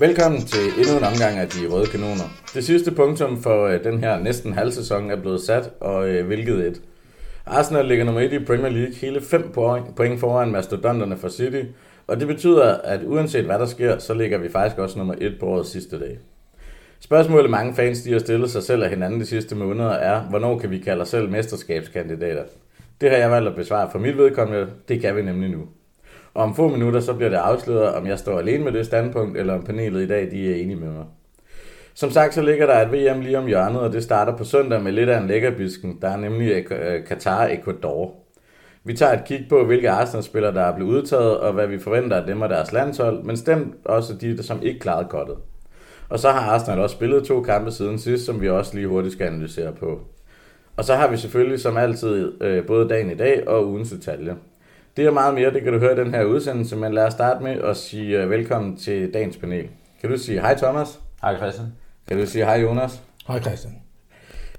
Velkommen til endnu en omgang af De Røde Kanoner. Det sidste punktum for øh, den her næsten halv sæson er blevet sat, og øh, hvilket et. Arsenal ligger nummer 1 i Premier League, hele 5 point, point foran mastodonterne for City, og det betyder, at uanset hvad der sker, så ligger vi faktisk også nummer 1 på årets sidste dag. Spørgsmålet mange fans de har stillet sig selv og hinanden de sidste måneder er, hvornår kan vi kalde os selv mesterskabskandidater? Det har jeg valgt at besvare for mit vedkommende, det kan vi nemlig nu. Og om få minutter så bliver det afsløret, om jeg står alene med det standpunkt, eller om panelet i dag de er enige med mig. Som sagt, så ligger der et VM lige om hjørnet, og det starter på søndag med lidt af en lækkerbisken. Der er nemlig øh, Qatar-Ecuador. Vi tager et kig på, hvilke Arsenal-spillere, der er blevet udtaget, og hvad vi forventer af dem og deres landshold, men stemt også de, som ikke klarede kottet. Og så har Arsenal også spillet to kampe siden sidst, som vi også lige hurtigt skal analysere på. Og så har vi selvfølgelig som altid øh, både dagen i dag og ugens detalje. Det er meget mere, det kan du høre i den her udsendelse, men lad os starte med at sige uh, velkommen til dagens panel. Kan du sige hej Thomas? Hej Christian. Kan du sige hej Jonas? Hej Christian.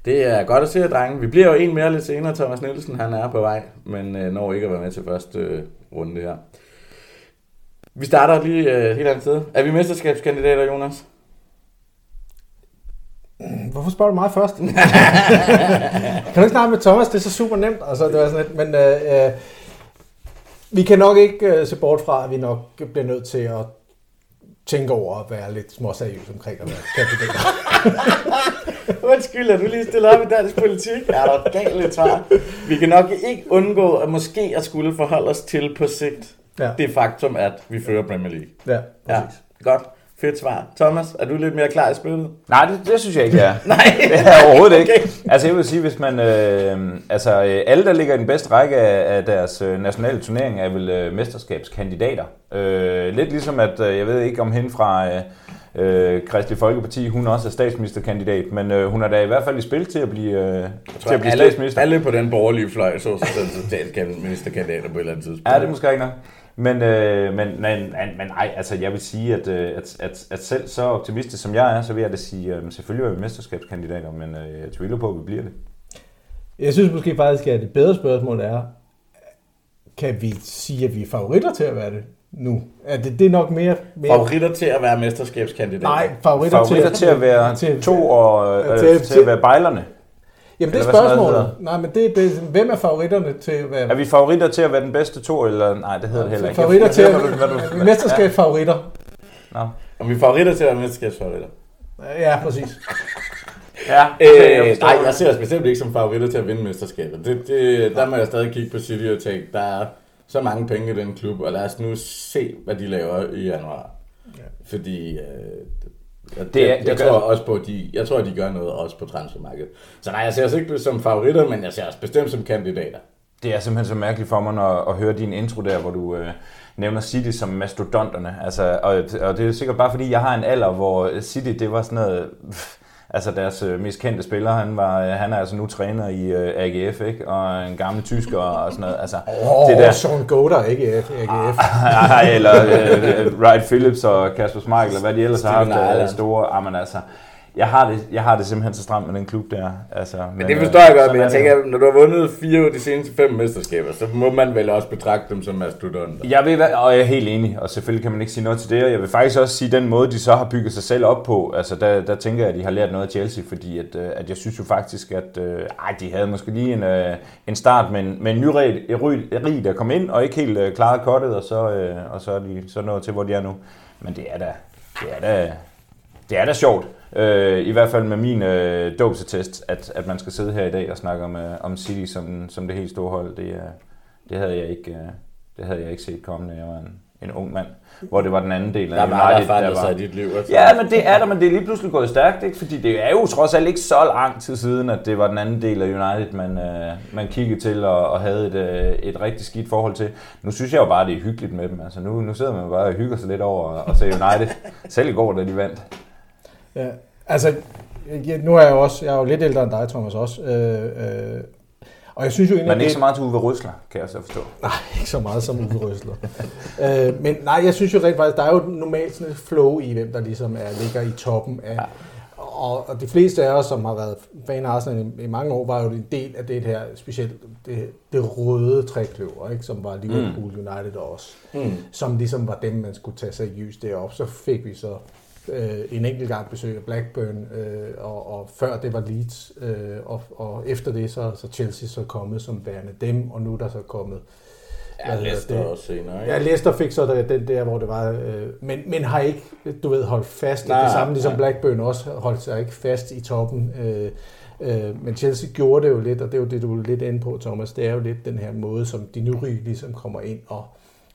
Det er godt at se jer, drenge. Vi bliver jo en mere lidt senere. Thomas Nielsen, han er på vej, men uh, når ikke at være med til første uh, runde her. Vi starter lige uh, helt andet sted. Er vi mesterskabskandidater, Jonas? Hvorfor spørger du mig først? kan du ikke snakke med Thomas? Det er så super nemt. Altså, det var sådan et, men øh, øh, vi kan nok ikke øh, se bort fra, at vi nok bliver nødt til at tænke over at være lidt småseriøs omkring at være kandidater. Undskyld, at du lige stiller op i dansk politik. Er der galt et svar? Vi kan nok ikke undgå at måske at skulle forholde os til på sigt ja. det faktum, at vi fører Premier League. Ja, præcis. Ja, godt. Fedt svar. Thomas, er du lidt mere klar i spillet? Nej, det, det synes jeg ikke, jeg er. Nej. det er jeg overhovedet okay. ikke. Altså jeg vil sige, hvis man... Øh, altså alle, der ligger i den bedste række af, af deres øh, nationale turnering, er vel øh, mesterskabskandidater. Øh, lidt ligesom at, øh, jeg ved ikke om hende fra... Øh, øh, Kristelig Folkeparti, hun også er statsministerkandidat, men øh, hun er da i hvert fald i spil til at blive, øh, tror, til at blive alle, statsminister. Alle på den borgerlige fløj så sig selv som statsministerkandidater på et eller andet tidspunkt. Ja, det er måske ikke nok. Men, øh, men, men, men nej, altså jeg vil sige, at, øh, at, at, at selv så optimistisk som jeg er, så vil jeg da sige, at selvfølgelig er vi mesterskabskandidater, men øh, jeg tvivler på, at vi bliver det. Jeg synes måske faktisk, at det bedre spørgsmål er, kan vi sige, at vi er favoritter til at være det nu? Er det, det er nok mere, mere... Favoritter til at være mesterskabskandidater? Nej, favoritter, favoritter til, til at være til, to og øh, til, til at være bejlerne. Jamen det er spørgsmålet. Nej, men det er, hvem er favoritterne til at være... Er vi favoritter til at være den bedste to, eller nej, det hedder det heller ikke. Favoritter til at være mesterskabsfavoritter. Nå. Om vi er favoritter til at være mesterskabsfavoritter. Ja, præcis. ja, okay, øh, nej, jeg ser os bestemt ikke som favoritter til at vinde mesterskabet. Det, det, der må jeg stadig kigge på City og tænke, der er så mange penge i den klub, og lad os nu se, hvad de laver i januar. Ja. Fordi øh, jeg, det, jeg, jeg, tror også på, at de, jeg tror, at de gør noget også på transfermarkedet. Så nej, jeg ser os ikke som favoritter, men jeg ser os bestemt som kandidater. Det er simpelthen så mærkeligt for mig når, at høre din intro der, hvor du øh, nævner City som mastodonterne. Altså, og, og det er sikkert bare fordi, jeg har en alder, hvor City, det var sådan noget... Altså deres øh, mest kendte spiller, han, var, øh, han er altså nu træner i øh, AGF, ikke? og en gammel tysker og sådan noget. Altså, oh, det der... Sean Goder, ikke AGF. eller øh, Wright Phillips og Kasper Schmeichel, og hvad de ellers har haft store. Jamen, altså, jeg har, det, jeg har det simpelthen så stramt med den klub der. Altså, men, men det forstår jeg godt, men jeg tænker, når du har vundet fire af de seneste fem mesterskaber, så må man vel også betragte dem som mastodonter. Jeg ved, og jeg er helt enig, og selvfølgelig kan man ikke sige noget til det, og jeg vil faktisk også sige, den måde, de så har bygget sig selv op på, altså der, der tænker jeg, at de har lært noget af Chelsea, fordi at, øh, at jeg synes jo faktisk, at øh, de havde måske lige en, øh, en start med en, med en ny rig, der kom ind, og ikke helt øh, klaret kottet, og så, øh, og så er de så nået til, hvor de er nu. Men det er da, det er da, det er da sjovt. Øh, I hvert fald med min øh, dåbsetest, at, at man skal sidde her i dag og snakke om, øh, om City som, som det helt store hold. Det, øh, det, havde jeg ikke, øh, det havde jeg ikke set komme, når jeg var en, en ung mand. Hvor det var den anden del af der United. Der var sig i dit liv. Altså. Ja, men det er der, men det er lige pludselig gået stærkt, ikke? Fordi det er jo trods alt ikke så lang tid siden, at det var den anden del af United, man, øh, man kiggede til og, og havde et, øh, et rigtig skidt forhold til. Nu synes jeg jo bare, det er hyggeligt med dem. Altså nu, nu sidder man bare og hygger sig lidt over og ser United. Selv i går, da de vandt. Ja, altså, nu er jeg jo også, jeg er jo lidt ældre end dig, Thomas, også. Øh, øh, og jeg synes jo egentlig, Men ikke så meget til Uwe Røsler, kan jeg så forstå. Nej, ikke så meget som Uwe Røsler. øh, men nej, jeg synes jo rent faktisk, der er jo normalt sådan et flow i, hvem der ligesom er, ligger i toppen af... Ja. Og, og de fleste af os, som har været fan af Arsenal i, i mange år, var jo en del af det her, specielt det, det røde trækløver, ikke? som var Liverpool mm. United også. Mm. Som ligesom var dem, man skulle tage seriøst derop. Så fik vi så øh, en enkelt gang besøg af Blackburn, øh, og, og før det var Leeds, øh, og, og efter det så, så Chelsea så kommet som værende dem, og nu er der så kommet Ja, Leicester det? også senere. Ikke? Ja, Leicester fik så der, den der, hvor det var, øh, men, men har ikke, du ved, holdt fast. Nej, det samme ligesom nej. Blackburn også holdt sig ikke fast i toppen. Øh, øh, men Chelsea gjorde det jo lidt, og det er jo det, du er lidt inde på, Thomas. Det er jo lidt den her måde, som de nu ligesom kommer ind og,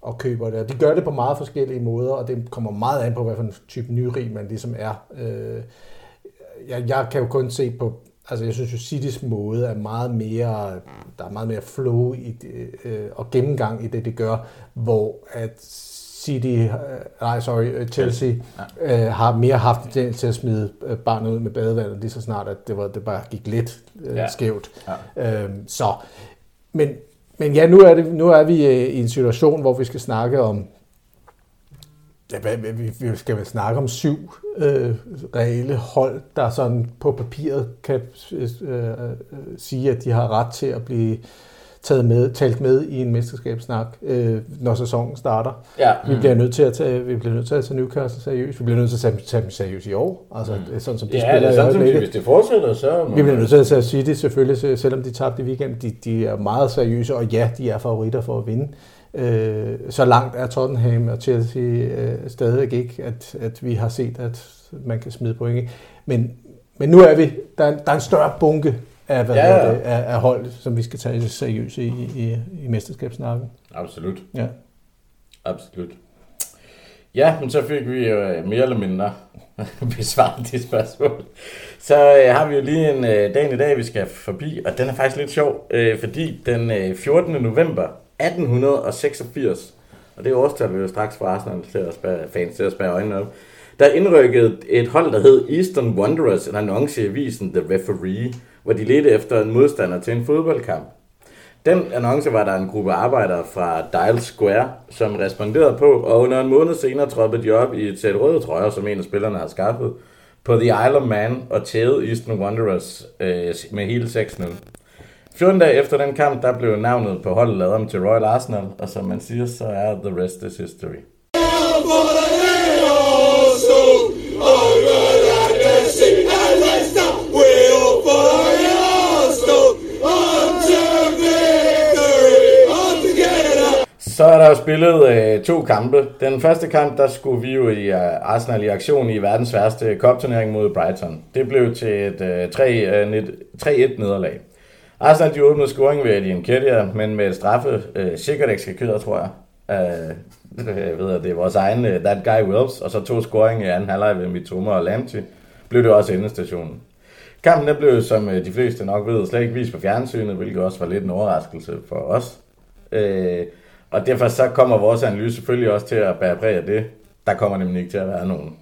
og køber det. Og de gør det på meget forskellige måder, og det kommer meget an på, hvad for en type nyrig man ligesom er. Øh, jeg, jeg kan jo kun se på Altså jeg synes jo, Citys måde er meget mere, der er meget mere flow i det, øh, og gennemgang i det, det gør, hvor at City, øh, nej sorry, øh, Chelsea ja. øh, har mere haft det til at smide øh, barnet ud med badevandet lige så snart, at det, var, det bare gik lidt øh, ja. skævt. Ja. Øh, så, men, men ja, nu er, det, nu er vi øh, i en situation, hvor vi skal snakke om Ja, vi, vi skal vel snakke om syv øh, reelle hold, der sådan på papiret kan øh, øh, øh sige, at de har ret til at blive taget med, talt med i en mesterskabssnak, øh, når sæsonen starter. Ja. Vi bliver nødt til at tage, vi bliver nødt til at tage Newcastle seriøst. Vi bliver nødt til at tage, tage dem seriøst i år. Altså, mm. sådan som de ja, spiller det er sådan, som hvis det fortsætter, så... Vi bliver nødt til at tage City selvfølgelig, selvom de tabte i weekenden. De, de er meget seriøse, og ja, de er favoritter for at vinde. Øh, så langt er Tottenham og Chelsea øh, stadig ikke, at, at vi har set, at man kan smide point. Men, men nu er vi, der er, der er en større bunke af, hvad ja, ja. Det, af, af hold, som vi skal tage seriøst i, i, i mesterskabssnakken. Absolut. Ja. Absolut. Ja, men så fik vi jo øh, mere eller mindre besvaret de spørgsmål. Så øh, har vi jo lige en øh, dag i dag, vi skal forbi, og den er faktisk lidt sjov, øh, fordi den øh, 14. november 1886, og det er årstal, vi jo straks fra Arsenal til at spære, fans til at spære øjnene op, der indrykkede et hold, der hed Eastern Wanderers, en annonce i avisen The Referee, hvor de ledte efter en modstander til en fodboldkamp. Den annonce var der en gruppe arbejdere fra Dial Square, som responderede på, og under en måned senere troppede de op i et sæt røde trøjer, som en af spillerne har skaffet, på The Isle of Man og tævede Eastern Wanderers øh, med hele 6-0. 14 dage efter den kamp, der blev navnet på holdet lavet om til Royal Arsenal, og som man siger, så er the rest is history. Så er der jo spillet øh, to kampe. Den første kamp, der skulle vi jo i uh, Arsenal i aktion i verdens værste kopturnering mod Brighton. Det blev til et øh, uh, 3-1 øh, nederlag. Arsenal de åbnede scoring ved Eddie Kedia, men med et straffe, øh, sikkert ikke skal køre, tror jeg. Øh, jeg ved, at det er vores egen, uh, that guy Wills, og så to scoring i anden halvleg ved Mitoma og Lamptey, blev det også endestationen. Kampen der blev, som de fleste nok ved, slet ikke vist på fjernsynet, hvilket også var lidt en overraskelse for os. Øh, og derfor så kommer vores analyse selvfølgelig også til at bære præg af det. Der kommer nemlig ikke til at være nogen.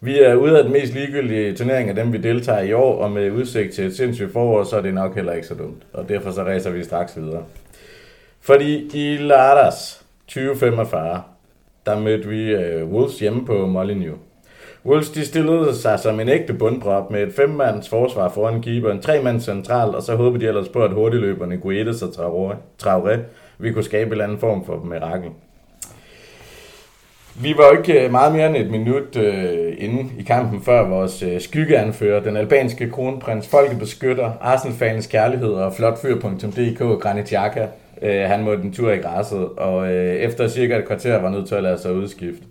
Vi er ude af den mest ligegyldige turnering af dem, vi deltager i år, og med udsigt til et sindssygt forår, så er det nok heller ikke så dumt. Og derfor så racer vi straks videre. Fordi i lørdags 2045, der mødte vi uh, Wolves hjemme på Molyneux. Wolves de stillede sig som en ægte bundprop med et femmands forsvar foran keeperen, tre tremands central, og så håbede de ellers på, at hurtigløberne Guedes og Traoré, Traoré vi kunne skabe en eller anden form for mirakel. Vi var jo ikke øh, meget mere end et minut øh, inde i kampen, før vores øh, skyggeanfører, den albanske kronprins, folkebeskytter, Arsenal-fans kærlighed og flotfyr.dk, Granit Xhaka, øh, han måtte en tur i græsset, og øh, efter cirka et kvarter var nødt til at lade sig udskifte.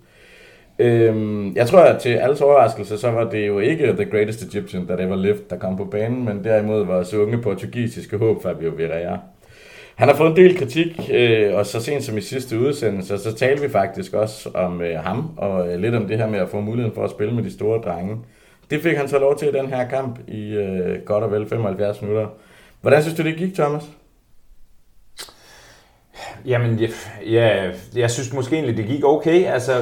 Øhm, jeg tror, at til alles overraskelse, så var det jo ikke The Greatest Egyptian that ever lived, der kom på banen, men derimod vores unge portugisiske håb, Fabio Vieira. Han har fået en del kritik, øh, og så sent som i sidste udsendelse, så talte vi faktisk også om øh, ham, og øh, lidt om det her med at få muligheden for at spille med de store drenge. Det fik han så lov til i den her kamp i øh, godt og vel 75 minutter. Hvordan synes du, det gik, Thomas? Jamen, jeg, jeg, jeg synes måske egentlig, det gik okay. Altså,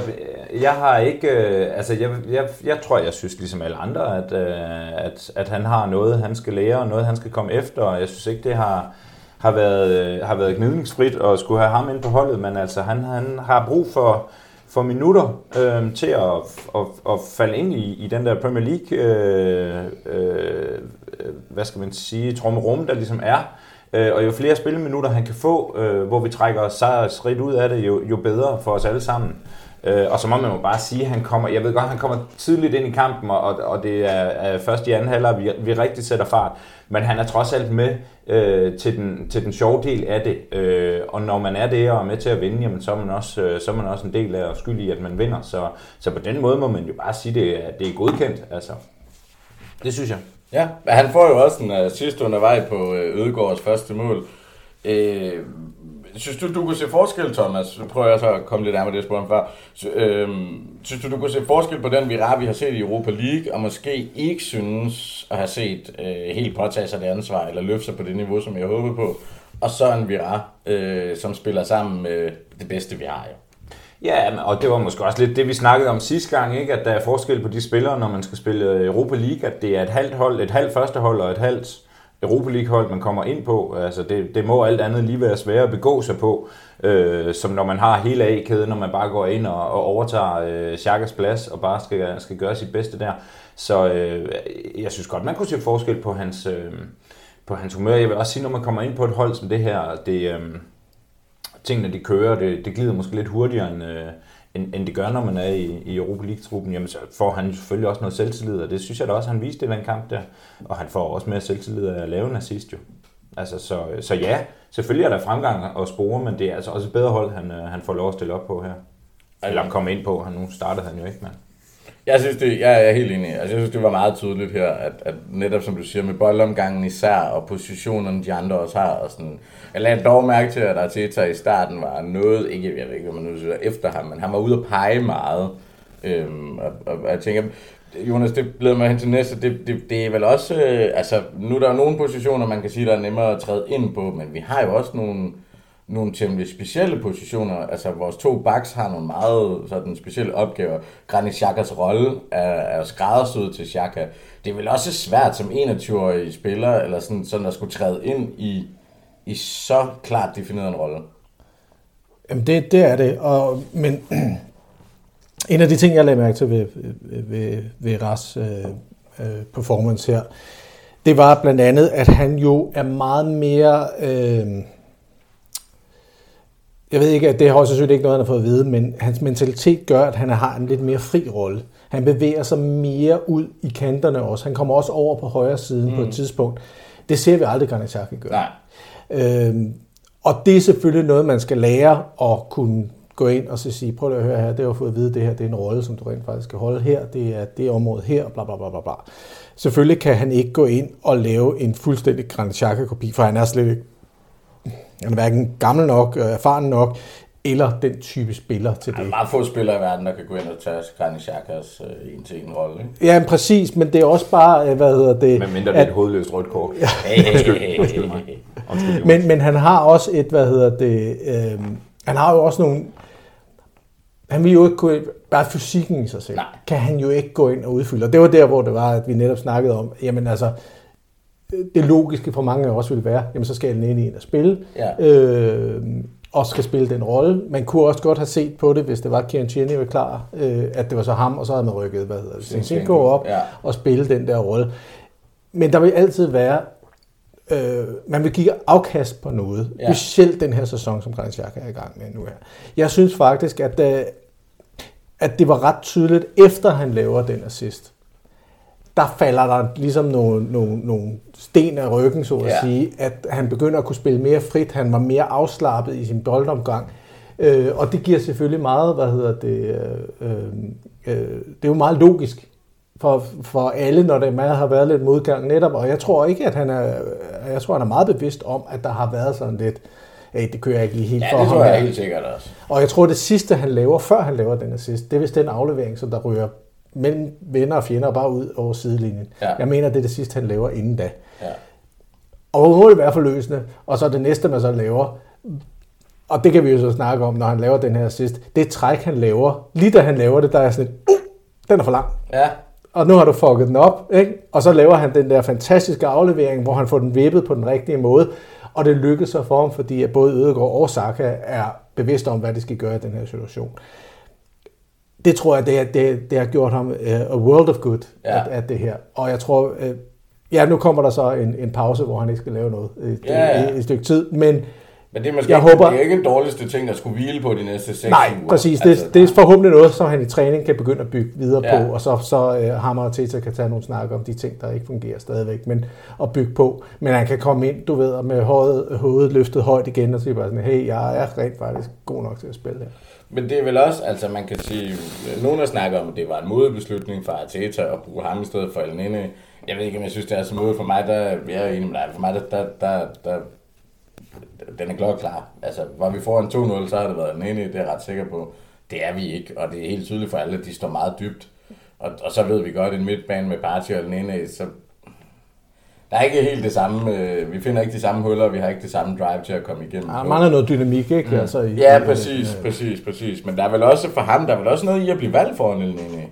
jeg har ikke... Øh, altså, jeg, jeg, jeg tror, jeg synes ligesom alle andre, at, øh, at, at han har noget, han skal lære, og noget, han skal komme efter, og jeg synes ikke, det har har været, øh, har været gnidningsfrit og skulle have ham ind på holdet, men altså han, han har brug for, for minutter øh, til at, at, at falde ind i, i den der Premier League, øh, øh, øh hvad skal man sige, trommerum, der ligesom er. Øh, og jo flere spilleminutter han kan få, øh, hvor vi trækker sejrsrigt ud af det, jo, jo bedre for os alle sammen. Øh, og så må man jo bare sige, at han kommer, jeg ved godt, han kommer tidligt ind i kampen, og, og det er, er først i anden halvleg, vi, vi rigtig sætter fart. Men han er trods alt med øh, til, den, til den sjove del af det. Øh, og når man er det og er med til at vinde, jamen, så, er man også, øh, så er man også en del af og skyld i, at man vinder. Så, så på den måde må man jo bare sige, at det, det er godkendt. Altså, det synes jeg. Ja, men han får jo også en øh, assist undervej på øh, Ødegårds første mål. Øh, Øh, synes du, du kunne se forskel, Thomas? Så prøver jeg så at komme lidt nærmere det, jeg spurgte før. Så, øhm, synes du, du kunne se forskel på den virar, vi har set i Europa League, og måske ikke synes at have set øh, helt påtage sig det ansvar, eller løfte sig på det niveau, som jeg håbede på, og så en virar, øh, som spiller sammen med det bedste, vi har jo. Ja, og det var måske også lidt det, vi snakkede om sidste gang, ikke? at der er forskel på de spillere, når man skal spille Europa League, at det er et halvt hold, et halvt første hold og et halvt Europa League-hold, man kommer ind på. Altså det, det må alt andet lige være svært at begå sig på, øh, som når man har hele A-kæden, når man bare går ind og, og overtager øh, Chakas plads og bare skal, skal gøre sit bedste der. Så øh, jeg synes godt, man kunne se forskel på hans, øh, på hans humør. Jeg vil også sige, når man kommer ind på et hold som det her, det, øh, tingene de kører, det, det glider måske lidt hurtigere end... Øh, end, end det gør, når man er i, i Europa League-truppen, jamen så får han selvfølgelig også noget selvtillid, og det synes jeg da også, han viste i den kamp der. Og han får også mere selvtillid af at lave en assist jo. Altså, så, så ja, selvfølgelig er der fremgang og spore, men det er altså også et bedre hold, han, øh, han får lov at stille op på her. Eller komme ind på, han nu startede han jo ikke, men... Jeg synes, det, jeg er helt enig. Altså, jeg synes, det var meget tydeligt her, at, at netop som du siger, med boldomgangen især, og positionerne de andre også har, og sådan, jeg lagde dog mærke til, at Arteta i starten var noget, ikke, jeg ved ikke, hvad man nu siger, efter ham, men han var ude at pege meget. Øhm, og, og, og, jeg tænker, Jonas, det leder mig hen til næste. Det, det, det er vel også, øh, altså, nu er der nogle positioner, man kan sige, der er nemmere at træde ind på, men vi har jo også nogle, nogle temmelig specielle positioner. Altså, vores to backs har nogle meget sådan, specielle opgaver. Granit Xhakas rolle er, er skræddersyet til Xhaka. Det er vel også svært som 21-årig spiller, eller sådan, sådan at skulle træde ind i, i så klart defineret en rolle. Jamen, det, det er det. Og, men en af de ting, jeg lagde mærke til ved, ved, ved Ras øh, øh, performance her, det var blandt andet, at han jo er meget mere... Øh, jeg ved ikke, at det har selvfølgelig ikke noget, han har fået at vide, men hans mentalitet gør, at han har en lidt mere fri rolle. Han bevæger sig mere ud i kanterne også. Han kommer også over på højre siden mm. på et mm. tidspunkt. Det ser vi aldrig Xhaka gøre. Nej. Øhm, og det er selvfølgelig noget, man skal lære at kunne gå ind og så sige, prøv at høre her, det har fået at vide, det her det er en rolle, som du rent faktisk skal holde her, det er det område her, bla bla bla bla bla. Selvfølgelig kan han ikke gå ind og lave en fuldstændig Granit Xhaka-kopi, for han er slet ikke han er hverken gammel nok, øh, erfaren nok, eller den type spiller til det. Der er meget få spillere i verden, der kan gå ind og tage Granit Xhakas øh, en til en rolle. Ikke? Ja, præcis, men det er også bare, øh, hvad hedder det... Men mindre det er et hovedløst rødt kort. Ja. Undskyld, undskyld mig. Undskyld, men, men han har også et, hvad hedder det... Øh, han har jo også nogle... Han vil jo ikke kunne... Bare fysikken i sig selv, Nej. kan han jo ikke gå ind og udfylde. Og det var der, hvor det var, at vi netop snakkede om, jamen altså, det logiske for mange af os ville være, jamen så skal den ind i en at spille, ja. øh, og skal spille den rolle. Man kunne også godt have set på det, hvis det var, at Chiellini var klar, øh, at det var så ham, og så havde man rykket, hvad hedder det, Sinchenko op ja. og spille den der rolle. Men der vil altid være, øh, man vil give afkast på noget, ja. specielt den her sæson, som Granit er i gang med nu her. Jeg synes faktisk, at, øh, at det var ret tydeligt, efter han laver den assist, der falder der ligesom nogle, nogle, nogle sten af ryggen, så at ja. sige, at han begynder at kunne spille mere frit, han var mere afslappet i sin boldomgang, øh, og det giver selvfølgelig meget, hvad hedder det, øh, øh, det er jo meget logisk for, for alle, når det har været lidt modgang netop, og jeg tror ikke, at han er, jeg tror, han er meget bevidst om, at der har været sådan lidt, hey, det kører jeg ikke lige helt ja, for ham. Ja, det tror jeg helt sikkert også. Og jeg tror, det sidste, han laver, før han laver den assist, det er vist den aflevering, som der rører mellem venner og fjender bare ud over sidelinjen. Ja. Jeg mener, det er det sidste, han laver inden da. Ja. Og hvor må det være forløsende? Og så det næste, man så laver, og det kan vi jo så snakke om, når han laver den her sidst, det træk, han laver. Lige da han laver det, der er sådan et, uh, den er for lang. Ja. Og nu har du fucket den op, ikke? Og så laver han den der fantastiske aflevering, hvor han får den vippet på den rigtige måde. Og det lykkes så for ham, fordi at både Ødegaard og Saka er bevidste om, hvad de skal gøre i den her situation det tror jeg, det, det, det har gjort ham uh, a world of good, ja. at, at det her. Og jeg tror, uh, ja, nu kommer der så en, en pause, hvor han ikke skal lave noget et, ja, ja. et, et stykke tid, men Men det er måske Jeg ikke, håber- det er ikke den dårligste ting at skulle hvile på de næste seks Nej, uger. præcis. Det, Altså, det er forhåbentlig noget, som han i træning kan begynde at bygge videre Ja. på, og så, så uh, Hammer og Teta kan tage nogle snakke om de ting, der ikke fungerer stadigvæk, men at bygge på. Men han kan komme ind, du ved, og med hovedet, hovedet løftet højt igen, og sige bare sådan, hey, jeg er rent faktisk god nok til at spille her. Men det er vel også, altså man kan sige, nogen har snakket om, at det var en modebeslutning fra Arteta at bruge ham i stedet for Elnene. Jeg ved ikke, om jeg synes, det er så modigt for mig, der, jeg er enig med dig, for mig, der, der, der, der den er klokkeklar. Altså, var vi får en 2-0, så har det været Elnene, det er jeg ret sikker på. Det er vi ikke, og det er helt tydeligt for alle, at de står meget dybt. Og, og så ved vi godt, en midtbane med Partey og Elnene, så der er ikke helt det samme, øh, vi finder ikke de samme huller, vi har ikke det samme drive til at komme igennem. Der mangler noget dynamik, ikke? Mm. Altså, i, Ja, præcis, øh, præcis, præcis. Men der er vel også for ham, der er vel også noget i at blive valgt foran El Nene.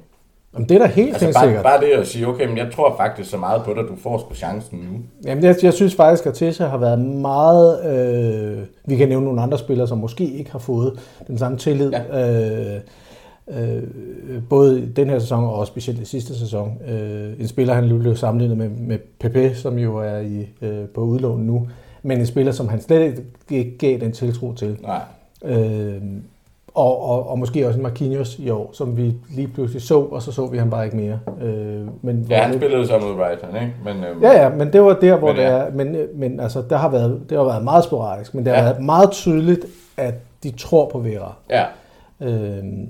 Jamen, det er da helt, Altså bare, sikkert. bare det at sige, okay, men jeg tror faktisk så meget på dig, du får sgu chancen nu. Jamen, jeg, jeg synes faktisk, at Tessa har været meget... Øh, vi kan nævne nogle andre spillere, som måske ikke har fået den samme tillid. Ja. Øh, øh, både den her sæson og også specielt i sidste sæson. Øh, en spiller, han blev sammenlignet med, med Pepe, som jo er i, øh, på udlån nu. Men en spiller, som han slet ikke gav den tiltro til. Nej. Øh, og, og, og måske også en Marquinhos i år, som vi lige pludselig så, og så så vi ham bare ikke mere. Øh, men Ja, han spillede så mod Brighton, ikke? Men, øhm, Ja, ja, men det var der, hvor Men men, ja. det er, men, men altså, der har været, det har været meget sporadisk, men det har Ja. været meget tydeligt, at de tror på Vera. ja. Øhm,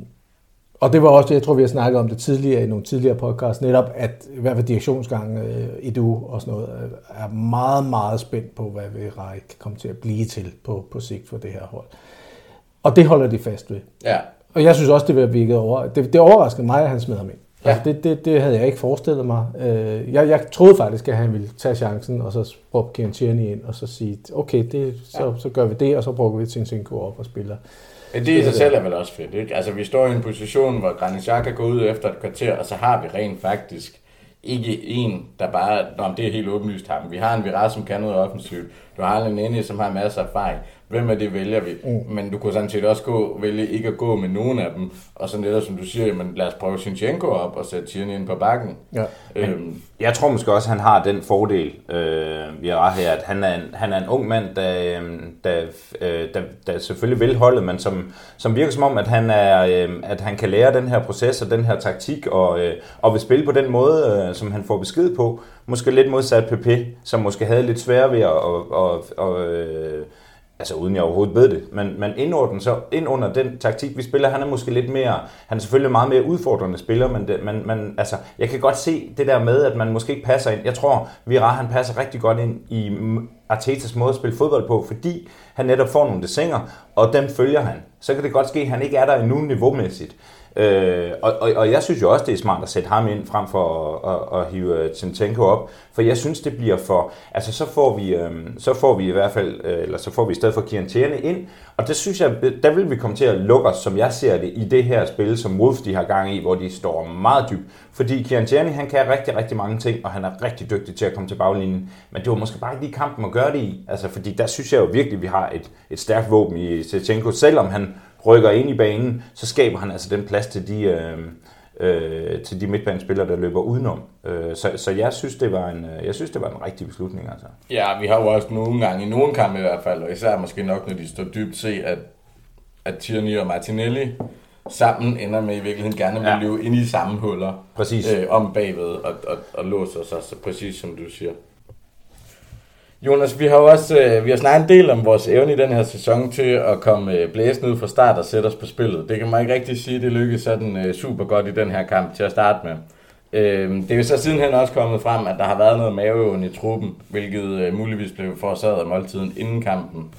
og det var også det, jeg tror, vi har snakket om det tidligere i nogle tidligere podcasts, netop at i hvert fald direktionsgangen øh, i du og sådan noget, øh, er meget, meget spændt på, hvad Vera kan komme til at blive til på, på sigt for det her hold. Og det holder de fast ved. ja. Og jeg synes også, det var virket over. Det, det overraskede mig, at han smed ham ind. Ja. Ja. Altså, det, det, det havde jeg ikke forestillet mig. Øh, jeg, jeg troede faktisk, at han ville tage chancen, og så råbe Kieran Tierney ind, og så sige, okay, det, så, ja. så gør vi det, og så bruger vi Tinsinko op og spiller. Men det i sig selv er vel også fedt, ikke? Altså, vi står i en position, hvor Granit Xhaka går ud efter et kvarter, og så har vi rent faktisk ikke en, der bare, Nå, det er helt åbenlyst ham. Vi har en Viras, som kan noget offensivt. Du har en Nene, som har masser af erfaring. Hvem af det vælger vi? Mm. Men du kunne sådan set også gå, vælge ikke at gå med nogen af dem. Og så netop som du siger, men lad os prøve Sinchenko op og sætte Tierney ind på bakken. Ja. Øhm, Jeg tror måske også, at han har den fordel, øh, vi har her, at han er en, han er en ung mand, der, øh, der, øh, der, der selvfølgelig vil holdet, men som, som virker som om, at han, er, øh, at han kan lære den her proces og den her taktik, og, øh, og vil spille på den måde, øh, som han får besked på. Måske lidt modsat PP, som måske havde lidt svært ved at... Og, og, og, øh, altså uden jeg overhovedet ved det, men, men ind, under den, så, ind under den taktik, vi spiller, han er måske lidt mere, han er selvfølgelig meget mere udfordrende spiller, men, det, men, men altså, jeg kan godt se det der med, at man måske ikke passer ind. Jeg tror, Vira, han passer rigtig godt ind i Artetas måde at spille fodbold på, fordi han netop får nogle desinger, og dem følger han. Så kan det godt ske, at han ikke er der endnu niveaumæssigt. Øh, og, og, og jeg synes jo også, det er smart at sætte ham ind frem for at, at, at hive øh, Tintenko op, for jeg synes, det bliver for... Altså, så får vi, øh, så får vi i hvert fald, øh, eller så får vi i stedet for Kian ind, og det synes jeg, der vil vi komme til at lukke os, som jeg ser det, i det her spil, som Wolf de har gang i, hvor de står meget dybt. Fordi Kian Tierney, han kan rigtig, rigtig mange ting, og han er rigtig dygtig til at komme til baglinjen, men det var måske bare ikke lige kampen at gøre det i, altså, fordi der synes jeg jo virkelig, vi har et, et stærkt våben i Tintenko, selvom han rykker ind i banen, så skaber han altså den plads til de, øh, øh, til de midtbanespillere, der løber udenom. Øh, så, så jeg synes, det var en, øh, jeg synes, det var en rigtig beslutning. Altså. Ja, vi har jo også nogle gange, i nogle kampe i hvert fald, og især måske nok, når de står dybt, se, at, at Tierney og Martinelli sammen ender med i virkeligheden gerne vil Ja. løbe ind i samme huller. Præcis. Øh, om bagved og, og, og låser sig, så præcis som du siger. Jonas, vi har jo også øh, vi har snakket en del om vores evne i den her sæson til at komme øh, blæsende ud fra start og sætte os på spillet. Det kan man ikke rigtig sige, det lykkedes sådan øh, super godt i den her kamp til at starte med. Øh, det er jo så sidenhen også kommet frem, at der har været noget maveøvende i truppen, hvilket øh, muligvis blev forårsaget af måltiden inden kampen.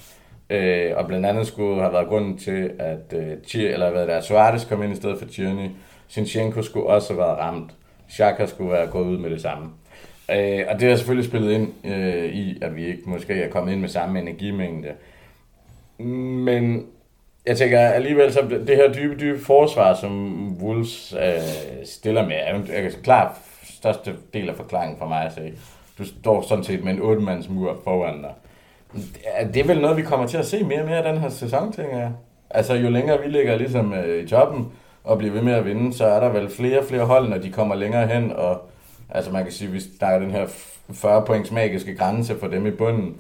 Øh, og blandt andet skulle have været grunden til, at øh, Chir, eller hvad der, Suarez kom ind i stedet for Tierney. Sinchenko skulle også have været ramt. Xhaka skulle være gået ud med det samme. Øh, og det har selvfølgelig spillet ind øh, i, at vi ikke måske er kommet ind med samme energimængde. Men jeg tænker alligevel, så det her dybe, dybe forsvar, som Wolves øh, stiller med, er jo er klart største del af forklaringen for mig at se. Du står sådan set med en 8-mands mur foran dig. Er det vel noget, vi kommer til at se mere og mere af den her sæson, tænker jeg? Altså, jo længere vi ligger ligesom øh, i toppen og bliver ved med at vinde, så er der vel flere og flere hold, når de kommer længere hen, og altså man kan sige, hvis der er den her 40 points magiske grænse for dem i bunden,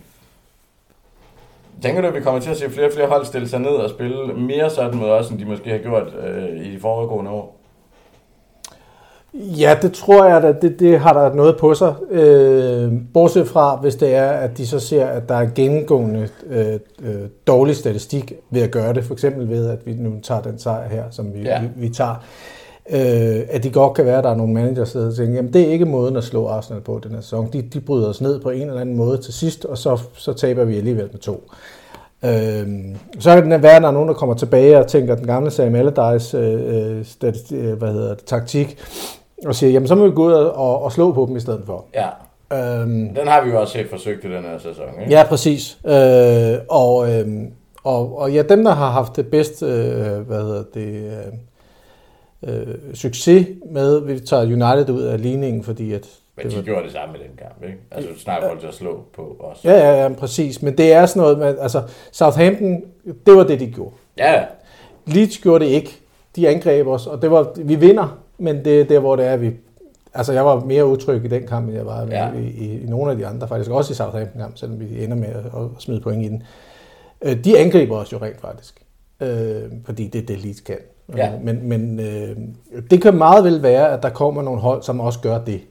Tænker du, at vi kommer til at se flere og flere hold stille sig ned og spille mere sådan mod os, end de måske har gjort øh, i de foregående år? Ja, det tror jeg, at det, det har der noget på sig. Øh, bortset fra, hvis det er, at de så ser, at der er gennemgående øh, øh, dårlig statistik ved at gøre det. For eksempel ved, at vi nu tager den sejr her, som vi, ja. vi, vi tager. Øh, at det godt kan være, at der er nogle manager, der tænker, jamen det er ikke måden at slå Arsenal på den her sæson. De, de bryder os ned på en eller anden måde til sidst, og så, så taber vi alligevel med to. Øh, så kan det være, at der er nogen, der kommer tilbage og tænker, den gamle Sam Allardyce øh, øh, hvad hedder det, taktik, og siger, jamen så må vi gå ud og, og slå på dem i stedet for. Ja. Øhm, den har vi jo også set forsøgt i den her sæson, ikke? Ja, præcis. Øh, og, øh, og, og ja, dem, der har haft det bedste, øh, hvad hedder det, øh, øh, succes med, vi tager United ud af ligningen, fordi at... Men de det var, gjorde det samme med den kamp, ikke? Altså snart til at slå på os. Ja, ja, ja, præcis. Men det er sådan noget med, altså Southampton, det var det, de gjorde. Ja. Leeds gjorde det ikke. De angreb os, og det var, vi vinder men det er der, hvor det er, vi... Altså, jeg var mere utryg i den kamp, end jeg var ja. i, i, i, nogle af de andre, faktisk også i Southampton-kamp, selvom vi ender med at, at smide point i den. Øh, de angriber os jo rent faktisk, øh, fordi det er det, Leeds kan. Ja. Men, men øh, det kan meget vel være, at der kommer nogle hold, som også gør det.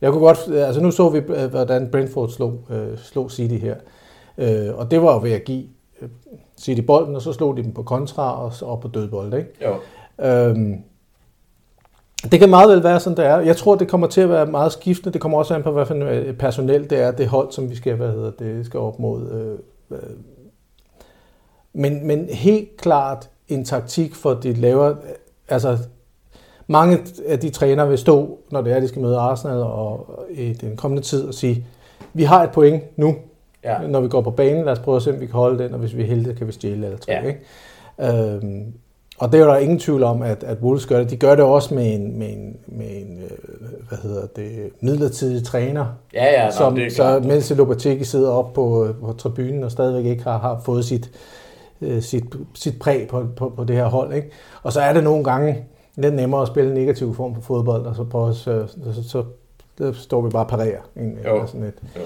Jeg kunne godt, altså nu så vi, øh, hvordan Brentford slog, øh, slog City her. Øh, og det var jo ved at give øh, City bolden, og så slog de dem på kontra og, og på dødbold. Ikke? Jo. Øhm, det kan meget vel være sådan, det er. Jeg tror, det kommer til at være meget skiftende. Det kommer også an på, hvad for øh, personel det er, det hold, som vi skal, hvad hedder det, skal op mod. Øh, øh. Men, men helt klart en taktik for de laver, altså mange af de trænere vil stå, når det er, de skal møde Arsenal og i den kommende tid og sige, vi har et point nu, ja. når vi går på banen, lad os prøve at se, om vi kan holde den, og hvis vi er heldige, kan vi stjæle eller tre. Ja. Ikke? Øhm, og det er der ingen tvivl om, at, at Wolves gør det. De gør det også med en, med en, med en øh, hvad hedder det, midlertidig træner. Ja, ja, som, det er så mens Lopateki sidder op på, på tribunen og stadigvæk ikke har, har fået sit, øh, sit, sit præg på, på, på det her hold. Ikke? Og så er det nogle gange lidt nemmere at spille en negativ form for fodbold, og så, på, så, så, så, så står vi bare og parerer. jo. Sådan et. Jo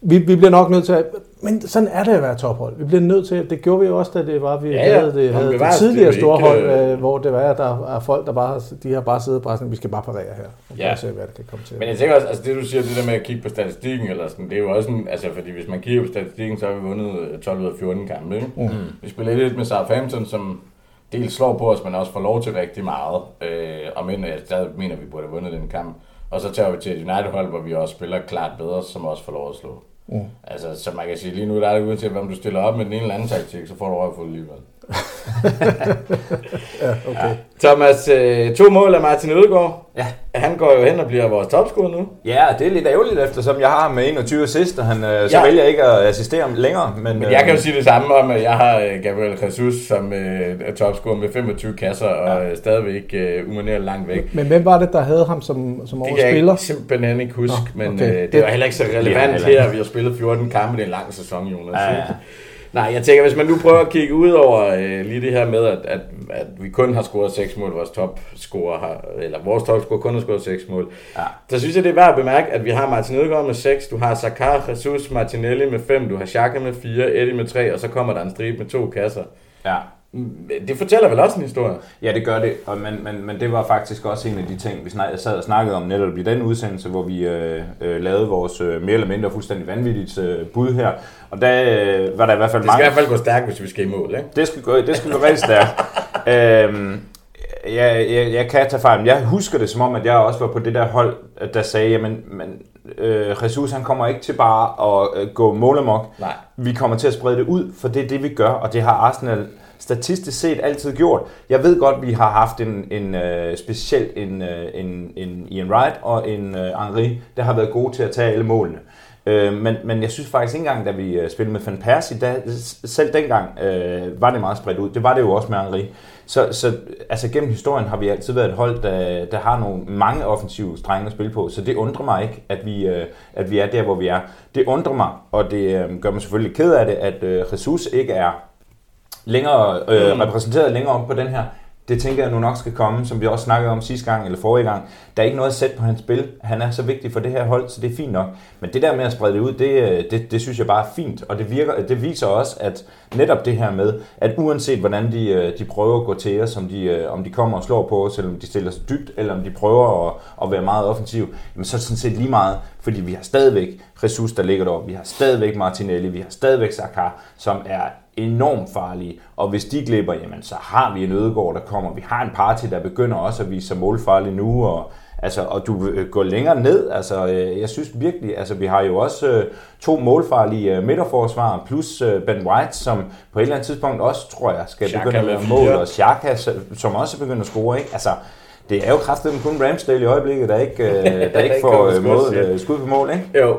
vi, vi bliver nok nødt til at... Men sådan er det at være tophold. Vi bliver nødt til... Det gjorde vi også, da det var, vi ja, ja. havde det, havde det tidligere store ikke, hold, øh... hvor det var, at der er folk, der bare, de har bare siddet og bare sådan, vi skal bare parere her. Og ja. se, hvad det kan komme til. Men jeg tænker også, altså det du siger, det der med at kigge på statistikken, eller sådan, det er jo også en, altså fordi hvis man kigger på statistikken, så har vi vundet 12 øh, ud af 14 kampe. Ikke? Mm. Vi spiller lidt med Southampton, som dels slår på os, men også får lov til rigtig meget. Øh, og men jeg stadig mener, vi burde have vundet den kamp. Og så tager vi til et United-hold, hvor vi også spiller klart bedre, som også får lov at slå. Mm. Altså, så man kan sige, lige nu der er det uanset, hvem du stiller op med den ene eller anden taktik, så får du røvfuld alligevel. ja, okay. Ja. Thomas, øh, to mål af Martin Ødegaard. Ja. Han går jo hen og bliver vores topscorer nu. Ja, det er lidt ærgerligt, eftersom jeg har ham med 21 assist, og han øh, så ja. vælger ikke at assistere ham længere. Men, men jeg kan jo øh, sige det samme om, at jeg har øh, Gabriel Jesus som er topscorer med 25 kasser, og ja. stadigvæk umanerligt langt væk. Men hvem var det, der havde ham som, som årets spiller? Det kan jeg simpelthen ikke huske, Nå, okay. men det, det var heller ikke så relevant ja, her. Vi har spillet 14 kampe, er en lang sæson, Jonas. Ja, ja. Nej, jeg tænker, hvis man nu prøver at kigge ud over øh, lige det her med, at, at, at vi kun har scoret 6 mål, vores topscorer har, eller vores topscorer kun har scoret 6 mål, ja. så synes jeg, det er værd at bemærke, at vi har Martin Ødegaard med 6, du har Sakar, Jesus, Martinelli med 5, du har Xhaka med 4, Eddie med 3, og så kommer der en stribe med to kasser. Ja. Det fortæller vel også en historie? Ja, det gør det, og, men, men, men det var faktisk også en af de ting, vi sad og snakkede om netop i den udsendelse, hvor vi øh, øh, lavede vores øh, mere eller mindre fuldstændig vanvittigt øh, bud her. Og der øh, var der i hvert fald Det skal mange... i hvert fald gå stærkt, hvis vi skal i mål, ikke? Det skal gå, det skal gå rigtig stærkt. øhm, jeg, jeg, jeg kan tage fejl, jeg husker det som om, at jeg også var på det der hold, der sagde, jamen, men, øh, Jesus han kommer ikke til bare at øh, gå målemok. Nej. Vi kommer til at sprede det ud, for det er det, vi gør, og det har Arsenal statistisk set altid gjort. Jeg ved godt, vi har haft en, en øh, uh, specielt en, uh, en, en Ian Wright og en uh, Henri, der har været gode til at tage alle målene. Uh, men, men jeg synes faktisk ikke engang, da vi uh, spillede med Van Persie, da, selv dengang uh, var det meget spredt ud. Det var det jo også med Henri. Så, så altså, gennem historien har vi altid været et hold, der, der har nogle mange offensive strenge at spille på, så det undrer mig ikke, at vi, uh, at vi er der, hvor vi er. Det undrer mig, og det uh, gør mig selvfølgelig ked af det, at uh, Jesus ikke er længere, øh, mm. repræsenteret længere om på den her. Det tænker jeg nu nok skal komme, som vi også snakkede om sidste gang eller forrige gang. Der er ikke noget at sætte på hans spil. Han er så vigtig for det her hold, så det er fint nok. Men det der med at sprede det ud, det, det, det synes jeg bare er fint. Og det, virker, det viser også, at netop det her med, at uanset hvordan de, øh, de prøver at gå til os, om de, øh, om de kommer og slår på os, eller om de stiller sig dybt, eller om de prøver at, at være meget offensiv, jamen så er det sådan set lige meget, fordi vi har stadigvæk ressourcer, der ligger deroppe. Vi har stadigvæk Martinelli, vi har stadigvæk Saka, som er enormt farlige. Og hvis de glipper, jamen så har vi en ødegård, der kommer. Vi har en party, der begynder også at vise sig målfarlig nu, og Altså, og du går længere ned. Altså, øh, jeg synes virkelig, altså, vi har jo også øh, to målfarlige øh, midterforsvar, plus øh, Ben White, som på et eller andet tidspunkt også, tror jeg, skal Shaka begynde at være mål, og Xhaka, som også begynder at score. Ikke? Altså, det er jo kraftigt kun Ramsdale i øjeblikket, der ikke, øh, der ikke får øh, øh, skud på mål, ikke? Jo,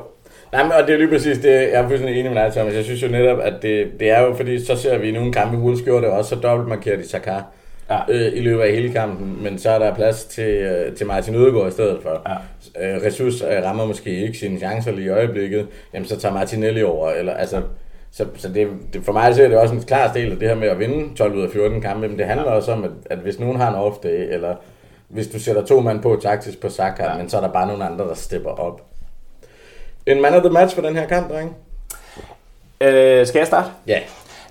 Nej, men, og det er lige præcis det, jeg er fuldstændig enig med dig, Thomas. Jeg synes jo netop, at det, det er jo, fordi så ser vi nogle kampe, Wolves gjorde det også, så dobbeltmarkerer de Saka ja. øh, i løbet af hele kampen, men så er der plads til, øh, til Martin Ødegaard i stedet for. Ja. Øh, Ressus øh, rammer måske ikke sine chancer lige i øjeblikket, jamen så tager Martinelli over, eller altså... Så, så det, det, for mig så er det også en klar del af det her med at vinde 12 ud af 14 kampe, men det handler ja. også om, at, at hvis nogen har en off day, eller hvis du sætter to mand på taktisk på Saka, ja. men så er der bare nogle andre, der stepper op. En man of the match for den her kamp, dreng? Øh, skal jeg starte? Ja.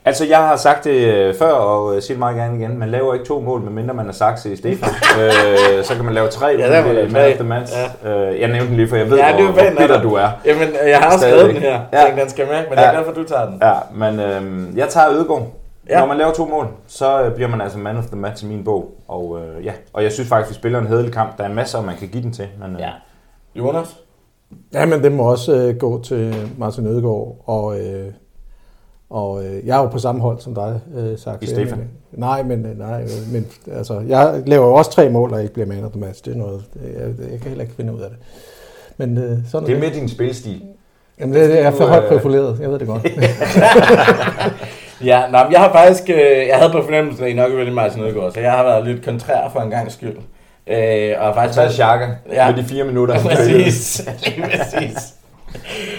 Altså, jeg har sagt det øh, før, og øh, siger det meget gerne igen. Man laver ikke to mål, medmindre man har sagt det i Stefan. øh, så kan man lave tre ja, med man of the match. Ja. Øh, jeg nævnte den lige, for jeg ved, ja, hvor, hvor bitter du er. Jamen, jeg har også skrevet den her. Ja. Den skal med, men ja. jeg er glad for, at du tager den. Ja, men øh, jeg tager Ødegård. Ja. Når man laver to mål, så øh, bliver man altså man of the match i min bog. Og, øh, ja. og jeg synes faktisk, vi spiller en hedelig kamp. Der er en masse, man kan give den til. Men, øh, ja. Jonas? Ja, men det må også øh, gå til Martin Ødegaard. Og, øh, og øh, jeg er jo på samme hold som dig, øh, sagt. I Stefan? Nej, men, øh, nej, øh, men altså, jeg laver jo også tre mål, og ikke bliver man of the match. Det er noget, jeg, jeg kan heller ikke finde ud af det. Men, øh, sådan det er med din spilstil. Jamen, det, det er for højt profileret, jeg ved det godt. ja, nå, jeg har faktisk, øh, jeg havde på fornemmelsen, at I nok ville Martin Ødegaard, så jeg har været lidt kontrær for en gang skyld. Øh, og faktisk taget Xhaka ja. med de fire minutter. præcis, præcis.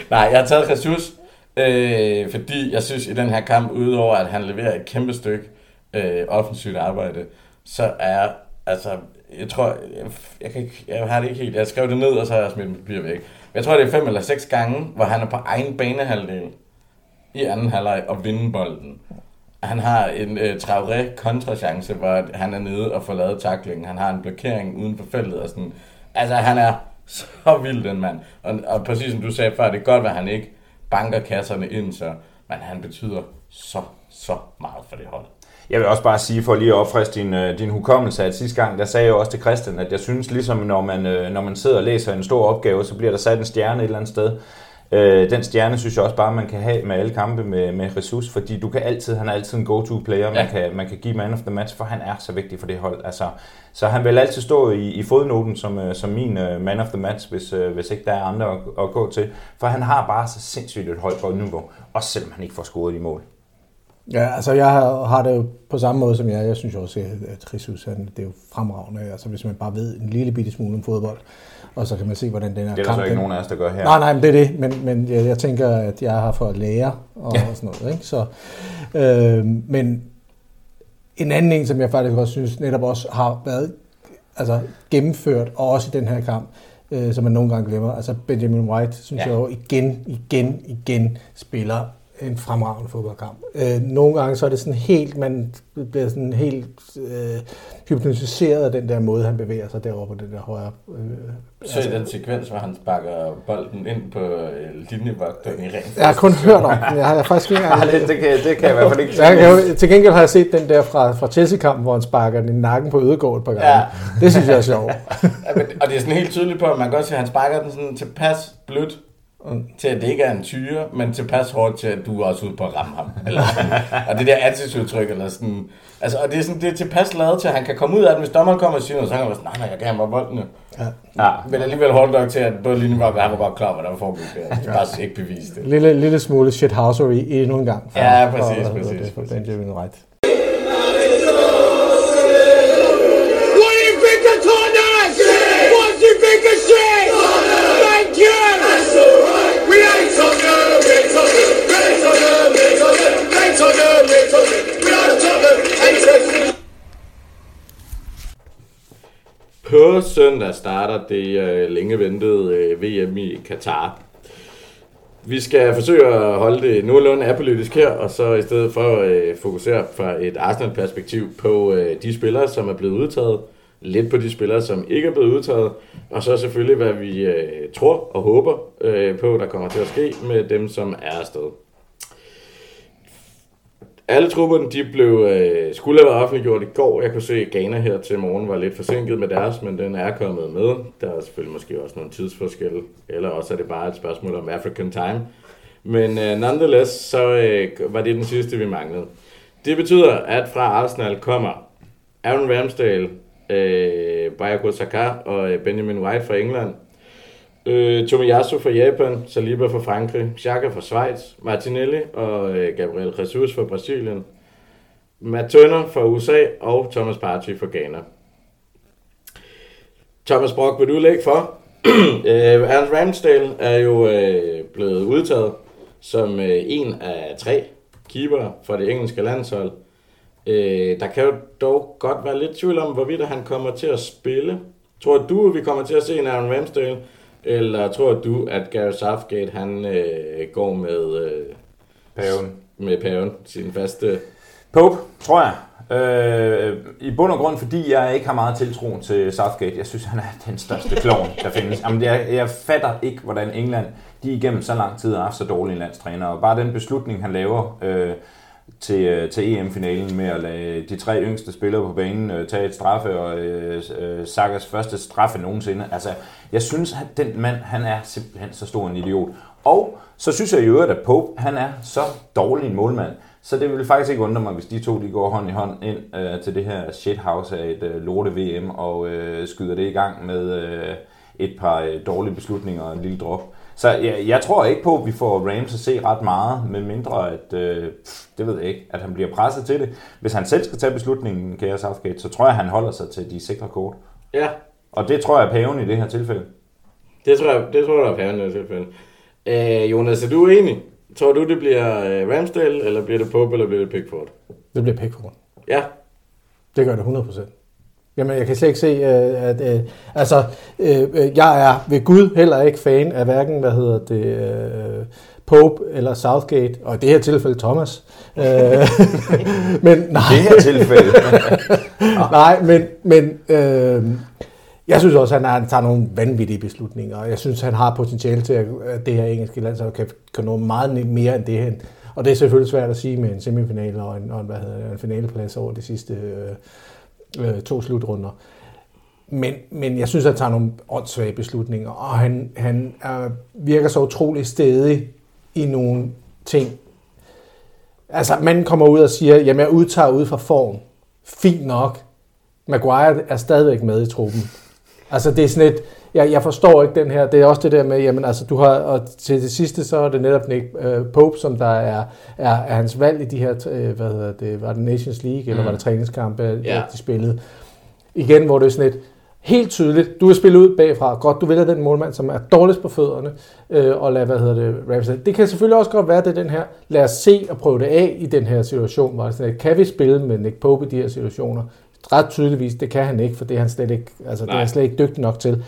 Nej, jeg har taget Jesus, øh, fordi jeg synes i den her kamp, udover at han leverer et kæmpe stykke øh, offensivt arbejde, så er altså, jeg tror, jeg, jeg, kan ikke, jeg har det ikke helt, jeg skrev det ned, og så har jeg smidt mit papir væk. Jeg tror, det er fem eller seks gange, hvor han er på egen banehalvdel i anden halvleg og vinde bolden. Han har en øh, Traoré kontrachance, hvor han er nede og får lavet taklingen. Han har en blokering uden for feltet. Og sådan. Altså, han er så vild, den mand. Og, og præcis som du sagde før, det er godt, at han ikke banker kasserne ind, så, men han betyder så, så meget for det hold. Jeg vil også bare sige, for lige at opfriske din, øh, din hukommelse, at sidste gang, der sagde jeg også til Christian, at jeg synes ligesom, når man, øh, når man sidder og læser en stor opgave, så bliver der sat en stjerne et eller andet sted. Øh, den stjerne synes jeg også bare, man kan have med alle kampe med, med Jesus, fordi du kan altid, han er altid en go-to-player, ja. man, kan, man kan give man of the match, for han er så vigtig for det hold. Altså, så han vil altid stå i, i fodnoten som, uh, som min uh, man of the match, hvis, uh, hvis ikke der er andre at, at gå til. For han har bare så sindssygt et højt boldniveau, også selvom han ikke får scoret i mål. Ja, altså jeg har, har det jo på samme måde som jeg. Jeg synes også, at Jesus han, det er jo fremragende. Altså hvis man bare ved en lille bitte smule om fodbold, og så kan man se, hvordan den her kamp... Det er der så ikke nogen af os, der gør her. Nej, nej, men det er det. Men, men jeg, jeg tænker, at jeg har for at lære og, ja. og sådan noget. Ikke? Så, øh, men en anden en, som jeg faktisk også synes netop også har været altså, gennemført, og også i den her kamp, øh, som man nogle gange glemmer. Altså Benjamin White, synes ja. jeg jo igen, igen, igen spiller en fremragende fodboldkamp. Øh, nogle gange så er det sådan helt, man bliver sådan helt øh, hypnotiseret af den der måde, han bevæger sig derovre på den der højre... Øh, så altså, den sekvens, hvor han sparker bolden ind på øh, linjevogteren i ren Jeg har kun hørt om den. Jeg har jeg faktisk ikke engang... det, det, kan, det kan jeg i hvert fald ikke jeg kan, Til gengæld har jeg set den der fra, fra Chelsea-kampen, hvor han sparker den i nakken på Ødegård et par gange. Ja. Det synes jeg er sjovt. ja, men, og det er sådan helt tydeligt på, at man kan godt se, at han sparker den sådan tilpas blødt til at det ikke er en tyre, men tilpas hårdt til, at du er også ude på at ramme ham. Eller og det der ansigtsudtryk, eller sådan. Altså, og det er, sådan, det er tilpas lavet til, at han kan komme ud af den, hvis dommeren kommer og siger noget, så kan han være sådan, nej, nej, jeg kan have mig bolden Ja. ja. Men alligevel hårdt nok til, at både linjen var, han var bare klar, hvad der var foregået der. Det er bare ikke bevist det. Lille, lille smule shithousery endnu en gang. For, ja, præcis, for, præcis. For, for, for Benjamin Wright. På søndag starter det øh, længe ventede øh, VM i Katar. Vi skal forsøge at holde det nogenlunde apolitisk her, og så i stedet for øh, fokusere fra et Arsenal-perspektiv på øh, de spillere, som er blevet udtaget, lidt på de spillere, som ikke er blevet udtaget, og så selvfølgelig, hvad vi øh, tror og håber øh, på, der kommer til at ske med dem, som er afsted. Alle trupperne de blev, øh, skulle have været offentliggjort i går. Jeg kunne se, at Ghana her til morgen var lidt forsinket med deres, men den er kommet med. Der er selvfølgelig måske også nogle tidsforskelle, eller også er det bare et spørgsmål om African time. Men øh, nonetheless, så øh, var det den sidste, vi manglede. Det betyder, at fra Arsenal kommer Aaron Ramsdale, øh, Bayako Saka og øh, Benjamin White fra England. Øh, Tomiyasu fra Japan, Saliba fra Frankrig, Xhaka fra Schweiz, Martinelli og øh, Gabriel Jesus fra Brasilien, Matt Turner fra USA og Thomas Partey fra Ghana. Thomas Brock, vil du lægge for? øh, Ernst Ramsdale er jo øh, blevet udtaget som øh, en af tre keeper for det engelske landshold. Øh, der kan jo dog godt være lidt tvivl om, hvorvidt han kommer til at spille. Tror du, vi kommer til at se en Aaron Ramsdale? Eller tror du, at Gary Southgate han øh, går med øh, Paven. med paven, sin faste... Pope, tror jeg. Øh, I bund og grund, fordi jeg ikke har meget tiltro til Southgate. Jeg synes, han er den største klovn, der findes. Jamen, jeg, jeg fatter ikke, hvordan England de igennem så lang tid har haft så dårlige landstræner. Og bare den beslutning, han laver øh, til, øh, til EM-finalen med at lade de tre yngste spillere på banen øh, tage et straffe, og øh, øh, Sakas første straffe nogensinde. Altså, jeg synes, at den mand, han er simpelthen så stor en idiot. Og så synes jeg i øvrigt, at Pope, han er så dårlig en målmand, så det vil faktisk ikke undre mig, hvis de to de går hånd i hånd ind øh, til det her shithouse af et øh, lorte VM og øh, skyder det i gang med øh, et par øh, dårlige beslutninger og en lille drop. Så jeg, jeg tror ikke på, at vi får Rams at se ret meget, med mindre at, øh, pff, det ved jeg ikke, at han bliver presset til det. Hvis han selv skal tage beslutningen, kære Southgate, så tror jeg, at han holder sig til de sikre kort. Ja, Og det tror jeg er paven i det her tilfælde. det tror jeg, det tror jeg, er paven i det tilfælde. Øh, Jonas, er du enig? Tror du, det bliver øh, Ramsdale, eller bliver det Pope, eller bliver det Pickford? Det bliver Pickford. Ja, Det gør det 100%. Jamen, jeg kan slet ikke se, øh, at... Øh, altså, øh, øh, jeg er ved Gud heller ikke fan af hverken, hvad hedder det, øh, Pope eller Southgate, og i det her tilfælde Thomas. Øh, men nej, Det her tilfælde. nej, men, men øh, jeg synes også, at han, han tager nogle vanvittige beslutninger, og jeg synes, han har potentiale til, at det her engelske landshold kan, kan nå meget mere end det her. Og det er selvfølgelig svært at sige med en semifinal og en, og en, hvad hedder det, en finaleplads over de sidste øh, øh, to slutrunder. Men, men jeg synes, at han tager nogle åndssvage beslutninger, og han, han er, virker så utrolig stedig i nogle ting. Altså, man kommer ud og siger, jamen jeg udtager ud fra form. Fint nok. Maguire er stadigvæk med i truppen. Altså, det er sådan et, jeg, jeg forstår ikke den her, det er også det der med, jamen altså, du har, og til det sidste, så er det netop Nick øh, Pope, som der er, er, er hans valg i de her, øh, hvad hedder det, var det Nations League, eller Mm. var det træningskampe, Ja. ja. de spillede. Igen, hvor det er sådan et, helt tydeligt, du vil spille ud bagfra, godt, du vælger den målmand, som er dårligst på fødderne, øh, og lad, hvad hedder det, Ramsdale. Det kan selvfølgelig også godt være, det den her, lad os se og prøve det af i den her situation, hvor det sådan, kan vi spille med Nick Pope i de her situationer? Ret tydeligvis, det kan han ikke, for det er han slet ikke, altså, det er han slet ikke dygtig nok til.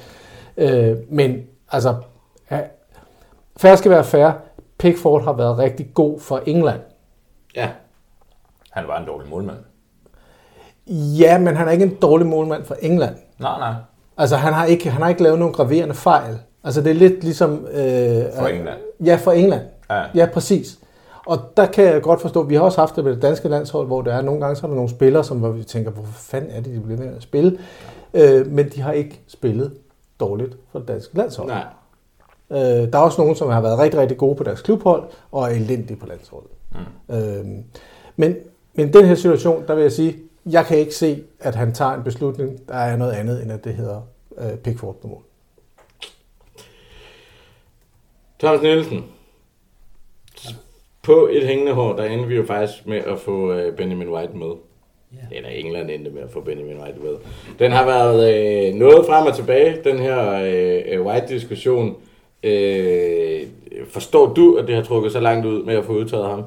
Øh, men altså, ja, fair skal være fair, Pickford har været rigtig god for England. ja. Han var en dårlig målmand. Ja, men han er ikke en dårlig målmand for England. Nej, nej. Altså, han har ikke, han har ikke lavet nogen graverende fejl. Altså, det er lidt ligesom... Øh, For England. Ja, for England. Ja. Ja, præcis. Og der kan jeg godt forstå, vi har også haft det med det danske landshold, hvor der er nogle gange, så er der nogle spillere, som hvor vi tænker, hvorfor fanden er det, de bliver ved at spille? Øh, men de har ikke spillet dårligt for det danske landshold. Nej. Øh, der er også nogen, som har været rigtig, rigtig gode på deres klubhold, og er elendige på landsholdet. Mm. Øh, men, men i den her situation, der vil jeg sige, jeg kan ikke se, at han tager en beslutning, der er noget andet, end at det hedder øh, Pickford på mål. Thomas Nielsen. På et hængende hår, der endte vi jo faktisk med at få øh, Benjamin White med. Ja. Eller England endte med at få Benjamin White med. Den har været øh, noget frem og tilbage, den her øh, White-diskussion. Øh, forstår du, at det har trukket så langt ud med at få udtaget ham?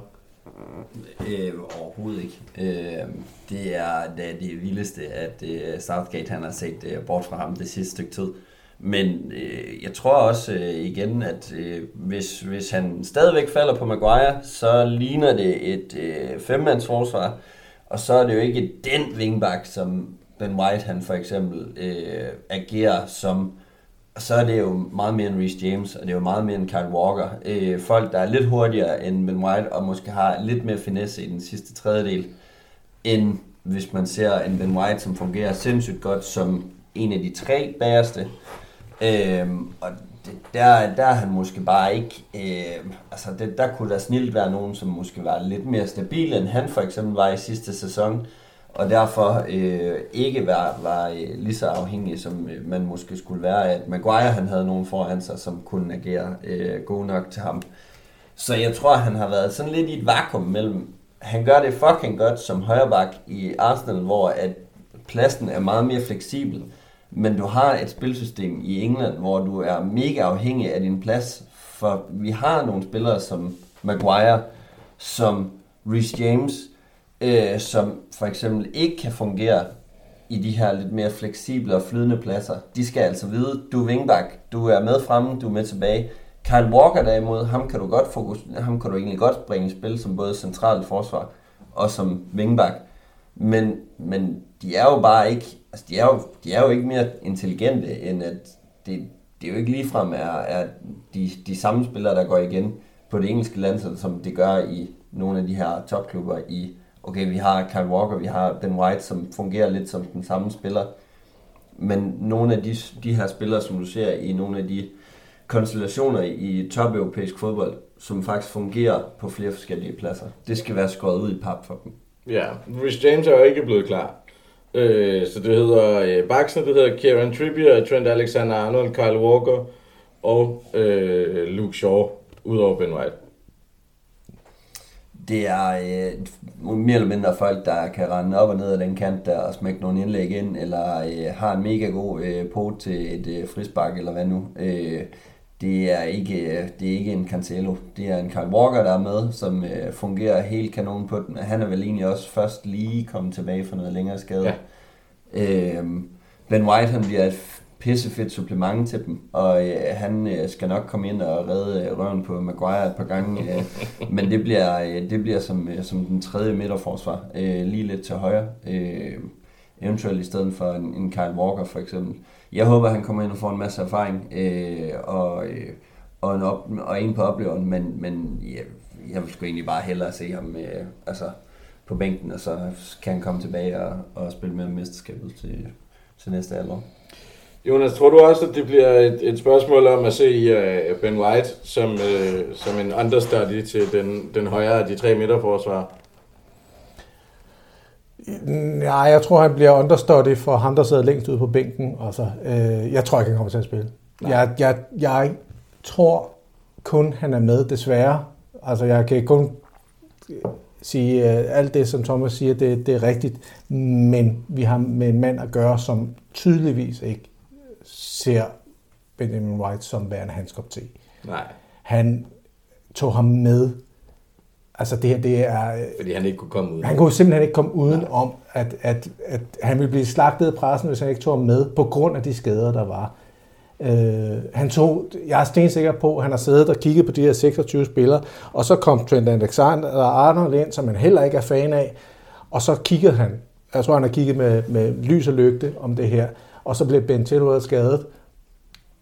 Øh, overhovedet ikke. Øh, det er det, det vildeste, at øh, Southgate han har set øh, bort fra ham det sidste stykke tid. Men øh, jeg tror også øh, igen, at øh, hvis, hvis han stadigvæk falder på Maguire, så ligner det et øh, femmandsforsvar, og så er det jo ikke den wingback, som Ben White han for eksempel øh, agerer som så er det jo meget mere end Reece James, og det er jo meget mere end Kyle Walker. Øh, folk, der er lidt hurtigere end Ben White, og måske har lidt mere finesse i den sidste tredjedel, end hvis man ser en Ben White, som fungerer sindssygt godt som en af de tre bagerste. Øh, og der, der er han måske bare ikke... Øh, altså, det, der kunne der snilt være nogen, som måske var lidt mere stabil, end han for eksempel var i sidste sæson og derfor øh, ikke var, var øh, lige så afhængig, som øh, man måske skulle være, at Maguire han havde nogen foran sig, som kunne agere øh, god nok til ham. Så jeg tror, han har været sådan lidt i et vakuum mellem, han gør det fucking godt som højreback i Arsenal, hvor at pladsen er meget mere fleksibel, men du har et spilsystem i England, hvor du er mega afhængig af din plads, for vi har nogle spillere som Maguire, som Reece James, øh, som for eksempel ikke kan fungere i de her lidt mere fleksible og flydende pladser. De skal altså vide, du er wingback, du er med fremme, du er med tilbage. Kyle Walker derimod, ham kan du godt fokus, ham kan du egentlig godt bringe i spil som både centralt forsvar og som wingback. Men, men de er jo bare ikke, altså de er jo, de er jo ikke mere intelligente, end at det, det er jo ikke ligefrem er, er de, de samme spillere, der går igen på det engelske landshold, som det gør i nogle af de her topklubber i okay, vi har Kyle Walker, vi har Ben White, som fungerer lidt som den samme spiller. Men nogle af de, de her spillere, som du ser i nogle af de konstellationer i top-europæisk fodbold, som faktisk fungerer på flere forskellige pladser. Det skal være skåret ud i pap for dem. Ja, Rich James er jo ikke blevet klar. Øh, så det hedder øh, Baksene, det hedder Kieran Trippier, Trent Alexander-Arnold, Kyle Walker og øh, Luke Shaw, udover Ben White det er øh, mere eller mindre folk, der kan rende op og ned af den kant der og smække nogle indlæg ind, eller øh, har en mega god øh, pot til et øh, frisbak, eller hvad nu. Øh, det er ikke, øh, det er ikke en Cancelo. Det er en Kyle Walker, der er med, som øh, fungerer helt kanon på den. Han er vel egentlig også først lige kommet tilbage fra noget længere skade. Ja. Øh, ben White, han bliver et pissefedt supplement til dem, og øh, han øh, skal nok komme ind og redde øh, røven på Maguire et par gange, øh, men det bliver, øh, det bliver som, øh, som den tredje midterforsvar, øh, lige lidt til højre, øh, eventuelt i stedet for en, en Kyle Walker for eksempel. Jeg håber, han kommer ind og får en masse erfaring, øh, og, øh, og, en op, og en på opleveren, men, men jeg, jeg vil sgu egentlig bare hellere se ham øh, altså, på bænken, og så kan han komme tilbage og, og spille med mesterskabet til, til næste alder. Jonas, tror du også, at det bliver et, et spørgsmål om at se uh, Ben White som, uh, som en understudy til den, den højere af de tre midterforsvar? Nej, jeg tror, han bliver understudy for ham, der sidder længst ude på bænken. Altså, øh, jeg tror ikke, han kommer til at spille. Jeg, jeg, jeg tror kun, han er med, desværre. Altså, jeg kan kun sige, at alt det, som Thomas siger, det, det er rigtigt. Men vi har med en mand at gøre, som tydeligvis ikke ser Benjamin White som værende hans kop te. Nej. Han tog ham med. Altså det her, det er... Fordi han ikke kunne komme uden. Han kunne simpelthen ikke komme uden Nej. om, at, at, at han ville blive slagtet i pressen, hvis han ikke tog med, på grund af de skader, der var. Øh, han tog, jeg er stensikker på, at han har siddet og kigget på de her 26 spillere, og så kom Trent Alexander og Arnold ind, som han heller ikke er fan af, og så kiggede han, jeg tror han har kigget med, med lys og lygte om det her, og så blev Ben Chilwell skadet,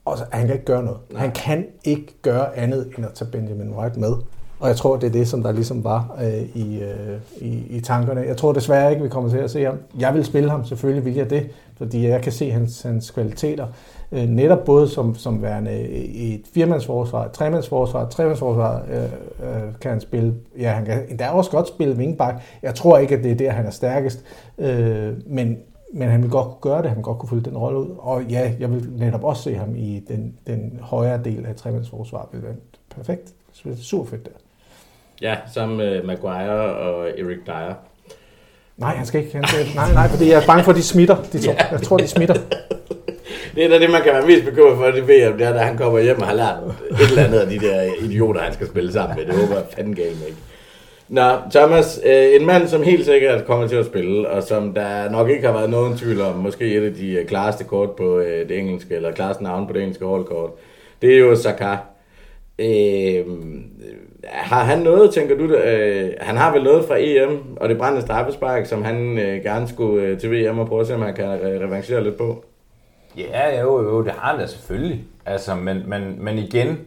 og så, han kan ikke gøre noget. Nej. Han kan ikke gøre andet end at tage Benjamin White med. Og jeg tror, det er det, som der ligesom var øh, i, øh, i, i tankerne. Jeg tror desværre ikke, vi kommer til at se ham. Jeg vil spille ham, selvfølgelig vil jeg det, fordi jeg kan se hans, hans kvaliteter. Øh, netop både som, som værende i et firmandsforsvar, et tremandsforsvar, et tremandsforsvar øh, øh, kan han spille. Ja, han kan endda også godt spille wingback. Jeg tror ikke, at det er der, han er stærkest. Øh, men men han vil godt kunne gøre det, han vil godt kunne fylde den rolle ud. Og ja, jeg vil netop også se ham i den, den højere del af tremandsforsvaret. Det er perfekt. Det er super fedt der. Ja, sammen med Maguire og Eric Dyer. Nej, han skal ikke. Han skal, nej, nej, fordi jeg er bange for, at de smitter. De to. Ja. Jeg tror, de smitter. det er da det, man kan være mest bekymret for, det VM, det er, at han kommer hjem og har lært et eller andet af de der idioter, han skal spille sammen med. Det håber jeg fanden galt ikke. Nå, Thomas, øh, en mand, som helt sikkert kommer til at spille, og som der nok ikke har været nogen tvivl om, måske et af de øh, klareste kort på øh, det engelske, eller klareste navn på det engelske holdkort, det er jo Saka. Øh, har han noget, tænker du, øh, han har vel noget fra EM, og det brændende straffespark, som han øh, gerne skulle øh, til VM og prøve at se, om han kan re- revanchere lidt på? Ja, jo, jo, det har han da selvfølgelig. Altså, men, men, men igen,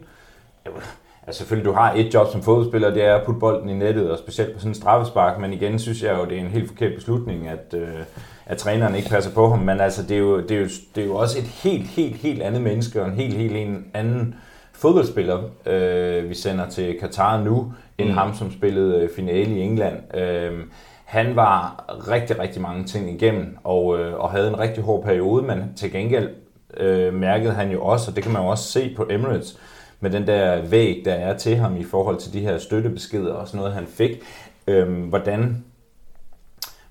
Altså selvfølgelig, du har et job som fodboldspiller, det er at putte bolden i nettet, og specielt på sådan en straffespark, men igen synes jeg jo, det er en helt forkert beslutning, at, øh, at træneren ikke passer på ham, men altså, det er, jo, det, er jo, det er jo også et helt, helt, helt andet menneske, og en helt, helt en anden fodboldspiller, øh, vi sender til Katar nu, end mm. ham, som spillede øh, finale i England. Øh, han var rigtig, rigtig mange ting igennem, og, øh, og havde en rigtig hård periode, men til gengæld øh, mærkede han jo også, og det kan man jo også se på Emirates, med den der væg, der er til ham i forhold til de her støttebeskeder og sådan noget, han fik. Øhm, hvordan,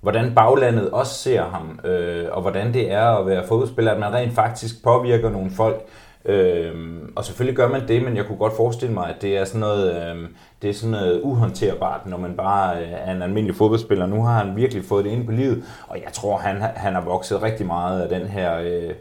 hvordan baglandet også ser ham, øh, og hvordan det er at være fodboldspiller, at man rent faktisk påvirker nogle folk. Øhm, og selvfølgelig gør man det, men jeg kunne godt forestille mig, at det er sådan noget, øhm, det er sådan noget uhåndterbart, når man bare øh, er en almindelig fodboldspiller. Nu har han virkelig fået det ind på livet, og jeg tror, han, han har vokset rigtig meget af den her... Øh,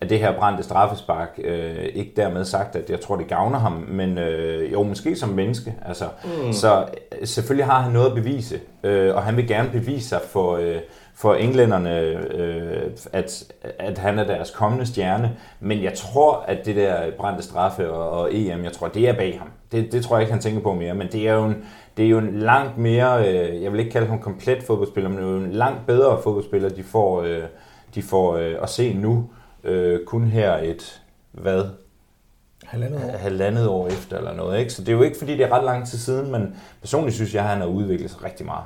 af det her brændte straffespark. Øh, ikke dermed sagt, at jeg tror, det gavner ham, men øh, jo, måske som menneske. Altså, mm. Så øh, selvfølgelig har han noget at bevise, øh, og han vil gerne bevise sig for, øh, for englænderne, øh, at, at han er deres kommende stjerne. Men jeg tror, at det der brændte straffe og, og EM, jeg tror, det er bag ham. Det, det tror jeg ikke, han tænker på mere, men det er jo en, det er jo en langt mere, øh, jeg vil ikke kalde ham komplet fodboldspiller, men det er jo en langt bedre fodboldspiller, de får, øh, de får øh, at se nu øh, kun her et, hvad? Halvandet år. Halvandet år efter eller noget, ikke? Så det er jo ikke, fordi det er ret lang tid siden, men personligt synes jeg, at han har udviklet sig rigtig meget.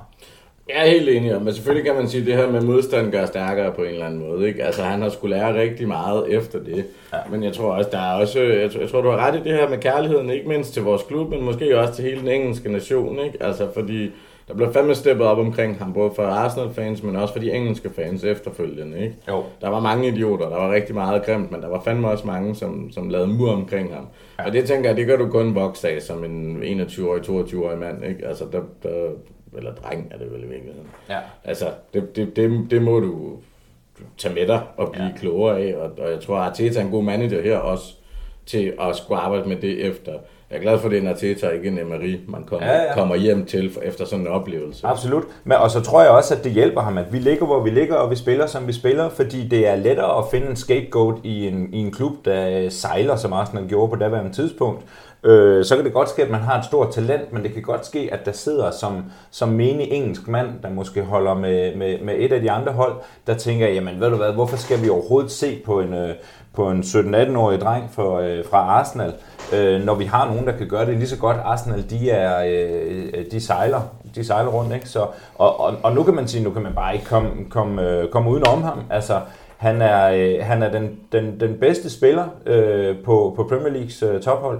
Jeg er helt enig, men selvfølgelig kan man sige, at det her med modstand gør stærkere på en eller anden måde. Ikke? Altså han har skulle lære rigtig meget efter det. Ja. Men jeg tror også, der er også, jeg tror, jeg tror, du har ret i det her med kærligheden, ikke mindst til vores klub, men måske også til hele den engelske nation. Ikke? Altså fordi der blev fandme steppet op omkring ham, både for Arsenal-fans, men også for de engelske fans efterfølgende. Ikke? Jo. Der var mange idioter, der var rigtig meget grimt, men der var fandme også mange, som, som lavede mur omkring ham. Ja. Og det tænker jeg, det gør du kun vokse af som en 21-årig, 22-årig mand. Ikke? Altså, der, der, eller dreng er det vel i virkeligheden. Ja. Altså, det, det, det, det må du tage med dig og blive ja. klogere af, og, og jeg tror, at Arteta er en god manager her også, til at skulle arbejde med det efter jeg er glad for, at det er en Arteta, ikke en Emery, man kommer, ja, ja. kommer hjem til efter sådan en oplevelse. Absolut. Men, og så tror jeg også, at det hjælper ham, at vi ligger, hvor vi ligger, og vi spiller, som vi spiller, fordi det er lettere at finde en scapegoat i en, i en klub, der sejler, som Arsenal gjorde på daværende tidspunkt. Øh, så kan det godt ske, at man har et stort talent, men det kan godt ske, at der sidder som, som menig engelsk mand, der måske holder med, med, med et af de andre hold, der tænker, jamen ved du hvad, hvorfor skal vi overhovedet se på en, øh, på en 17-18-årig dreng for, øh, fra Arsenal, øh, når vi har nogen, der kan gøre det lige så godt. Arsenal, de, er, øh, de sejler de sejler rundt, ikke? Så, og, og, og nu kan man sige, nu kan man bare ikke komme, komme, øh, komme uden om ham. Altså, han er, øh, han er den, den, den bedste spiller øh, på, på Premier Leagues øh, tophold.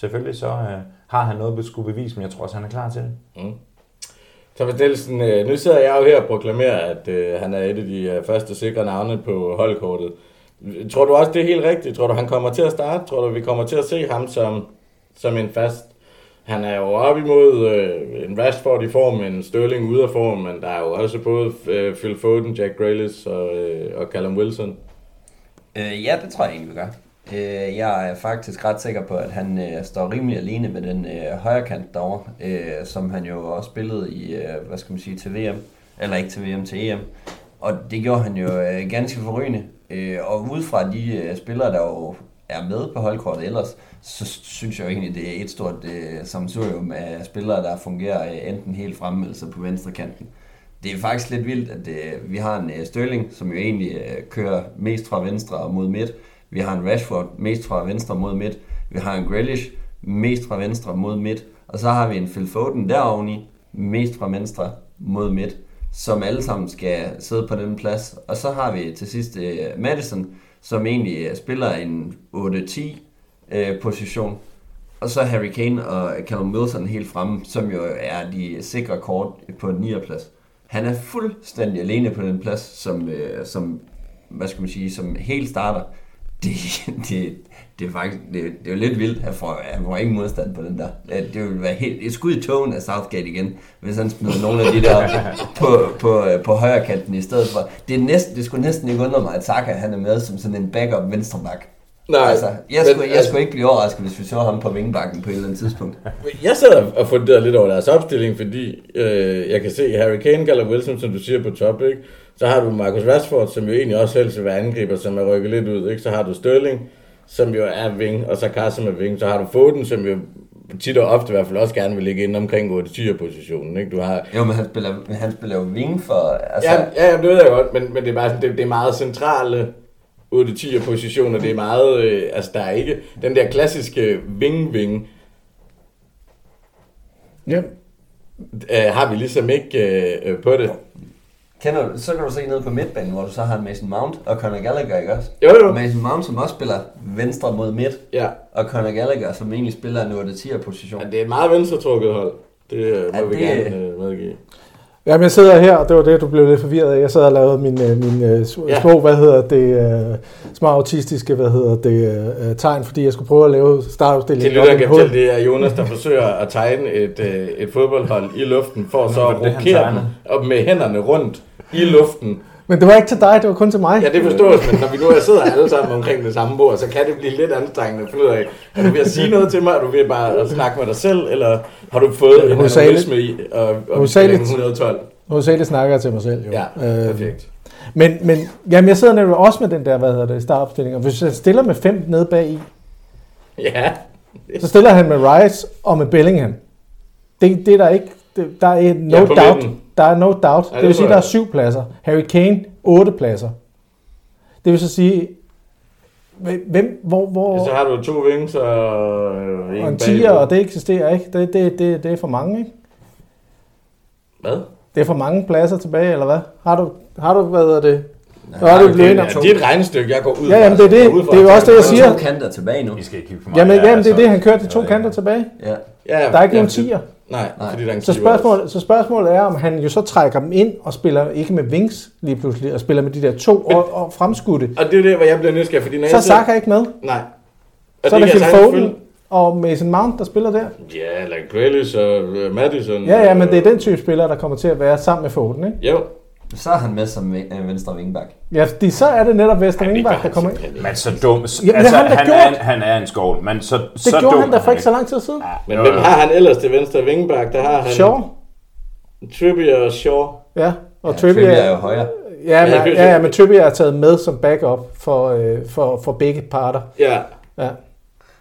Selvfølgelig så øh, har han noget at skulle bevise, men jeg tror også, han er klar til det. Mm. Thomas Nielsen, øh, nu sidder jeg jo her og proklamerer, at øh, han er et af de øh, første sikre navne på holdkortet. Tror du også, det er helt rigtigt? Tror du, han kommer til at starte? Tror du, vi kommer til at se ham som, som en fast? Han er jo op imod øh, en Rashford i form, en Sterling ude af form, men der er jo også både øh, Phil Foden, Jack Grealish og, øh, og Callum Wilson. Øh, ja, det tror jeg egentlig, vi gør. Øh, jeg er faktisk ret sikker på, at han øh, står rimelig alene med den øh, højre kant derovre, øh, som han jo også spillede i, øh, hvad skal man sige, til VM, eller ikke til VM, til EM. Og det gjorde han jo øh, ganske forrygende. Øh, og ud fra de øh, spillere, der jo er med på holdkortet ellers, så synes jeg jo egentlig, det er et stort øh, samsurium af spillere, der fungerer øh, enten helt fremme eller på venstre kanten. Det er faktisk lidt vildt, at øh, vi har en øh, Sterling, som jo egentlig øh, kører mest fra venstre og mod midt. Vi har en Rashford mest fra venstre mod midt. Vi har en Grealish mest fra venstre mod midt. Og så har vi en Phil Foden deroveni, mest fra venstre mod midt som alle sammen skal sidde på den plads. Og så har vi til sidst uh, Madison, som egentlig øh, spiller en 8-10 uh, øh, position. Og så Harry Kane og Callum Wilson helt fremme, som jo er de sikre kort på en 9. plads. Han er fuldstændig alene på den plads, som, uh, som hvad skal man sige, som helt starter. Det, det, det er faktisk det, det er jo lidt vildt. Han får, han får ingen modstand på den der. Det vil være helt, et skud i togen af Southgate igen, hvis han smider nogle af de der på, på, på højre kanten i stedet for. Det, er næsten, det skulle næsten ikke undre mig, at Saka han er med som sådan en backup venstreback. Nej, altså, jeg, men- skulle, jeg skulle ikke blive overrasket, hvis vi så ham på vingebakken på et eller andet tidspunkt. Jeg sidder og funderer lidt over deres opstilling, fordi øh, jeg kan se Harry Kane, Gallagher Wilson, som du siger på top, ikke? Så har du Marcus Rashford, som jo egentlig også helst vil være angriber, som er rykket lidt ud, ikke? Så har du Sterling, som jo er wing, og så Carson er wing. Så har du Foden, som jo tit og ofte i hvert fald også gerne vil ligge inde omkring 8 positionen ikke? Du har... Jo, men han spiller, men han spiller jo vinge for... Altså, Ja, ja, det ved jeg godt, men, men det er bare sådan, det, det er meget centrale 8-10 positioner. Det er meget, øh, altså der er ikke den der klassiske wing-wing, Ja. øh, har vi ligesom ikke øh, øh, på det. Kender du, så kan du se ned på midtbanen, hvor du så har Mason Mount og Conor Gallagher, ikke også? Jo, jo. Mason Mount, som også spiller venstre mod midt, Ja, og Conor Gallagher, som egentlig spiller en 8-10'er position. Ja, det er et meget venstretrukket hold. Det øh, må Ja, vi det- gerne øh, medgive. Jamen, jeg sidder her, og det var det, du blev lidt forvirret af. Jeg sad og lavede min, øh, min øh, sm- Ja. små, hvad hedder det, øh, små autistiske, hvad hedder det, tegn, fordi jeg skulle prøve at lave Til startopstillingen. op i kan fortælle, det er Jonas, der forsøger at tegne et, et fodboldhold i luften, for så at det er det, rokere med hænderne rundt i luften. Men det var ikke til dig, det var kun til mig. Ja, det forstås, men når vi nu er sidder alle sammen omkring det samme bord, så kan det blive lidt anstrengende at finde ud af, er du ved at sige noget til mig, er du ved bare at snakke med dig selv, eller har du fået en Hovedsageligt- aneurisme i, og, og hovedsageligt- ringe 112? Nu sagde det snakker jeg til mig selv, jo. Ja, Øh, perfekt. Men, men jamen, jeg sidder nemlig også med den der, hvad hedder det, startopstilling. Og hvis jeg stiller med fem nede bag i, Ja, så stiller han med Rice og med Bellingham. Det, det er der ikke, det, der er no Ja, doubt. midten. Der er no doubt. Ja, det det vil sige, der er syv pladser. Harry Kane, otte pladser. Det vil så sige, hvem, hvor, hvor, så har du to wings og øh, og en en bagved. tiger, og det eksisterer ikke. Det, det, det, det er for mange, ikke? Hvad? Det er for mange pladser tilbage, eller hvad? Har du, har du hvad hedder det? Nej, er det, det blevet er om? Ja, det er et regnestykke, jeg går ud Ja, jamen, det er det. Ud fra, Det er jo at- også det, jeg Der siger. er to kanter tilbage nu. I skal ikke kigge på mig. Jamen, Ja, jamen det er altså, det, han kørte de to kanter tilbage. Ja. Ja, Der er ikke ja, nogen det- tiger. Nej, Nej. fordi der er en Så spørgsmålet, så spørgsmålet er, om han jo så trækker dem ind og spiller ikke med wings lige pludselig, og spiller med de der to og, og fremskudte. Og det er det, hvor jeg bliver nysgerrig, fordi når Så jeg ser- Saka ikke med. Nej. Og Så er der Phil Foden og Mason Mount, der spiller der. Ja, eller Grealish og uh, Madison. Ja, ja, men det er den type spiller, der kommer til at være sammen med Foden, ikke? Jo. Så er han med som øh, venstre wingback. Ja, fordi så er det netop det Wingback, der kommer ind. Men så dum. Jamen, altså, det han han, gjort. er, han er en skål, men så, Det så gjorde dum han da for ikke så lang tid siden. Men Jo, hvem har han ellers til venstre wingback? Der har han Shaw. Trippier og Shaw. Ja, og Ja, Trippier Trippier er jo højre. Ja, men, Ja, det- ja, ja, men Trippier er taget med som backup for, øh, for, for begge parter. Ja. Ja.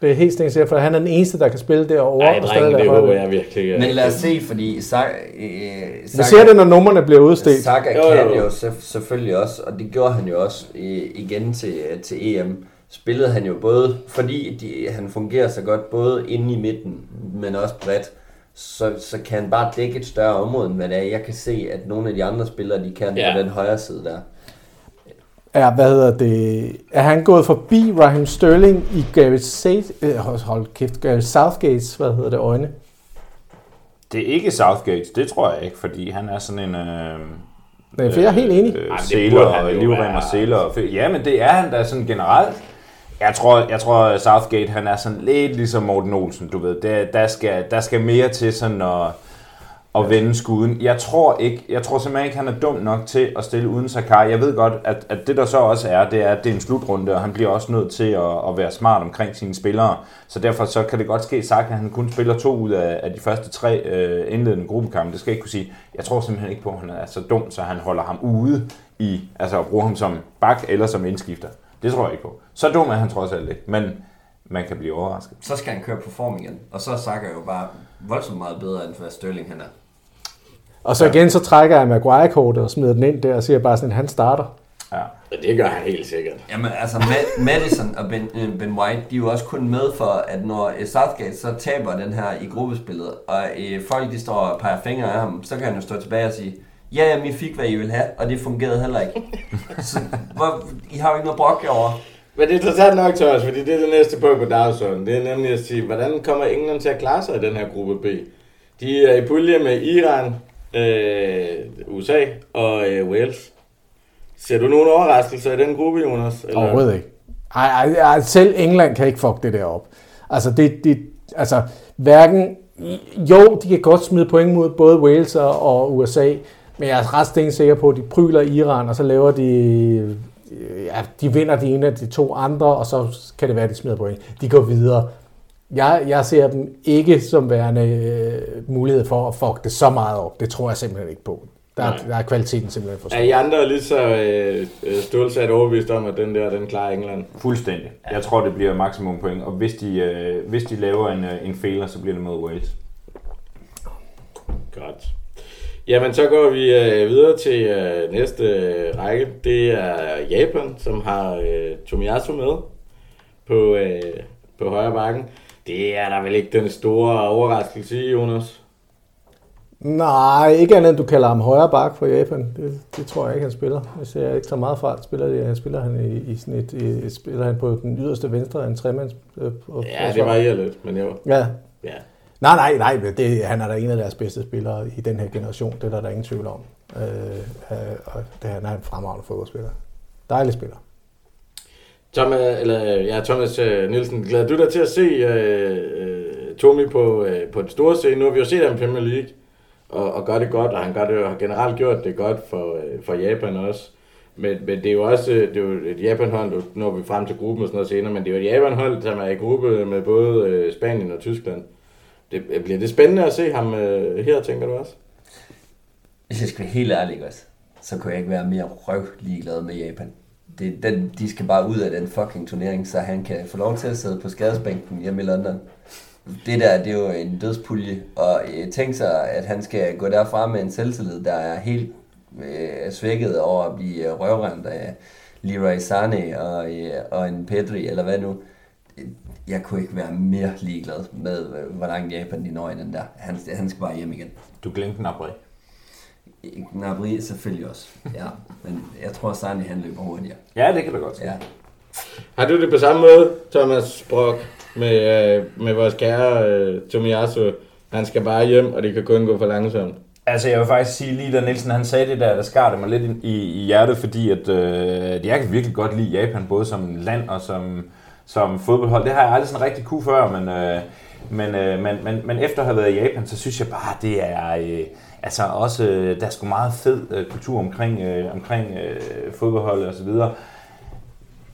Det er helt stængt for han er den eneste, der kan spille derovre. Ej, og stadig drenge, være det håber jeg virkelig ikke. Men lad os se, fordi Saka, øh, Vi ser det, når numrene bliver udstedt. Saka Jo, jo, kan jo. jo selv- selvfølgelig også, og det gjorde han jo også øh, igen til, til EM. Spillede han jo både, fordi de, han fungerer så godt både inde i midten, men også bredt, så, så kan han bare dække et større område, end hvad det er. Jeg kan se, at nogle af de andre spillere, de kan Ja. på den højre side der. Er, hvad hedder det, er han gået forbi Raheem Sterling i Gareth, South, øh, hold- kæft, Gareth Southgates, hvad hedder det, øjne? Det er ikke Southgate, det tror jeg ikke, fordi han er sådan en... Øh, Nej, for jeg er helt enig. Øh, og jo livrem og fe- ja, men det er han da sådan generelt. Jeg tror, jeg tror Southgate han er sådan lidt ligesom Morten Olsen, du ved. Der, der, skal, der skal mere til sådan at, at vende skuden. Jeg tror ikke, jeg tror simpelthen ikke, han er dum nok til at stille uden Sakai. Jeg ved godt, at, at det der så også er, det er, at det er en slutrunde, og han bliver også nødt til at, at være smart omkring sine spillere. Så derfor så kan det godt ske, at han kun spiller to ud af, af de første tre øh, indledende gruppekampe. Det skal jeg ikke kunne sige. Jeg tror simpelthen ikke på, at han er så dum, så han holder ham ude i, altså at bruge ham som bak eller som indskifter. Det tror jeg ikke på. Så dum er han trods alt ikke, men man kan blive overrasket. Så skal han køre på form igen, og så er Saka jo bare voldsomt meget bedre, end hvad Sterling han er. Og så igen, så trækker jeg Maguire-kortet og smider den ind der og siger bare sådan, at han starter. Ja. Ja, det gør han helt sikkert. Jamen altså, Ma- Madison og ben, øh, ben White, de er jo også kun med for, at når øh, Southgate så taber den her i gruppespillet, og øh, folk de står og peger fingre af ham, så kan han jo stå tilbage og sige, ja, jamen, I fik, hvad I ville have, og det fungerede heller ikke. så hvor, I har jo ikke noget brok over. Men det er interessant nok, Thomas, fordi det er det næste punkt på dagsordenen. Det er nemlig at sige, hvordan kommer England til at klare sig i den her gruppe B? De er i pulje med Iran, øh, USA og øh, Wales. Ser du nogen overraskelser i den gruppe, Jonas? Overhovedet ikke. Ej, ej, ej, selv England kan ikke fuck det der op. Altså, det, det, altså, hverken... Jo, de kan godt smide point mod både Wales og, og USA, men jeg er altså ret stensikker på, at de pryler Iran, og så laver de... Øh, ja, de vinder de ene af de to andre, og så kan det være, at de smider point. De går videre. Jeg, jeg ser dem ikke som værende øh, mulighed for at fuck det så meget op. Det tror jeg simpelthen ikke på. Der, er, der er kvaliteten simpelthen for stor. Er I andre lige så øh, øh, stålsat overbevist om, at den der, den klarer England? Fuldstændig. Jeg tror, det bliver maksimum point, og hvis de, øh, hvis de laver en, øh, en fejler, så bliver det mod Wales. Godt. Jamen, så går vi øh, videre til øh, næste øh, række. Det er Japan, som har øh, Tomiyasu med på, øh, på højre bakken. Det er der vel ikke den store overraskelse Jonas? Nej, ikke andet end du kalder ham højre bak for Japan. Det, det tror jeg ikke, han spiller. Jeg ikke tager meget fra, spiller, det, spiller han i, i sådan et, i, spiller han på den yderste venstre af en tremands. Øh, Ja, det varierer lidt, men jo. Ja. Ja. Nej, nej, nej. Det, han er da en af deres bedste spillere i den her generation. Det er der, der er ingen tvivl om. Øh, øh, og det, han er en fremragende fodboldspiller. Dejlig spiller. Thomas, eller, ja, Thomas øh, Nielsen, glæder du dig til at se øh, øh, Tommy på, øh, på den store scene? Nu har vi jo set ham i Premier League, og, og gør det godt, og han gør det, har generelt gjort det godt for, øh, for Japan også. Men, men det er jo også øh, det er jo et Japan-hold, nu når vi frem til gruppen og sådan noget senere, men det er jo et Japan-hold, som er i gruppe med både øh, Spanien og Tyskland. Det, øh, bliver det spændende at se ham øh, her, tænker du også? Hvis jeg skal være helt ærlig også, så kunne jeg ikke være mere røv ligeglad med Japan. Det, den, de skal bare ud af den fucking turnering, så han kan få lov til at sidde på skadesbænken hjemme i London. Det der, det er jo en dødspulje, og øh, tænk sig, at han skal gå derfra med en selvtillid, der er helt øh, svækket over at blive øh, røvrendt af Leroy Sané og, øh, og en Pedri, eller hvad nu. Jeg kunne ikke være mere ligeglad med, øh, hvor langt Japan de når i den der. Han, han skal bare hjem igen. Du glemte Gnabry. Gnabry selvfølgelig også, ja. Men jeg tror, Sani han løber hurtigere. Ja, det kan du godt Ja. Har du det på samme måde, Thomas Brock, med, øh, med vores kære øh, Tomiyasu? Han skal bare hjem, og det kan kun gå for langsomt. Altså, jeg vil faktisk sige, lige da Nielsen han sagde det der, der skar det mig lidt i, i hjertet, fordi at, øh, jeg kan virkelig godt lide Japan, både som land og som, som fodboldhold. Det har jeg aldrig sådan rigtig kunne før, men, øh, men, øh, men, men, men efter at have været i Japan, så synes jeg bare, det er... Øh, altså også, øh, der er sgu meget fed øh, kultur omkring, øh, omkring øh, fodboldholdet og så videre.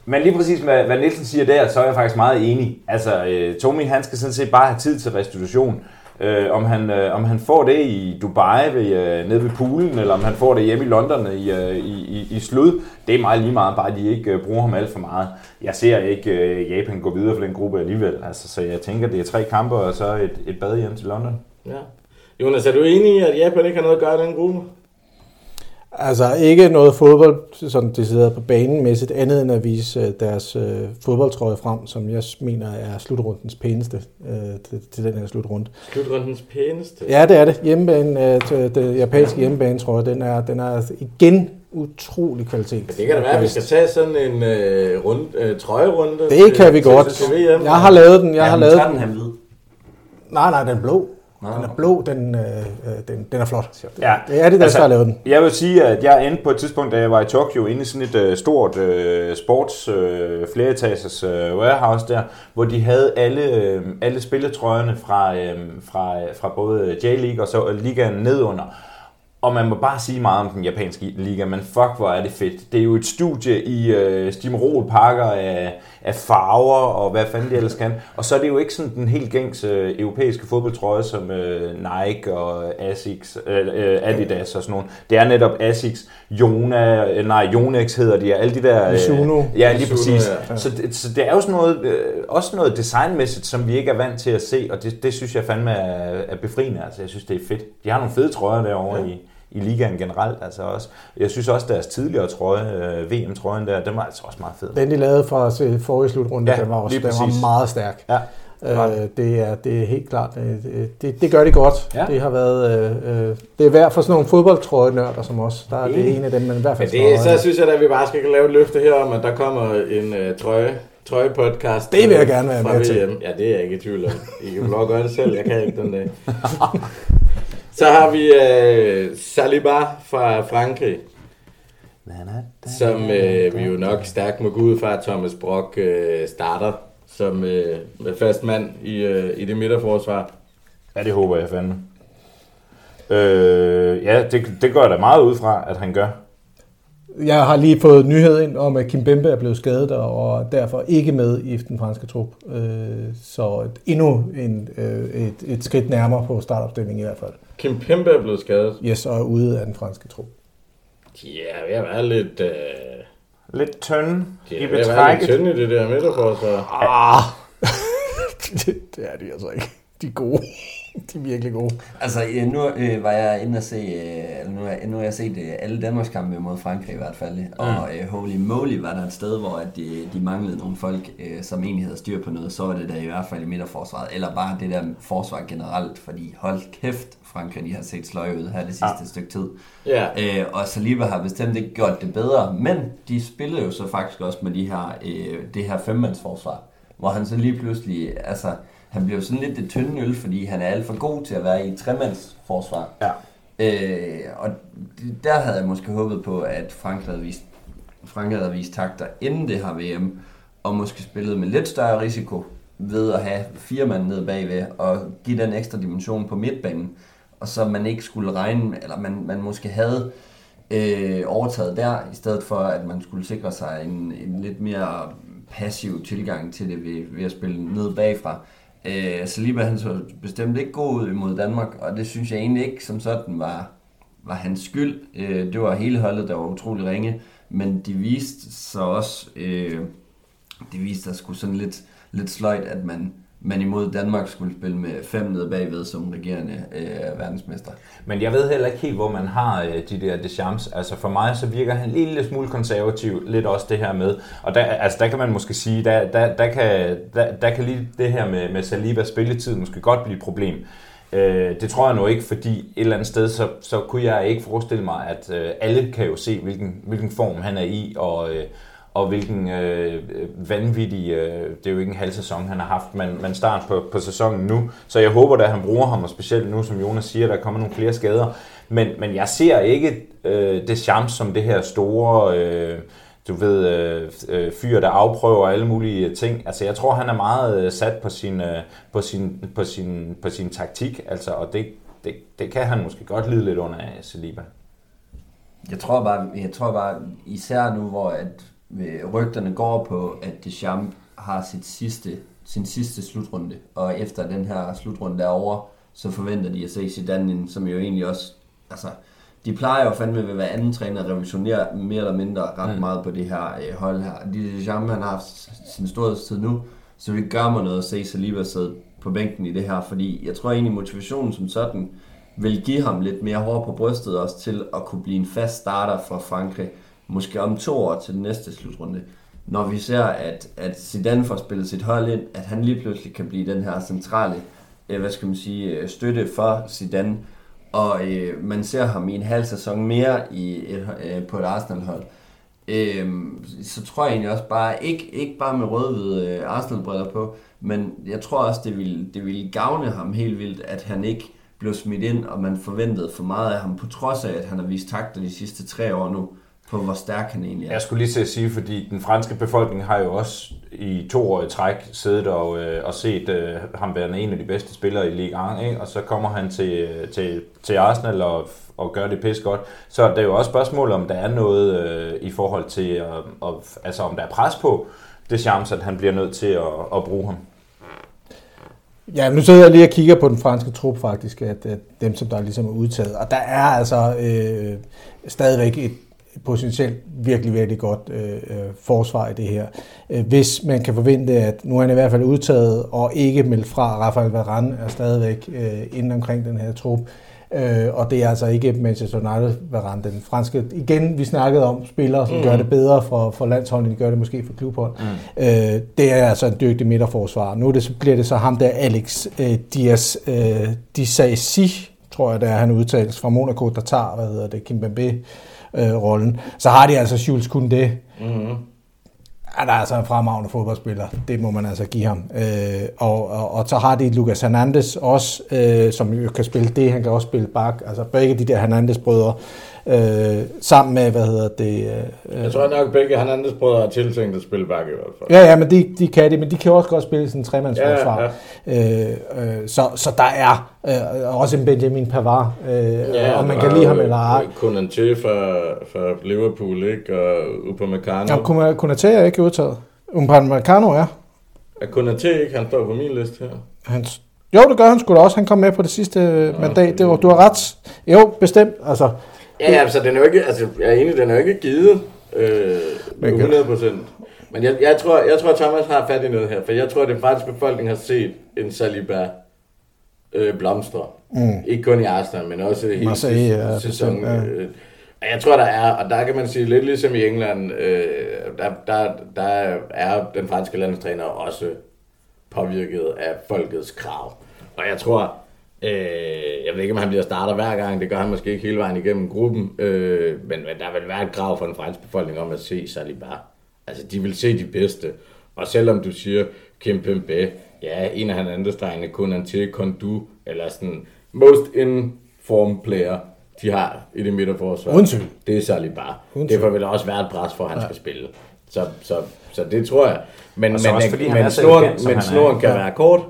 Men lige præcis hvad, hvad Nielsen siger der, så er jeg faktisk meget enig. Altså, øh, Tommy, han skal sådan set bare have tid til restitution. Øh, om, han, øh, om han får det i Dubai, ved, øh, nede ved poolen, eller om han får det hjemme i London i, øh, i, i, i slud, det er meget lige meget, bare de ikke øh, bruger ham alt for meget. Jeg ser ikke øh, Japan gå videre for den gruppe alligevel, altså, så jeg tænker, det er tre kampe og så et, et bad hjem til London. Ja. Jonas, er du enig i, at Japan ikke har noget at gøre i den gruppe? Altså ikke noget fodbold, sådan de sidder på banen mæssigt, andet end at vise øh, deres øh, fodboldtrøje frem, som jeg mener er slutrundens pæneste øh, til, til den her slutrunde. Slutrundens pæneste. Ja, det er det. Hjemmebane, øh, til- den japanske hjemmebanetrøje, den er, den er igen utrolig kvalitet. Det kan da være, at vi skal tage sådan en øh, rund, øh, trøjerunde. Det kan vi til- godt. Jeg har lavet den, jeg ja, har lavet den. den han hvid. Nej, nej, den blå. Nå. Den er blå, den, øh, øh, den, den er flot. Ja. Det er det, der altså, har lavet den. Jeg vil sige, at jeg endte på et tidspunkt, da jeg var i Tokyo, inde i sådan et uh, stort uh, sports uh, fleretagers uh, warehouse der, hvor de havde alle, uh, alle spilletrøjerne fra, uh, fra, fra både J-League og så ligaen nedunder. Og man må bare sige meget om den japanske liga, men fuck, hvor er det fedt. Det er jo et studie i øh, stimrolpakker af, af farver og hvad fanden det ellers kan. Og så er det jo ikke sådan den helt gængs øh, europæiske fodboldtrøje som øh, Nike og Asics, øh, øh, Adidas og sådan nogle. Det er netop Asics, Jona, øh, nej, Yonex hedder de, og alle de der... Mizuno. ja, lige Mizuno, præcis. ja. Så, det, så det er jo sådan noget, øh, også noget designmæssigt, som vi ikke er vant til at se, og det, det synes jeg fandme er, er befriende. Altså, jeg synes, det er fedt. De har nogle fede trøjer derovre ja. i, i ligaen generelt. Altså også. Jeg synes også, deres tidligere trøje, øh, VM-trøjen der, den var altså også meget fed. Den, de lavede fra til forrige slutrunde, Ja, den var også den var meget stærk. Ja. Øh, det, er, det er helt klart, øh, det, det, det gør de godt. Ja. Det har været, øh, øh, det er værd for sådan nogle fodboldtrøjenørder som os. Der er det Enig. en af dem, man i hvert fald Men det, så synes jeg at vi bare skal lave et løfte her om, at der kommer en øh, trøje, trøjepodcast. Det vil jeg gerne være fra med til. VM. Ja, det er jeg ikke i tvivl om. I kan at gøre det selv, jeg kan ikke den dag. Så har vi øh, Saliba fra Frankrig. som øh, vi jo nok stærkt må gå ud fra, at Thomas Brock øh, starter som øh, fast mand i, øh, i det midterforsvar. Ja, det håber jeg fandme. Øh, ja, det, det går da meget ud fra, at han gør. Jeg har lige fået nyhed ind om, at Kim Bembe er blevet skadet og derfor ikke med i den franske trup. Øh, så endnu en, øh, et, et skridt nærmere på startopstillingen i hvert fald. Kim Pembe er blevet skadet? Yes, og er ude af den franske trup. Ja, jeg er lidt... Øh... Lidt tynd ja, i betrækket. Jeg lidt tynd i det der midterforsvar. Ah, det, det er de altså ikke. De er gode. de er virkelig gode. Altså, nu øh, var jeg inde og se, øh, nu, nu har jeg set øh, alle Danmarks kampe mod Frankrig i hvert fald, og øh, holy moly var der et sted, hvor at de, de manglede nogle folk, øh, som egentlig havde styr på noget, så var det der i hvert fald i midterforsvaret, eller bare det der forsvar generelt, fordi hold kæft, Frankrig de har set sløje ud her det sidste ja. stykke tid. Ja. Øh, og Saliba har bestemt ikke gjort det bedre, men de spillede jo så faktisk også med de her, øh, det her femmandsforsvar, hvor han så lige pludselig, altså han bliver sådan lidt det tynde øl, fordi han er alt for god til at være i et tremandsforsvar. Ja. Øh, og der havde jeg måske håbet på, at Frank havde vist, Frank havde vist takter inden det her VM, og måske spillet med lidt større risiko ved at have fire mand nede bagved, og give den ekstra dimension på midtbanen, og så man ikke skulle regne, eller man, man måske havde øh, overtaget der, i stedet for at man skulle sikre sig en, en lidt mere passiv tilgang til det ved, ved at spille ned bagfra. Øh, altså Saliba han så bestemt ikke god ud imod Danmark, og det synes jeg egentlig ikke som sådan var, var hans skyld. Øh, det var hele holdet, der var utrolig ringe, men de viste så også, øh, de viste sig skulle sådan lidt, lidt sløjt, at man man imod Danmark skulle spille med fem nede bagved som regerende øh, verdensmester. Men jeg ved heller ikke helt, hvor man har øh, de der Deschamps. Altså for mig så virker han en lille smule konservativ, lidt også det her med. Og der, altså der kan man måske sige, der, der, der, kan, der, der kan lige det her med, med Saliba spilletid måske godt blive et problem. Øh, det tror jeg nu ikke, fordi et eller andet sted, så, så kunne jeg ikke forestille mig, at øh, alle kan jo se, hvilken, hvilken form han er i, og, øh, og hvilken øh, vanvittig, øh, det er jo ikke en halv sæson, han har haft, men, men start på, på sæsonen nu. Så jeg håber, at han bruger ham, og specielt nu, som Jonas siger, der kommer nogle flere skader. Men, men jeg ser ikke øh, det chance som det her store, øh, du ved, øh, øh, fyr, der afprøver alle mulige ting. Altså jeg tror, han er meget øh, sat på sin, øh, på sin, på sin, på sin taktik, altså, og det, det, det kan han måske godt lide lidt under af Saliba. Jeg tror bare, jeg tror bare især nu, hvor at rygterne går på, at Deschamps har sit sidste, sin sidste slutrunde, og efter den her slutrunde er over, så forventer de at se Zidane, som jo egentlig også, altså, de plejer jo fandme ved hver anden træner at revisionere mere eller mindre ret mm. meget på det her øh, hold her. De Deschamps, han har haft sin storhedstid nu, så det gør mig noget at se Saliba sidde på bænken i det her, fordi jeg tror egentlig motivationen som sådan vil give ham lidt mere hår på brystet også til at kunne blive en fast starter for Frankrig måske om to år til den næste slutrunde, når vi ser, at, at Zidane får spillet sit hold ind, at han lige pludselig kan blive den her centrale, øh, hvad skal man sige, øh, støtte for Zidane, og øh, man ser ham i en halv sæson mere i et, øh, på et Arsenal-hold, øh, så tror jeg egentlig også bare, ikke, ikke bare med rød-hvide øh, Arsenal-briller på, men jeg tror også, det ville, det ville gavne ham helt vildt, at han ikke blev smidt ind, og man forventede for meget af ham, på trods af, at han har vist takter de sidste tre år nu på, hvor stærk han egentlig er. Jeg skulle lige til at sige, fordi den franske befolkning har jo også i to år i træk siddet og, øh, og set øh, ham være en af de bedste spillere i Ligue 1, ikke? og så kommer han til, til, til Arsenal og, og gør det pis godt. Så det er jo også spørgsmål, om der er noget øh, i forhold til, øh, og, altså om der er pres på det chance, at han bliver nødt til at, at bruge ham. Ja, nu sidder jeg lige og kigger på den franske trup faktisk, at, at dem, som der ligesom er udtaget. Og der er altså øh, stadigvæk et potentielt virkelig, virkelig godt øh, øh, forsvar i det her. Øh, hvis man kan forvente, at nu er han i hvert fald udtaget og ikke meldt fra, Rafael Varane er stadigvæk øh, inden omkring den her trup, øh, og det er altså ikke Manchester United Varane, den franske. Igen, vi snakkede om spillere, som mm. gør det bedre for, for landsholdet, de gør det måske for klubhold. Mm. Øh, det er altså en dygtig midterforsvar. Nu det, så bliver det så ham der, Alex øh, Diaz øh, Disasi, tror jeg, det er han udtales fra Monaco, der tager, hvad hedder det, Kimpembe øh, rollen. Så har de altså Jules Koundé. Mm-hmm. Han er altså en fremragende fodboldspiller. Det må man altså give ham. Øh, og, og, og så har de Lucas Hernandez også, øh, som jo kan spille det. Han kan også spille bak. Altså begge de der Hernandez-brødre øh, sammen med, hvad hedder det... Øh, Jeg tror nok, begge han andres brødre har tiltænkt at spille bakke i hvert fald. Ja, ja, men de, de kan det, men de kan også godt spille sådan en tremandsforsvar. Ja, ja. øh, øh, så, så der er øh, også en Benjamin Pavard, øh, ja, om man kan lide ham eller ej. Konaté fra, fra Liverpool, ikke? Og Upamecano. Ja, Konaté er ikke udtaget. Upamecano er. Er Konaté ikke? Han står på min liste her. Han, jo, det gør han sgu da også. Han kom med på det sidste ja, mandat. Det var, du har ret. Jo, bestemt. Altså, Ja, ja, altså den er jo ikke, altså jeg er enig, den er jo ikke givet øh, 100 procent. Men jeg, jeg, tror, jeg tror, Thomas har fat i noget her, for jeg tror, at den franske befolkning har set en Saliba øh, blomstre. Mm. Ikke kun i Arsenal, men også hele Marseille, ja, sæsonen. Ja. Øh, jeg tror, der er, og der kan man sige lidt ligesom i England, øh, der, der, der er den franske landstræner også påvirket af folkets krav. Og jeg tror, Øh, jeg ved ikke, om han bliver starter hver gang. Det gør han måske ikke hele vejen igennem gruppen. Øh, men, men der vil være et krav for den franske befolkning om at se Saliba. Altså, de vil se de bedste. Og selvom du siger Kim Pembe, ja, en af hans andre strengene, Konante, Kondu, eller sådan most in form player, de har i det midterforsvar. Undskyld. Det er Saliba. Undskyld. Derfor vil der også være et pres for, at han ja. skal spille. Så, så, så det tror jeg. Men, men, også, men, men snoren, men snoren kan ja. være kort.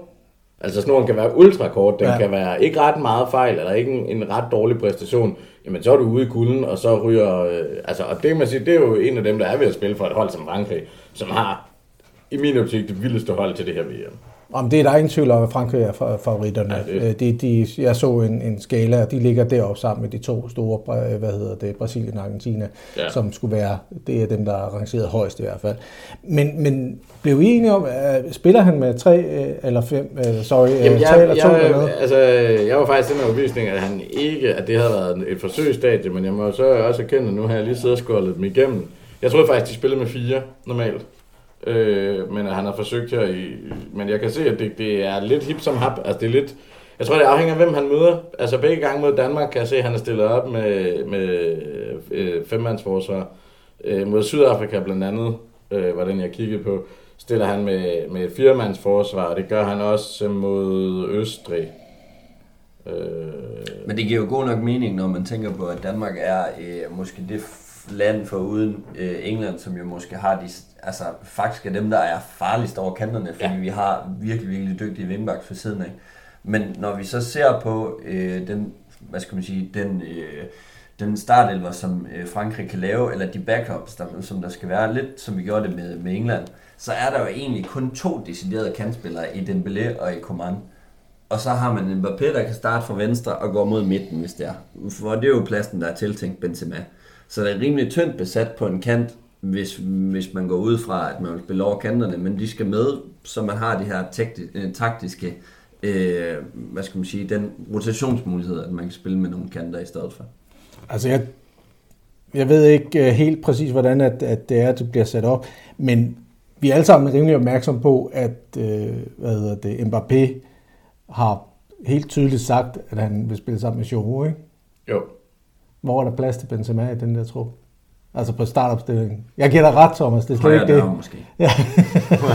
Altså snoren kan være ultra kort, den ja. kan være ikke ret meget fejl, eller ikke en, en ret dårlig præstation, jamen så er du ude i kulden, og så ryger, øh, altså, og det kan man sige, det er jo en af dem, der er ved at spille for et hold som Frankrig, som har i min optik det vildeste hold til det her VM. Om det er der ingen tvivl om, at Frankrig er favoritterne. Ja, det. Øh, de, de, jeg så en, en skala, og de ligger deroppe sammen med de to store, øh, hvad hedder det, Brasilien og Argentina, ja. som skulle være, det er dem, der er rangeret højst i hvert fald. Men, men blev I enige om, at spiller han med tre øh, eller fem, sorry, Jamen, jeg, tre eller to jeg, eller noget? Altså, jeg var faktisk den overbevisning, at han ikke, at det havde været et forsøgsstadie, men jeg må så også erkende, at nu har jeg lige siddet og skålet dem igennem. Jeg troede faktisk, de spillede med fire normalt. Øh, men han har forsøgt her i... Men jeg kan se, at det, det er lidt hip som hap. Altså det er lidt... Jeg tror, det afhænger af, hvem han møder. Altså begge gange mod Danmark kan jeg se, at han er stillet op med, med øh, femmandsforsvar. Øh, mod Sydafrika blandt andet, øh, var den jeg kiggede på, stiller han med, med firemandsforsvar, og det gør han også mod Østrig. Øh... Men det giver jo god nok mening, når man tænker på, at Danmark er øh, måske det land for uden øh, England, som jo måske har de, altså faktisk er dem, der er farligst over kanterne, fordi ja. vi har virkelig, virkelig dygtige wingbacks for siden af. Men når vi så ser på øh, den, hvad skal man sige, den, øh, den startelver, som øh, Frankrig kan lave, eller de backups, der, som der skal være, lidt som vi gjorde det med, med England, så er der jo egentlig kun to deciderede kantspillere i Dembélé og i Coman. Og så har man en Mbappé, der kan starte fra venstre og gå mod midten, hvis det er. For det er jo pladsen, der er tiltænkt Benzema. Så det er rimelig tyndt besat på en kant, hvis, hvis man går ud fra, at man vil spille over kanterne, men de skal med, så man har de her øh, taktiske, øh, hvad skal man sige, den rotationsmulighed, at man kan spille med nogle kanter i stedet for. Altså jeg, jeg ved ikke uh, helt præcis, hvordan at, at det er, at det bliver sat op, men vi er alle sammen rimelig opmærksom på, at uh, hvad hedder det, Mbappé har helt tydeligt sagt, at han vil spille sammen med Giroud, ikke? Jo. Hvor er der plads til Benzema i den der trup? Altså på startopstillingen. Jeg giver dig ret, Thomas. Det er slet ikke det. måske. Ja.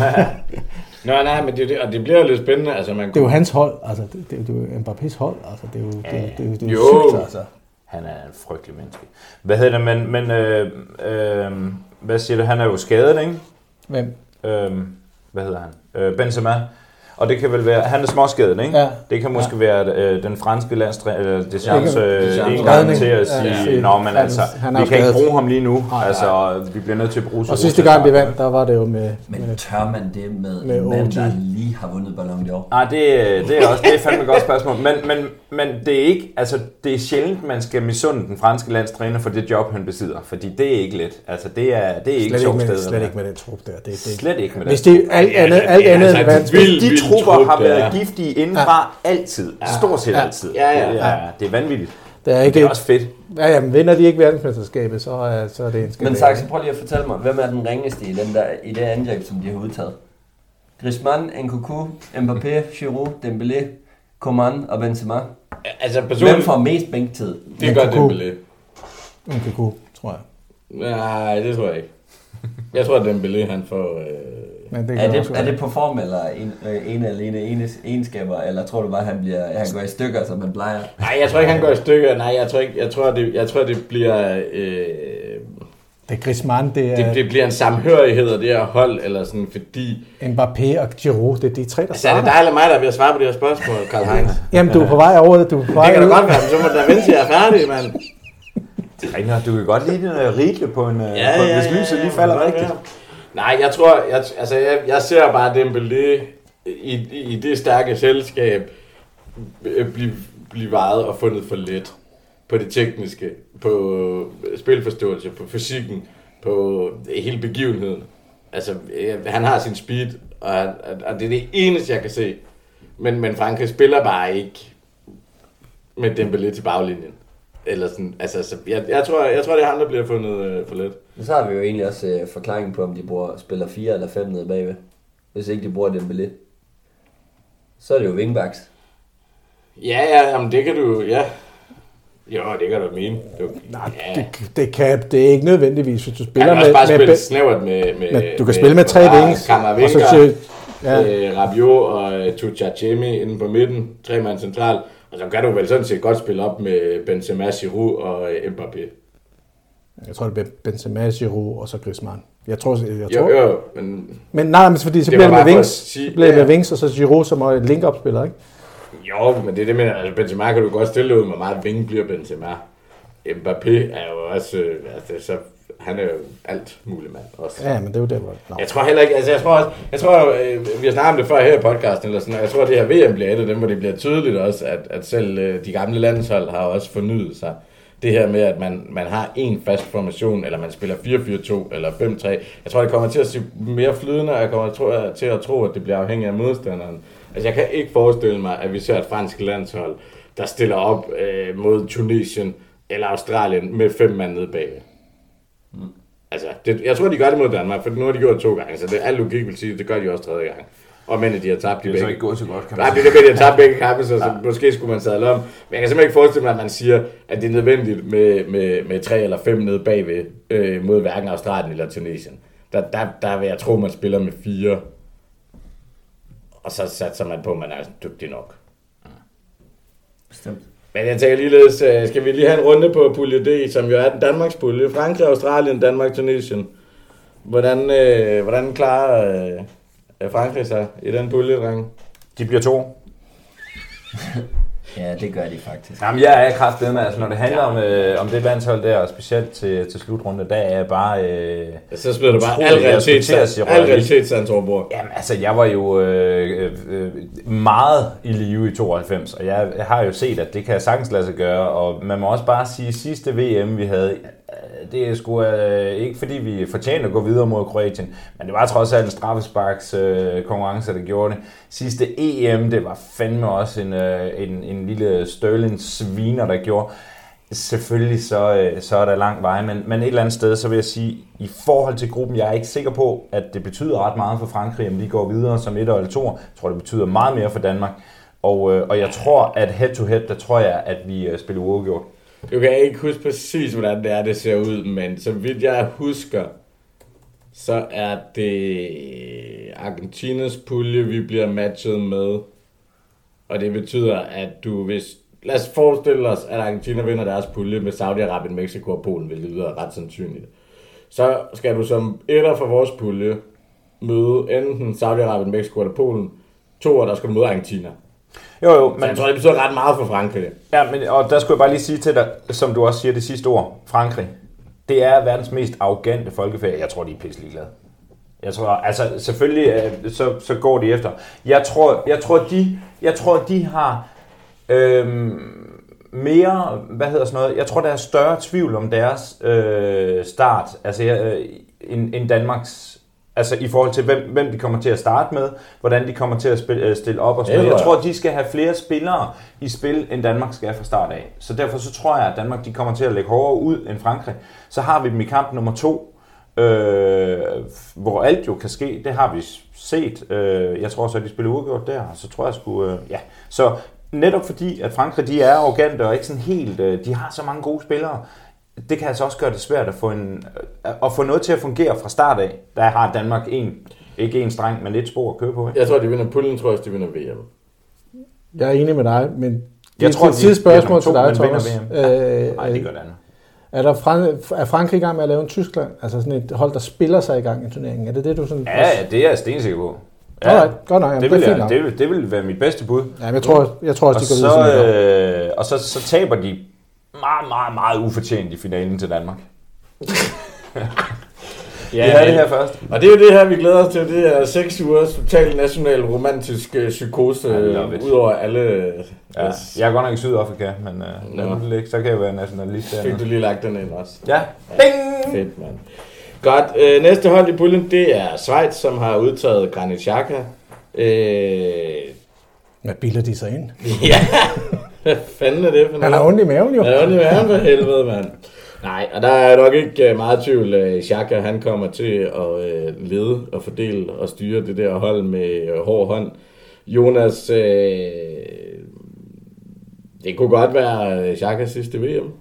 Nå, nej, men det, og det bliver lidt spændende. Altså, man. Det er jo hans hold. Altså, det, det, det er jo Mbappés hold. Altså, det er jo, det, det, det, det, det er jo, sygt, altså. Han er en frygtelig menneske. Hvad hedder det, men, men øh, øh, hvad siger du, han er jo skadet, ikke? Hvem? Øh, hvad hedder han? Øh, Benzema. Og det kan vel være, han er småskadet, ikke? Ja. Det kan måske ja. være øh, den franske landstræner, eller det chance øh, en gang til at sige, ja, ja. nå, men altså, han, han vi kan ikke bruge ham lige nu, nej, altså, nej. vi bliver nødt til at bruge Og sidste gang vi vandt, der var det jo med... Men med, tør man det med, med en mand, der lige har vundet Ballon d'Or? Ah, det, det er også, det er fandme et godt spørgsmål, men, men, men det er ikke, altså, det er sjældent, man skal misunde den franske landstræner for det job, han besidder, fordi det er ikke let, altså, det er, det er ikke sjovt sted. Slet ikke med den trup der. Det, det, slet ikke med den Hvis det er alt andet, alt andet end de trupper har været giftige indenfra ja. altid. Ja. Stort set ja. altid. Ja, ja, ja. ja. Det er vanvittigt. Det er, ikke, det er også fedt. Ja, ja, men vinder de ikke verdensmesterskabet, så, er, så er det en skandale. Men Saxe, prøv lige at fortælle mig, hvem er den ringeste i, den der, i det angreb, som de har udtaget? Griezmann, Nkunku, Mbappé, Giroud, Dembélé, Coman og Benzema. Altså, personligt... Hvem får mest bænktid? Det gør Dembélé. Nkunku, tror jeg. Nej, det tror jeg ikke. Jeg tror, at Dembélé, han får... Øh Men det Er det, er det på form eller en, øh, en alene enes, egenskaber, eller tror du bare, han, bliver, han går i stykker, som man plejer? Nej, jeg tror ikke, han går i stykker. Nej, jeg tror, ikke, jeg tror, det, jeg tror, det bliver... Øh, Det er Griezmann, det det, er det bliver en samhørighed af det her hold, eller sådan, fordi... Mbappé og Giroud. Det er de tre, der Altså, er det starter. dig eller mig, der er at svare på det her spørgsmål, Karl Heinz? Jamen, du er på vej over det. Du er på vej Det kan da ud. godt være, men så må du da vente til jeg er færdig, mand. Reiner, du kan godt lide den uh, rigle på en, uh, ja, på, hvis lyset lige falder ja, rigtigt. ja. Nej, jeg tror, jeg, altså, jeg, jeg ser bare Dembélé i, i det stærke selskab øh, blive, blive vejet og fundet for let på det tekniske, på øh, spilforståelse, på fysikken, på hele begivenheden. Altså, øh, han har sin speed, og, og det er det eneste, jeg kan se. Men, men Frankrig spiller bare ikke med Dembélé til baglinjen. Eller sådan, altså, så jeg, jeg, tror, jeg tror, det er ham, der bliver fundet øh, for let. Så har vi jo egentlig også øh, forklaringen på, om de bruger, spiller 4 eller 5 nede bagved. Hvis ikke de bruger Dembélé. Så er det jo wingbacks. Ja, ja, jamen det kan du, ja. Jo, det kan du mene. Du, Nej, ja. det, det, kan, det er ikke nødvendigvis, hvis du spiller kan også med, bare med, spille med, snævert med... med, med, du kan spille med tre wings, og så Kammervinger, til, ja, ja. øh, Rabiot og øh, Tuchachemi inde på midten, tre mand central. Og så kan du vel sådan set godt spille op med Benzema, Giroud og øh, Mbappé. Jeg tror, det bliver Benzema, Giroud og så Griezmann. Jeg tror, jeg Jo, tror. jo, men Men nej, men fordi så Det bliver det med wings, sige- bliver ja. med wings, og så Giroud som er et link-up-spiller, ikke? Jo, men det er det, men altså Benzema kan du godt stille ud, hvor meget vinge bliver Benzema. Mbappé er jo også, øh, altså, så, han er jo alt muligt mand også. Ja, men det er jo der, hvor... Nå. Jeg tror heller ikke, altså jeg tror også, jeg tror, øh, vi har snakket om det før her i podcasten, eller sådan, og jeg tror, at det her VM bliver et af dem, hvor det bliver tydeligt også, at, at selv øh, de gamle landshold har også fornyet sig. Det her med, at man, man har en fast formation, eller man spiller 4-4-2 eller 5-3. Jeg tror, det kommer til at se mere flydende, og jeg kommer til at tro, at det bliver afhængigt af modstanderen. Altså jeg kan ikke forestille mig, at vi ser et fransk landshold, der stiller op øh, mod Tunesien eller Australien med fem mand nede bagved. Altså, det, jeg tror, de gør det mod Danmark, for nu har de gjort det to gange, så det, al logik vil sige, at det gør de også tredje gang. Og men de har tabt de Det er så begge. ikke gået så godt, kan Nej, man det sige. er det de har tabt begge kampe, så, så måske skulle man sadle om. Men jeg kan simpelthen ikke forestille mig, at man siger, at det er nødvendigt med, med, med tre eller fem nede bagved øh, mod hverken Australien eller Tunesien. Der, der, der vil jeg tro, man spiller med fire. Og så satser man på, at man er dygtig nok. Bestemt. Men jeg tænker ligeledes, øh, skal vi lige have en runde på pulje D, som jo er den Danmarks pulje. Frankrig, Australien, Danmark, Tunesien. Hvordan, øh, hvordan klarer øh, Frankrig sig i den pulje, drenge? De bliver to. Ja, det gør de faktisk. Jamen, jeg er kraftedet med, altså når det handler om, øh, om det landshold der, og specielt til, til slutrunde, der er jeg bare... Øh, Så smider du bare al jeg realitet, skulle til at sige al realitetssans over bord. Jamen, altså, jeg var jo øh, øh, meget i live i 92, og jeg, jeg har jo set, at det kan sagtens lade sig gøre, og man må også bare sige, at sidste VM, vi havde, øh, det er sgu øh, ikke fordi, vi fortjener at gå videre mod Kroatien, men det var trods alt en straffesparks øh, konkurrence, der gjorde det. Sidste EM, det var fandme også en, øh, en, en lille Sterling sviner, der gjorde. Selvfølgelig så, øh, så er der lang vej, men, men et eller andet sted, så vil jeg sige, i forhold til gruppen, jeg er ikke sikker på, at det betyder ret meget for Frankrig, om de går videre som et eller to. Jeg tror, det betyder meget mere for Danmark. Og, øh, og jeg tror, at head-to-head, der tror jeg, at vi øh, spiller uafgjort. Du kan ikke huske præcis, hvordan det er, det ser ud, men så vidt jeg husker, så er det Argentinas pulje, vi bliver matchet med. Og det betyder, at du hvis... Lad os forestille os, at Argentina vinder deres pulje med Saudi-Arabien, Mexico og Polen, hvilket lyder ret sandsynligt. Så skal du som etter for vores pulje møde enten Saudi-Arabien, Mexico eller Polen. To år, der skal du møde Argentina. Jo, jo, Men men, jeg tror, det betyder ret meget for Frankrig. ja, men, og der skulle jeg bare lige sige til dig, som du også siger det sidste ord, Frankrig. Det er verdens mest arrogante folkefærd. Jeg tror, de er pisselig glade. Jeg tror, altså selvfølgelig, øh, så, så går de efter. Jeg tror, jeg tror, de, jeg tror, de har øhm, mere, hvad hedder sådan noget, jeg tror, der er større tvivl om deres øh, start, altså øh, end, end Danmarks, altså i forhold til, hvem, hvem de kommer til at starte med, hvordan de kommer til at spille, øh, stille op og noget. Jeg tror de skal have flere spillere i spil, end Danmark skal fra start af. Så derfor så tror jeg, at Danmark de kommer til at lægge hårdere ud end Frankrig. Så har vi dem i kamp nummer to, øh, hvor alt jo kan ske. Det har vi set. Øh, jeg tror så, at de spiller uafgjort der, så tror jeg sgu, øh, ja. Så netop fordi, at Frankrig de er arrogante og ikke sådan helt, øh, de har så mange gode spillere, det kan altså også gøre det svært at få, en, øh, at få noget til at fungere fra start af. Der har Danmark en Ikke en streng, men et spor at køre på, ikke? Jeg tror, de vinder puljen, tror jeg, de vinder VM. Jeg er enig med dig, men det Jeg er tror, et sidste spørgsmål til dig, Thomas. Øh, Nej, det gør det andet. er, der Fran- er Frankrig i gang med at lave en Tyskland? Altså sådan et hold, der spiller sig i gang i turneringen. Er det det, du sådan... Ja, ja, det er jeg stensikker på. Ja, Alright, godt nok. Jamen, det, det vil fint jeg, det, vil, det vil være mit bedste bud. Ja, men jeg tror, jeg tror Og også, de går videre så, sådan noget. øh, og så, så taber de meget, meget, meget ufortjent i finalen til Danmark. Ja, Vi havde det her først. Og det er jo det her, vi glæder os til. Det er seks ugers total national romantisk øh, psykose, øh, ud over alle... Ja, Yes. jeg er godt nok i Sydafrika, men øh, nu det ligge, så kan jeg være nationalist Fik der. du lige lagt den ind også. Ja. Bing! Fedt, mand. Godt. Øh, næste hold i puljen, det er Schweiz, som har udtaget Granit Xhaka. Øh, Hvad bilder de sig ind? ja, hvad fanden er det for Han har ondt i maven jo. Ja, det er for helvede, mand. Nej, og der er nok ikke øh, meget tvivl. øh, Xhaka, han kommer til at øh, lede og fordele og styre det der hold med hård hånd. Jonas, øh, det kunne godt være Xhakas sidste VM.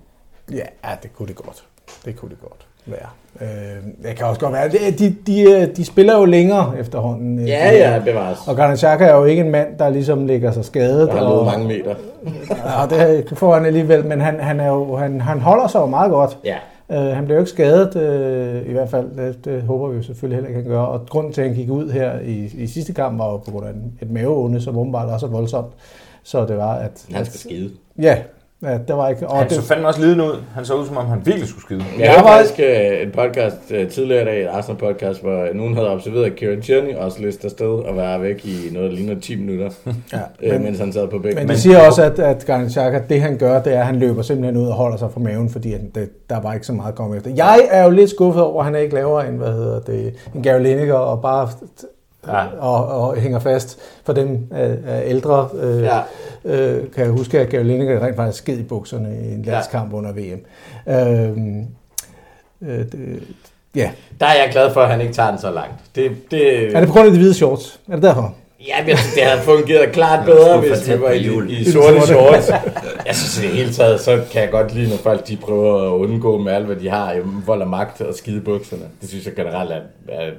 Ja, det kunne det godt. Det kunne det godt være. Øh, det kan også godt være. De, de, de, de spiller jo længere efterhånden. øh, Ja, de- ja, bevares. Og Granit Xhaka er jo ikke en mand, der ligesom ligger sig skadet. Der har og, mange meter. Ja, det får han alligevel, men han, han, er jo, han, han holder sig jo meget godt. Ja. Uh, han blev jo ikke skadet, uh, i hvert fald. Det, det håber vi jo selvfølgelig heller ikke, han gør. Og grunden til, at han gik ud her i, i sidste kamp, var jo på grund af et maveonde, som åbenbart også er voldsomt. Så det var, at... Han skal skide. Ja, ja der var ikke... Og Han det, så fandme også lidende ud. Han så ud, som om han virkelig skulle skide. Jeg hørte faktisk øh, en podcast øh, tidligere i dag, et Arsenal podcast, hvor nogen havde observeret, at Kieran Tierney også liste afsted og være væk i noget, der ligner 10 minutter, ja, øh, men, mens han sad på bænken. men de siger også, at, at Granit Xhaka, det han gør, det er, at han løber simpelthen ud og holder sig fra maven, fordi han, det, der var ikke så meget at komme efter. Jeg er jo lidt skuffet over, at han ikke laver en, hvad hedder det, en Gary Lineker og bare Ja. og, og hænger fast for dem af, af ældre. Øh, Ja. øh, kan jeg huske, at Gary Lineker rent faktisk sked i bukserne i en landskamp under VM. Øh, øh, det, ja. Der er jeg glad for, at han ikke tager den så langt. Det, det, Er det på grund af de hvide shorts? Er det derfor? Ja, men det havde fungeret klart bedre, hvis vi var i, i I sorte sorte. shorts. Jeg synes i det hele taget, så kan jeg godt lide, når folk de prøver at undgå med alt, hvad de har, i vold og magt og skide bukserne. Det synes jeg generelt er, er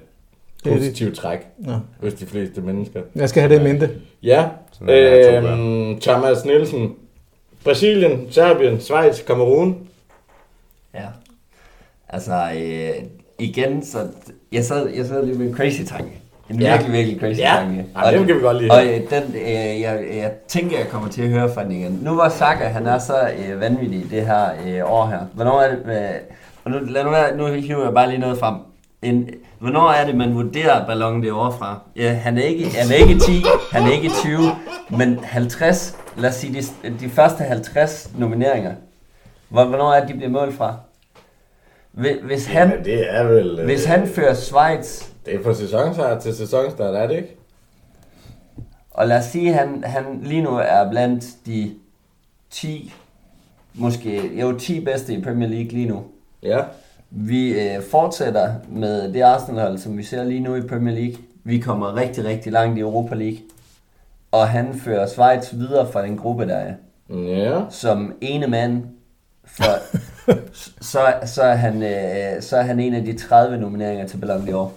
Det det. positivt træk Nå. hos de fleste mennesker. Jeg skal have det i mente. Ja, det, øhm, Thomas Nielsen. Brasilien, Serbien, Schweiz, Kamerun. Ja. Altså, øh, igen, så jeg sad, jeg sad lige med en crazy tanke. En Ja. virkelig, virkelig crazy Ja. tanke. Ej, den kan vi godt lide. Og øh, den, øh, jeg, jeg tænker, jeg kommer til at høre fra den igen. Nu var Saka, han er så øh, vanvittig det her øh, år her. Hvornår er det, øh, og nu, lad nu, være, nu hiver jeg bare lige noget frem. En, hvornår er det, man vurderer ballonen det år fra? Ja, han, er ikke, han er ikke 10, han er ikke 20, men 50, lad os sige de, de første 50 nomineringer. Hvor- Hvornår er det, de bliver målt fra? Hvis, han, Jamen, det er vel... øh, hvis han fører Schweiz Det er fra sæsonstart til sæsonstart, er det ikke? Og lad os sige, at han, han lige nu er blandt de 10, måske jo 10 bedste i Premier League lige nu. Ja. Vi øh, fortsætter med det Arsenal-hold, som vi ser lige nu i Premier League. Vi kommer rigtig, rigtig langt i Europa League. Og han fører Schweiz videre fra den gruppe, der er. Ja. Som ene mand, for, så, så, er han, øh, så er han en af de 30 nomineringer til Ballon d'Or.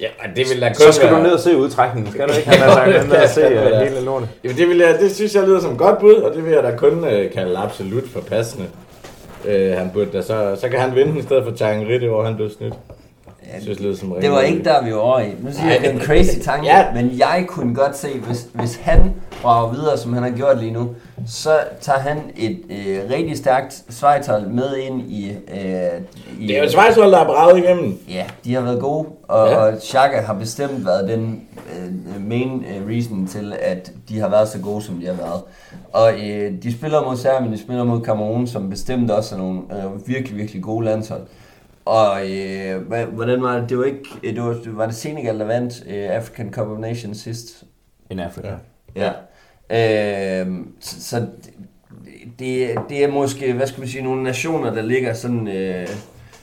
Ja, og det vil da kun Så skal være... du ned og se udtrækningen, skal du ikke? Han har sagt, ned og se uh, ja. hele lortet. Jamen, det, vil jeg, det synes jeg lyder som et godt bud, og det vil jeg da kun øh, kalde absolut for passende. Øh, han burde da, så, så kan han vinde i stedet for Tangeri, det hvor han blev snydt. Jeg synes, det som Det var ikke der, vi var over i. Nu siger jeg, det er en crazy tanke, Ja. men jeg kunne godt se, hvis, hvis han brager videre, som han har gjort lige nu, så tager han et øh, rigtig stærkt Schweizhold med ind i... Øh, i Det er jo Schweizhold, der er braget igennem. Ja, de har været gode, og, Ja. og Xhaka har bestemt været den øh, main øh, reason til, at de har været så gode, som de har været. Og øh, de spiller mod Serbien, de spiller mod Cameroon, som bestemt også er nogle øh, virkelig, virkelig gode landshold. Og øh, hvordan var det? Det var ikke, øh, det var, var det Senegal, der vandt øh, African Cup of Nations sidst? In Africa. Ja. Ja. Øh, så så det, det er måske, hvad skal man sige, nogle nationer, der ligger sådan, øh,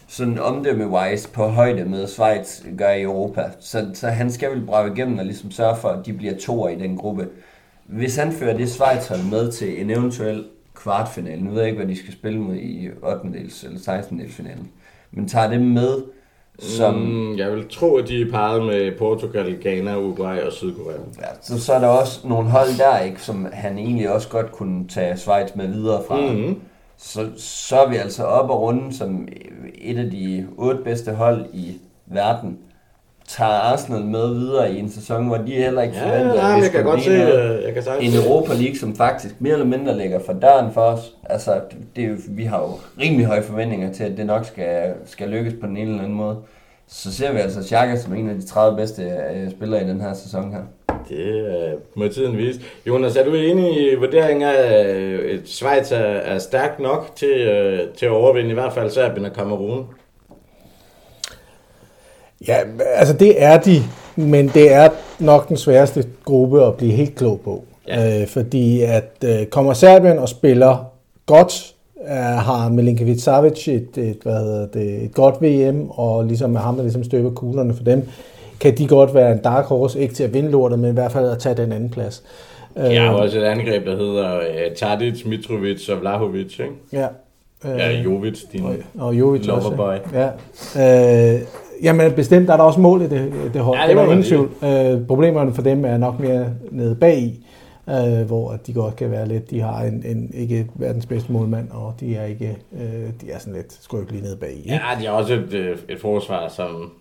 sådan omdømme-wise på højde med Schweiz gør i Europa. Så, så han skal vel brage igennem og ligesom sørge for, at de bliver toer i den gruppe. Hvis han fører det Schweiz-hold med til en eventuel kvartfinale, nu ved jeg ikke, hvad de skal spille mod i 8. eller 16. finalen, men tager dem med som... Mm, jeg vil tro, at de er parret med Portugal, Ghana, Uruguay og Sydkorea. Ja, så, så er der også nogle hold der, ikke, som han egentlig også godt kunne tage Schweiz med videre fra. Mm-hmm. Så, så er vi altså oppe og runde som et af de otte bedste hold i verden. Tager Arsenal med videre i en sæson, hvor de heller ikke Ja, forventer, nej, at men vi skulle godt se, noget. øh, jeg kan sagtens en Europa League, som faktisk mere eller mindre ligger for døren for os. Altså, det jo, vi har jo rimelig høje forventninger til, at det nok skal, skal lykkes på den ene eller anden måde. Så ser vi altså Xhaka som en af de 30 bedste øh, spillere i den her sæson her. Det øh, må tiden vise. Jonas, er du enig i vurderingen af, at Schweiz er, er stærkt nok til, øh, til at overvinde i hvert fald Serbien og Kamerun? Ja, altså det er de, men det er nok den sværeste gruppe at blive helt klog på. Ja. Øh, fordi at øh, kommer Serbien og spiller godt, øh, har Milinkovic Savic et, et, hvad hedder det, et godt VM, og ligesom er ham, der ligesom støber kuglerne for dem, kan de godt være en dark horse, ikke til at vinde lortet, men i hvert fald at tage den anden plads. Øh, Jeg har også et angreb, der hedder øh, Tadic, Mitrovic og Vlahovic, ikke? Ja. Øh, Ja, Jovic, din og, og Jovic også. loverboy. Ja. Øh, jamen bestemt er der også mål i det, det hold. Ja, det er ingen tvivl. Øh, problemerne for dem er nok mere nede bag i, øh, hvor de godt kan være lidt, de har en, en ikke verdens bedste målmand, og de er ikke, øh, de er sådan lidt skrøbelige nede bag i. Ja, de har også et, øh, et forsvar, som...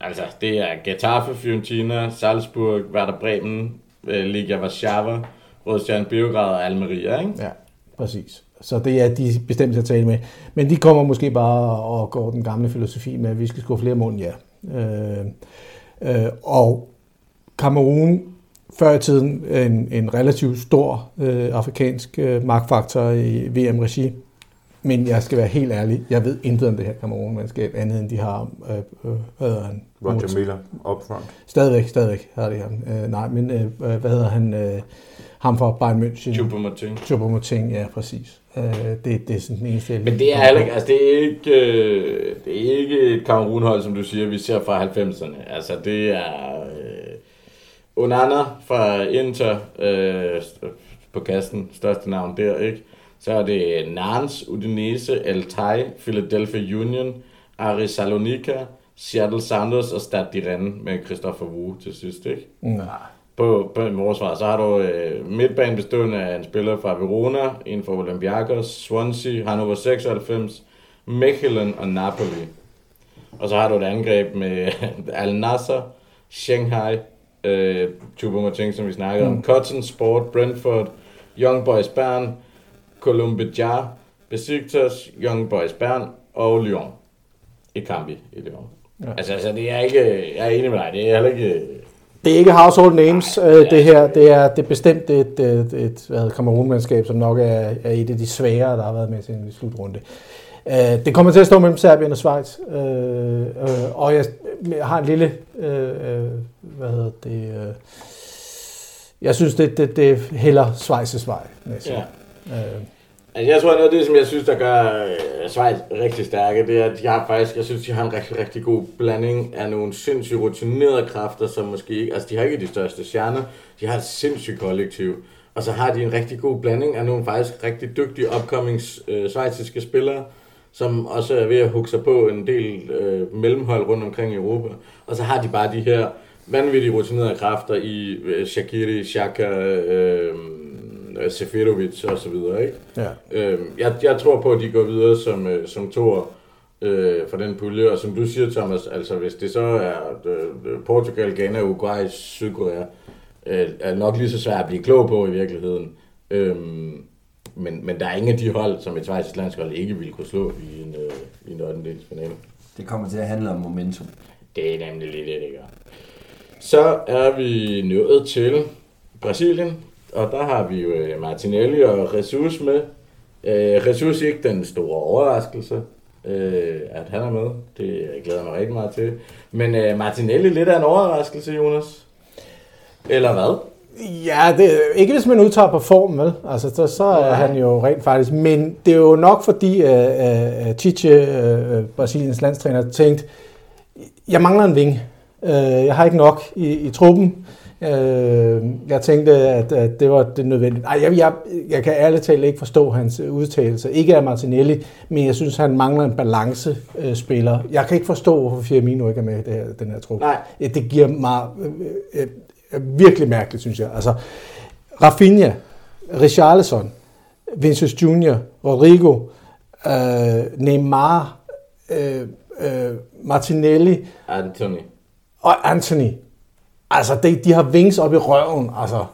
Altså, det er Getafe, Fiorentina, Salzburg, Werder Bremen, øh, Liga Warszawa, Rødstjern Beograd og Almeria, ikke? Ja, præcis. Så det er de bestemt til at tale med. Men de kommer måske bare og går den gamle filosofi med, at vi skal score flere mål, ja. Øh, øh, og Kamerun før i tiden en, en relativt stor øh, afrikansk øh, magtfaktor i VM-regi. Men jeg skal være helt ærlig, jeg ved intet om det her Kamerun-mandskab, andet end de har, øh, øh, hvad hedder han? Roger Miller up front. Stadigvæk, stadigvæk har de ham. Øh, nej, men øh, hvad hedder han? Øh, ham fra Bayern München. Choupo-Moting. Choupo-Moting, ja, præcis. Øh, det, det er sådan den eneste, jeg Men det er heller altså det er ikke, øh, det er ikke et Kamerun-hold, som du siger, vi ser fra 90'erne. Altså det er øh, Onana fra Inter øh, på kassen, største navn der, ikke? Så er det Nantes, Udinese, Altai, Philadelphia Union, Aris Salonika, Seattle Sounders og Stade de Rennes med Christopher Wu til sidst, ikke? Mm. På, på en forsvar, så har du øh, midtbanen bestående af en spiller fra Verona, en fra Olympiakos, Swansea, Hannover 96, Mechelen og Napoli. Og så har du et angreb med Al Nasser, Shanghai, øh, Choupo-Moting, som vi snakkede om, Cotton Sport, Brentford, Young Boys Bern, Columbia, Besiktas, Young Boys Bern og Lyon. I Kambi i Lyon. Ja. Altså, altså, det er ikke, jeg er enig med dig, det er heller ikke, Det er ikke household names, øh, det her. Det er, det er bestemt et, et, et hvad hedder, Kamerun-mandskab, som nok er, er et af de svære, der har været med til en slutrunde. Øh, det kommer til at stå mellem Serbien og Schweiz. Øh, øh, og jeg, har en lille, øh, øh, hvad hedder det, øh, jeg synes, det, det, det hælder Schweiz' vej. ja. Øh, Altså, jeg tror, noget af det, som jeg synes, der gør øh, Schweiz rigtig stærke, det er, at de har faktisk, jeg synes, de har en rigtig, rigtig god blanding af nogle sindssygt rutinerede kræfter, som måske ikke, altså de har ikke de største stjerner, de har et sindssygt kollektiv. Og så har de en rigtig god blanding af nogle faktisk rigtig dygtige upcoming øh, svejtiske spillere, som også er ved at hugge sig på en del øh, mellemhold rundt omkring i Europa. Og så har de bare de her vanvittige rutinerede kræfter i øh, Shakiri, Shaka, øh, Seferovic og så videre, ikke? ja. Øh, jeg, jeg tror på, at de går videre som, øh, som toer øh, for den pulje, og som du siger, Thomas, altså hvis det så er øh, Portugal, Ghana, Uruguay, Sydkorea, øh, er nok lige så svært at blive klog på i virkeligheden. Øh, men, men der er ingen af de hold, som et svejsisk landshold ikke ville kunne slå i en, øh, i en 8. finale. Det kommer til at handle om momentum. Det er nemlig lige det, det gør. Så er vi nået til Brasilien, og der har vi jo øh, Martinelli og Jesus med. Øh, Jesus ikke den store overraskelse, øh, at han er med. Det glæder jeg mig rigtig meget til. Men øh, Martinelli lidt af en overraskelse, Jonas. Eller hvad? Ja, det, ikke hvis man udtager på form, vel? Altså, så, så er han jo rent faktisk. Men det er jo nok fordi, at uh, uh, Chiche, uh, Brasiliens landstræner, tænkte, jeg mangler en ving. Uh, jeg har ikke nok i, i truppen. Øh, jeg tænkte, at, at det var det nødvendigt. Ej, jeg, jeg, jeg kan ærligt talt ikke forstå hans udtalelse. Ikke af Martinelli, men jeg synes, han mangler en balancespiller. Jeg kan ikke forstå, hvorfor Firmino ikke er med i det her, den her trup. Nej. Det giver mig øh, øh, øh, virkelig mærkeligt, synes jeg. Altså, Rafinha, Richarlison, Vinicius Junior, Rodrigo, øh, Neymar, øh, øh, Martinelli Anthony. og Anthony. Altså, de, de har wings op i røven. Altså,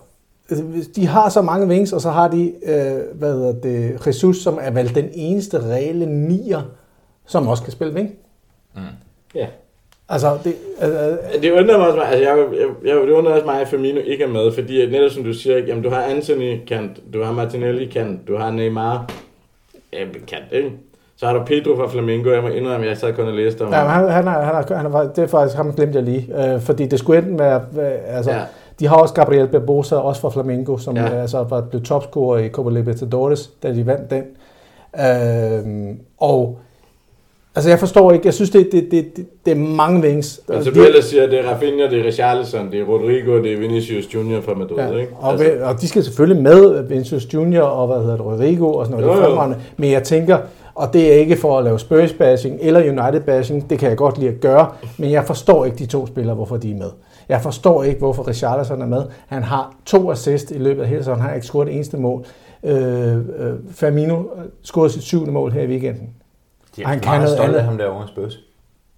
de har så mange wings, og så har de, øh, hvad hedder det, Jesus, som er vel den eneste reelle nier, som også kan spille wing. Ja. Altså, det, øh, Det undrer mig også, altså jeg, jeg, jeg, det undrer også mig, at Firmino ikke er med, fordi netop som du siger, jamen du har Anthony kant, du har Martinelli kant, du har Neymar øh, kant, ikke? Så har du Pedro fra Flamengo, jeg må indrømme, jeg sad kun og læste om ja, han, han, er, han, er, han er, det er faktisk, ham glemte jeg lige, øh, fordi det skulle enten være, være- altså, Ja. de har også Gabriel Barbosa, også fra Flamengo, som Ja. ja. altså, var blevet topscorer i Copa Libertadores, da de vandt den. Øh, og altså, jeg forstår ikke, jeg synes, det, det, det, det, det er mange wings. Som De- du ellers siger, det er Rafinha, det er Richarlison, det er Rodrigo, det er Vinicius Junior fra Madrid, Ja, ikke? og, altså. og de skal selvfølgelig med, Vinicius Junior og hvad hedder det, Rodrigo og sådan noget, Jo, jo. men jeg tænker, og det er ikke for at lave Spurs bashing eller United bashing, det kan jeg godt lide at gøre, men jeg forstår ikke de to spillere, hvorfor de er med. Jeg forstår ikke, hvorfor Richarlison er med. Han har to assist i løbet af hele sæsonen, han har ikke scoret det eneste mål. Øh, øh, Firmino scorede sit syvende mål her i weekenden. De er Han kan noget andet. af ham derovre i Spurs.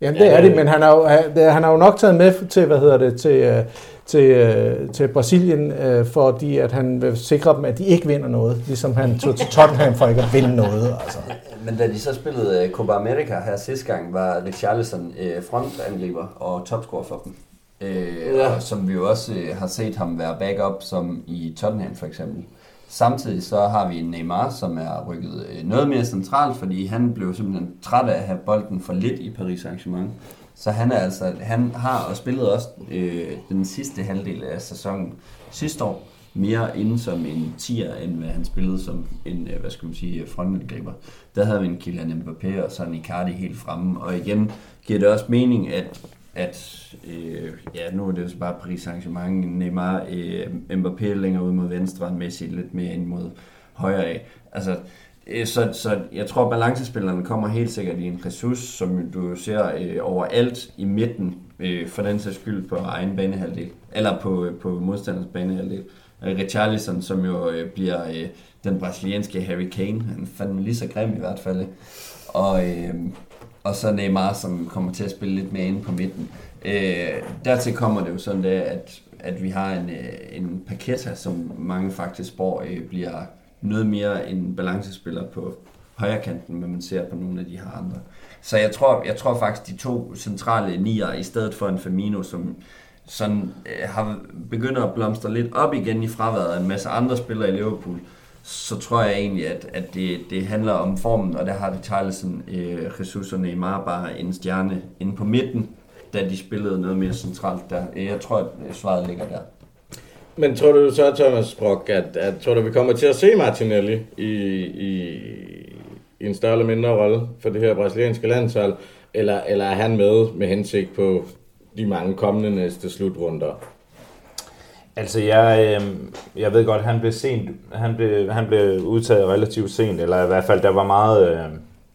Jamen Ja, det er det- men han har, jo, han, det- han har jo nok taget med til, hvad hedder det, til, øh, til, øh, til Brasilien, øh, fordi at han vil sikre dem, at de ikke vinder noget, ligesom han tog til Tottenham for ikke at vinde noget. Altså. Men da de så spillede øh, Copa America her sidste gang, var Richarlison øh, frontangriber og topscorer for dem. Øh, Ja. ja. og som vi jo også øh, har set ham være backup, som i Tottenham for eksempel. Samtidig så har vi Neymar, som er rykket øh, noget mere centralt, fordi han blev simpelthen træt af at have bolden for lidt i Paris Saint-Germain. Så han er altså, han har og spillet også øh, den sidste halvdel af sæsonen sidste år mere inde som en tier, end hvad han spillede som en, øh, hvad skal man sige, øh, frontangriber. Der havde vi en Kylian Mbappé og sådan Icardi helt fremme, og igen giver det også mening, at at øh, ja, nu er det jo så bare Paris Saint-Germain, Neymar, øh, Mbappé længere ud mod venstre, og Messi lidt mere ind mod højre af. Altså, øh, så, så jeg tror, balancespillerne kommer helt sikkert i en ressource, som du ser øh, overalt i midten, øh, for den sags skyld på egen banehalvdel, eller på, øh, på modstanders banehalvdel. Øh, Richarlison, som jo øh, bliver øh, den brasilianske Harry Kane, han er fandme lige så grim i hvert fald. Og, øh, og så Neymar, som kommer til at spille lidt mere inde på midten. Øh, dertil kommer det jo sådan, det, at, at vi har en, øh, en Paqueta, som mange faktisk spår øh, bliver noget mere en balancespiller på højre kanten, men man ser på nogle af de her andre. Så jeg tror, jeg tror faktisk, de to centrale nier, i stedet for en Firmino, som sådan øh, har begyndt at blomstre lidt op igen i fraværet af en masse andre spillere i Liverpool, så tror jeg egentlig, at, at det, det handler om formen, og der har det Charleston, øh, Jesus og Neymar bare en stjerne inde på midten, da de spillede noget mere centralt der. Øh, jeg tror, at svaret ligger der. Men tror du så, Thomas Brock, at, at tror du, vi kommer til at se Martinelli i, i, i en større eller mindre rolle for det her brasilianske landshold, eller, eller er han med med hensigt på de mange kommende næste slutrunder? Altså, jeg, øh, jeg ved godt, han blev sent, han blev, han blev udtaget relativt sent, eller i hvert fald, der var meget, øh,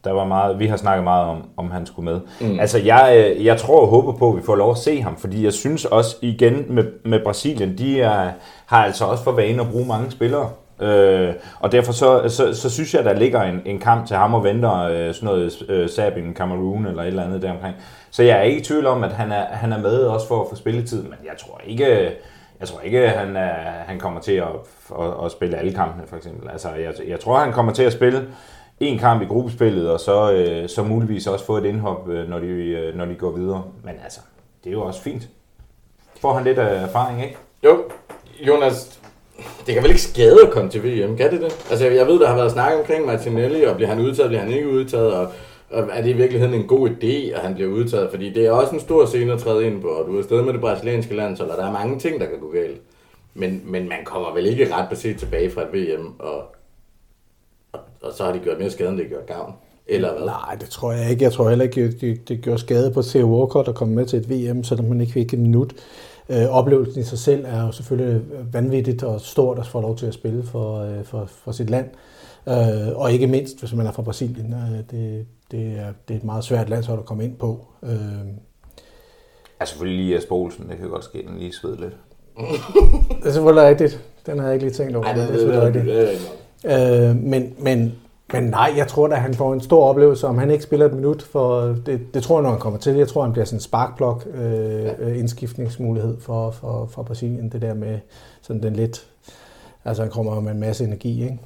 der var meget, vi har snakket meget om, om han skulle med. Mm. Altså, jeg, øh, jeg tror og håber på, at vi får lov at se ham, fordi jeg synes også igen med, med Brasilien, de er, har altså også for vane at bruge mange spillere. Øh, og derfor så, så, så synes jeg, der ligger en, en kamp til ham og venter øh, sådan noget øh, Sabin, Cameroon eller et eller andet deromkring. Så jeg er ikke i tvivl om, at han er, han er med også for at få spilletid, men jeg tror ikke, jeg tror ikke, han, er, han kommer til at, at, at spille alle kampene, for eksempel. Altså, jeg, jeg tror, han kommer til at spille en kamp i gruppespillet, og så, øh, så muligvis også få et indhop, øh, når, de, øh, når de går videre. Men altså, det er jo også fint. Får han lidt af erfaring, ikke? Jo, Jonas, det kan vel ikke skade at komme til VM, kan det det? Altså, jeg ved, der har været snak omkring Martinelli, og bliver han udtaget, bliver han ikke udtaget, og, og er det i virkeligheden en god idé, at han bliver udtaget? Fordi det er også en stor scene at træde ind på, og du er afsted med det brasilianske landshold, og der er mange ting, der kan gå galt. Men, men man kommer vel ikke ret beset tilbage fra et VM, og, og, og så har de gjort mere skade, end det gjort gavn. Eller hvad? Nej, det tror jeg ikke. Jeg tror heller ikke, det, det gjorde skade på Theo Walcott at komme med til et VM, selvom man ikke fik et minut. Øh, oplevelsen i sig selv er jo selvfølgelig vanvittigt og stort at få lov til at spille for, øh, for, for sit land. Øh, og ikke mindst, hvis man er fra Brasilien. Øh, det, det, er, det er et meget svært landshold at komme ind på. Øh, Ja, selvfølgelig lige Jesper Olsen, det kan godt ske, den lige sved lidt. det er selvfølgelig rigtigt. Den har jeg ikke lige tænkt over. Ej, det, er det, det, det, rigtigt. det, det, Øh, men, men, men nej, jeg tror da, han får en stor oplevelse, om han ikke spiller et minut, for det, det tror jeg, når han kommer til. Jeg tror, han bliver sådan en sparkplok øh, ja. indskiftningsmulighed for, for, for Brasilien. Det der med sådan den lidt... Altså, han kommer med en masse energi, ikke?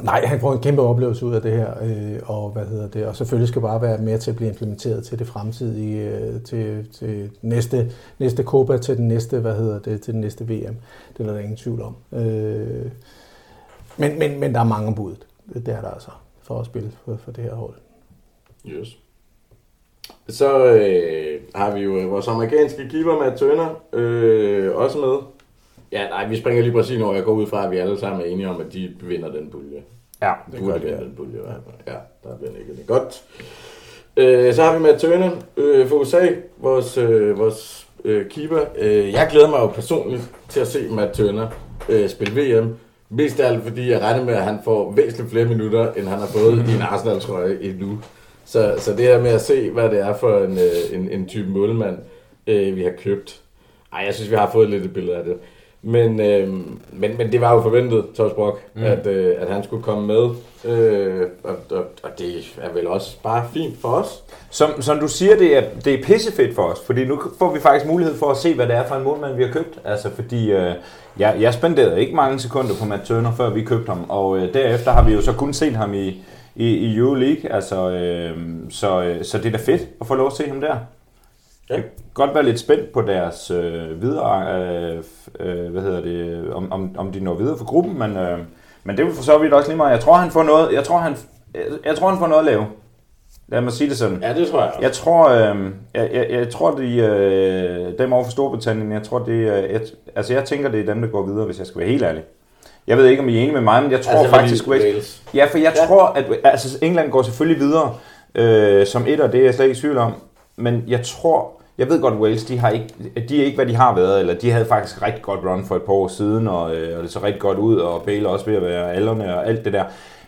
Nej, han får en kæmpe oplevelse ud af det her, øh, og hvad hedder det, og selvfølgelig skal bare være med til at blive implementeret til det fremtidige, øh, til, til næste, næste Copa, til den næste, hvad hedder det, til den næste VM. Det er der ingen tvivl om. Øh, men, men, men der er mange budet. Det er der altså, for at spille for, for det her hold. Yes. Så øh, har vi jo vores amerikanske keeper, Matt Turner, øh, også med. Ja, nej, vi springer lige præcis over. Jeg går ud fra, at vi alle sammen er enige om, at de vinder den pulje. Ja, Det burde vinde den pulje, i hvert fald. Ja, der bliver ikke det godt. Øh, så har vi Matt Turner øh, for USA, vores, øh, vores øh, keeper. Øh, jeg glæder mig jo personligt til at se Matt Turner øh, spille VM. Mest af alt, fordi jeg regner med, at han får væsentligt flere minutter, end han har fået i en Arsenal-trøje endnu. Så, så det her med at se, hvad det er for en, øh, en, en type målmand, øh, vi har købt. Ej, jeg synes, vi har fået lidt et billede af det. Men, øh, men, men det var jo forventet, Thomas Brock, mm. at, øh, at han skulle komme med. Øh, og, og, og det er vel også bare fint for os. Som, som du siger, det er, det er pissefedt for os, fordi nu får vi faktisk mulighed for at se, hvad det er for en målmand, vi har købt. Altså, fordi øh, jeg, jeg spenderede ikke mange sekunder på Matt Turner, før vi købte ham, og øh, derefter har vi jo så kun set ham i, i, i Euroleague, altså, øh, så, øh, så det er da fedt at få lov at se ham der. Ja. Jeg kan godt være lidt spændt på deres øh, videre, øh, øh, hvad hedder det, om, om, om de når videre for gruppen, men, øh, men det vil for så vidt også lige meget. Jeg tror, han får noget, jeg tror, han, jeg, jeg tror, han får noget at lave. Lad mig sige det sådan. Ja, det tror jeg også. Jeg tror, øh, jeg, jeg, jeg tror, de, øh, dem over for Storbritannien, jeg tror, det, øh, jeg, altså jeg tænker, det er dem, der går videre, hvis jeg skal være helt ærlig. Jeg ved ikke, om I er enige med mig, men jeg tror Altså, faktisk, Wales. Ja, for jeg Ja. tror, at altså, England går selvfølgelig videre øh, som etter, det er jeg slet ikke i tvivl om. Men jeg tror, jeg ved godt, Wales, de, har ikke, de er ikke, hvad de har været, eller de havde faktisk rigtig godt run for et par år siden, og, øh, og det så rigtig godt ud, og Bale også ved at være alderne og alt det der.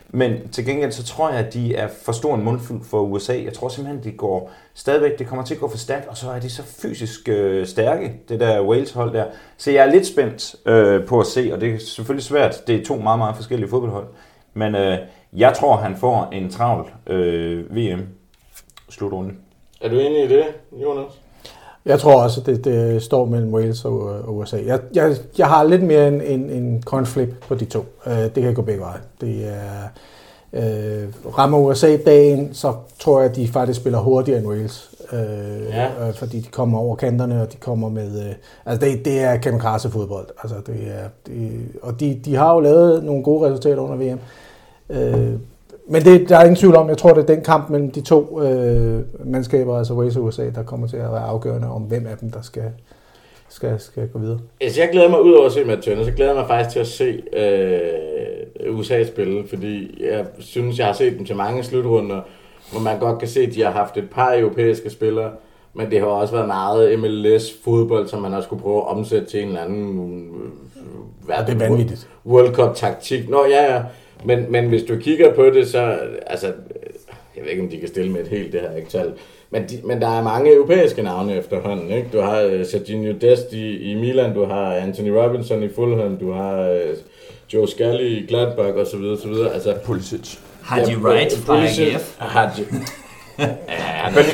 Men til gengæld, så tror jeg, at de er for stor en mundfuld for USA. Jeg tror simpelthen, det går stadigvæk, det kommer til at gå for stærkt, og så er de så fysisk øh, stærke, det der Wales-hold der. Så jeg er lidt spændt øh, på at se, og det er selvfølgelig svært. Det er to meget, meget forskellige fodboldhold. Men øh, jeg tror, han får en travl øh, VM-slutrunde. Er du enig i det, Jonas? Jeg tror også, at det, det står mellem Wales og, og USA. Jeg, jeg, jeg har lidt mere en, en, en conflip på de to. Uh, det kan gå begge veje. Det er, uh, rammer USA dagen, så tror jeg, at de faktisk spiller hurtigere end Wales. Uh, ja. uh, fordi de kommer over kanterne, og de kommer med... Uh, altså, det, det er kamikaze fodbold. Altså, det er, det, og de, de har jo lavet nogle gode resultater under VM. Uh, men det, der er ingen tvivl om, jeg tror, det er den kamp mellem de to øh, mandskaber, altså Wales og USA, der kommer til at være afgørende om, hvem af dem, der skal, skal, skal gå videre. Altså, jeg glæder mig ud over at se Matt Turner, så glæder jeg mig faktisk til at se øh, USA spille, fordi jeg synes, jeg har set dem til mange slutrunder, hvor man godt kan se, at de har haft et par europæiske spillere, men det har også været meget MLS-fodbold, som man også skulle prøve at omsætte til en eller anden... Øh, Ja, det er vanvittigt. World Cup-taktik. Nå, ja, ja. Men, men hvis du kigger på det, så... Altså, jeg ved ikke, om de kan stille med et helt, det her ikke tal. Men, de, men der er mange europæiske navne efterhånden. Ikke? Du har uh, Serginho Dest i, i Milan, du har Anthony Robinson i Fulham, du har uh, Joe Scally i Gladbach osv. osv. Altså, Pulisic. Haji Wright fra Pulisic- AGF. Haji. Ja,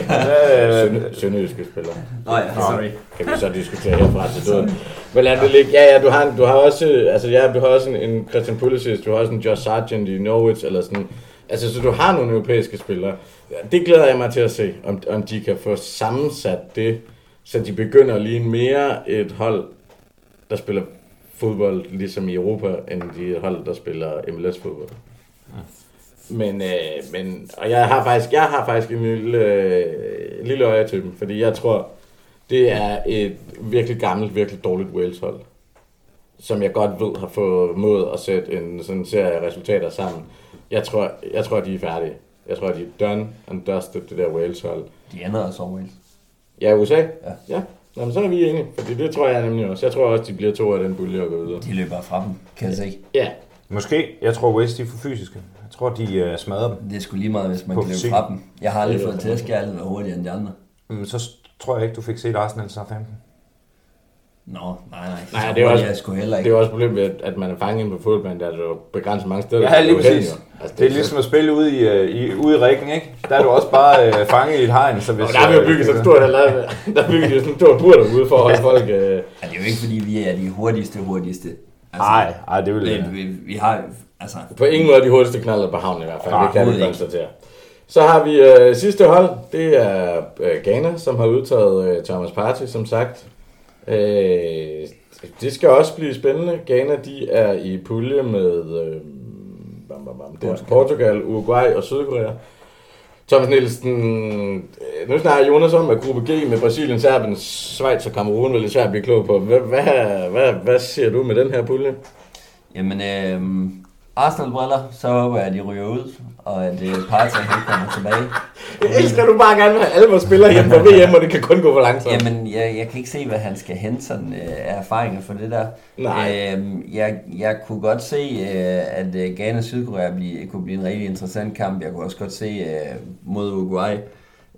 er sønderjyske sønderjyske spiller. Nå ja, sorry. Kan vi så diskutere herfra til døden. Men lad det ligge. Ja, ja, du har, du har også, altså ja, du har også en, en Christian Pulisic, du har også en Josh Sargent i Norwich, eller sådan. Altså, så du har nogle europæiske spillere. Det glæder jeg mig til at se, om, om de kan få sammensat det, så de begynder at ligne mere et hold, der spiller fodbold ligesom i Europa, end de hold, der spiller MLS-fodbold. Men, øh, men, og jeg har faktisk, jeg har faktisk en lille, øh, lille øje til dem, fordi jeg tror, det er et virkelig gammelt, virkelig dårligt Wales-hold, som jeg godt ved har fået mod at sætte en sådan serie resultater sammen. Jeg tror, jeg tror, de er færdige. Jeg tror, de er done and dusted, det der Wales-hold. De sig over Wales. Ja, USA? Ja. ja. Jamen, så er vi enige, fordi det tror jeg nemlig også. Jeg tror også, de bliver to af den pulje og går videre. De løber fra dem, kan jeg se. Ja, Måske. Jeg tror West de er for fysiske. Jeg tror, de uh, smadrer dem. Det er sgu lige meget, hvis man På kan løbe fra dem. Jeg har aldrig Det fået tæsk, jeg har hurtigere end de andre. Mm, så tror jeg ikke, du fik set Arsenal Southampton. Nå, nej, nej. Nej, det er hurtigt også- jeg sgu heller det er ikke. også problemet ved, at man er fanget inde på fodbold, der er jo begrænset mange steder. Ja, lige præcis. Altså, Det er ligesom at spille ude i, uh, i, ude i rækken, ikke? Der er du også bare uh, fanget i et hegn. Så hvis, Og der har vi jo øh, bygget sådan en stor, der, der bygget sådan en stor bur derude for at holde folk... Øh, Ja, det er jo ikke, fordi vi er de hurtigste hurtigste. Altså, Nej, nej, det vil jeg. vi, vi, vi har, altså, på ingen måde de hurtigste knaller på havnen i hvert fald, Nej, det kan vi konstatere. Så har vi øh, sidste hold, det er øh, Ghana, som har udtaget øh, Thomas Partey, som sagt. Øh, det skal også blive spændende. Ghana, de er i pulje med øh, bam, bam, bam, der, Portugal, Uruguay og Sydkorea. Thomas Nielsen, øh, nu snakker Jonas om, at gruppe G med Brasilien, Serbien, Schweiz og Kamerun vil det blive klog på. Hvad, hvad, hvad, hvad siger du med den her pulje? jamen, øh, Arsenal-briller, så håber jeg, at de ryger ud, og at øh, Partey han kommer tilbage. Jeg elsker, du bare gerne vil have alle vores spillere hjemme på VM, og det kan kun gå for langsomt. Jamen, jeg, jeg kan ikke se, hvad han skal hente sådan øh, af erfaringer for det der. Nej. Øhm, jeg, jeg kunne godt se, øh, at øh, Ghana og Sydkorea blive, kunne blive en rigtig interessant kamp. Jeg kunne også godt se øh, mod Uruguay.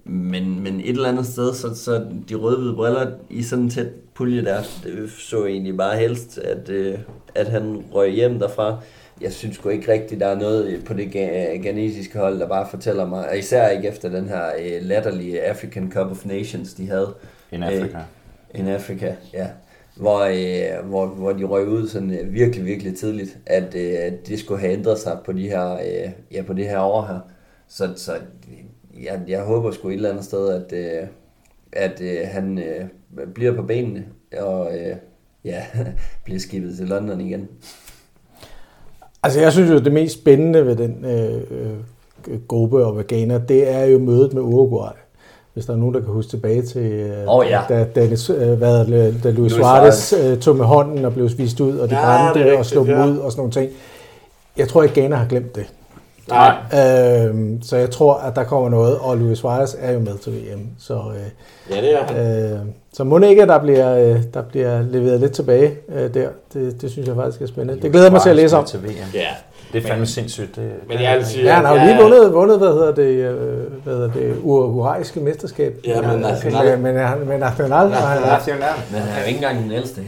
Men, men et eller andet sted, så, så de røde-hvide briller i sådan en tæt pulje der, det så egentlig bare helst, at, øh, at han røg hjem derfra. Jeg synes sgu ikke rigtigt, der er noget på det ga- ghanesiske hold, der bare fortæller mig, og især ikke efter den her øh, latterlige African Cup of Nations, de havde. In Africa. Øh, in Africa, ja. Hvor, øh, hvor, hvor de røg ud sådan øh, virkelig, virkelig tidligt, at øh, at det skulle have ændret sig på, de her, øh, ja, på det her år her. Så, så jeg, jeg håber sgu et eller andet sted, at, øh, at øh, han øh, bliver på benene og øh, ja, bliver skibet til London igen. Altså jeg synes jo, det mest spændende ved den øh, øh, gruppe og ved Ghana, det er jo mødet med Uruguay. Hvis der er nogen, der kan huske tilbage til, øh, Åh, ja. da, Dennis, øh, hvad, da Luis Luis Suarez øh, tog med hånden og blev vist ud, og de Ja, brændte det og slog dem ja. ud og sådan nogle ting. Jeg tror ikke, Ghana har glemt det. Nej. Øhm, så jeg tror, at der kommer noget, og Luis Suarez er jo med til VM. Så, øh, Ja, det er han. øh, så må det ikke, at der bliver, øh, der bliver leveret lidt tilbage øh, der. Det, det synes jeg faktisk er spændende. Det glæder mig til at læse om. Til VM. Ja. Det er fandme sindssygt. Det, Men jeg vil sige, Ja, han har jo lige jeg- vundet, vundet hvad hedder det, øh, hvad hedder det uruguayske mesterskab. Ja, men men, Nacional. men, men, men Nacional, og han er, Men han er jo ikke engang den ældste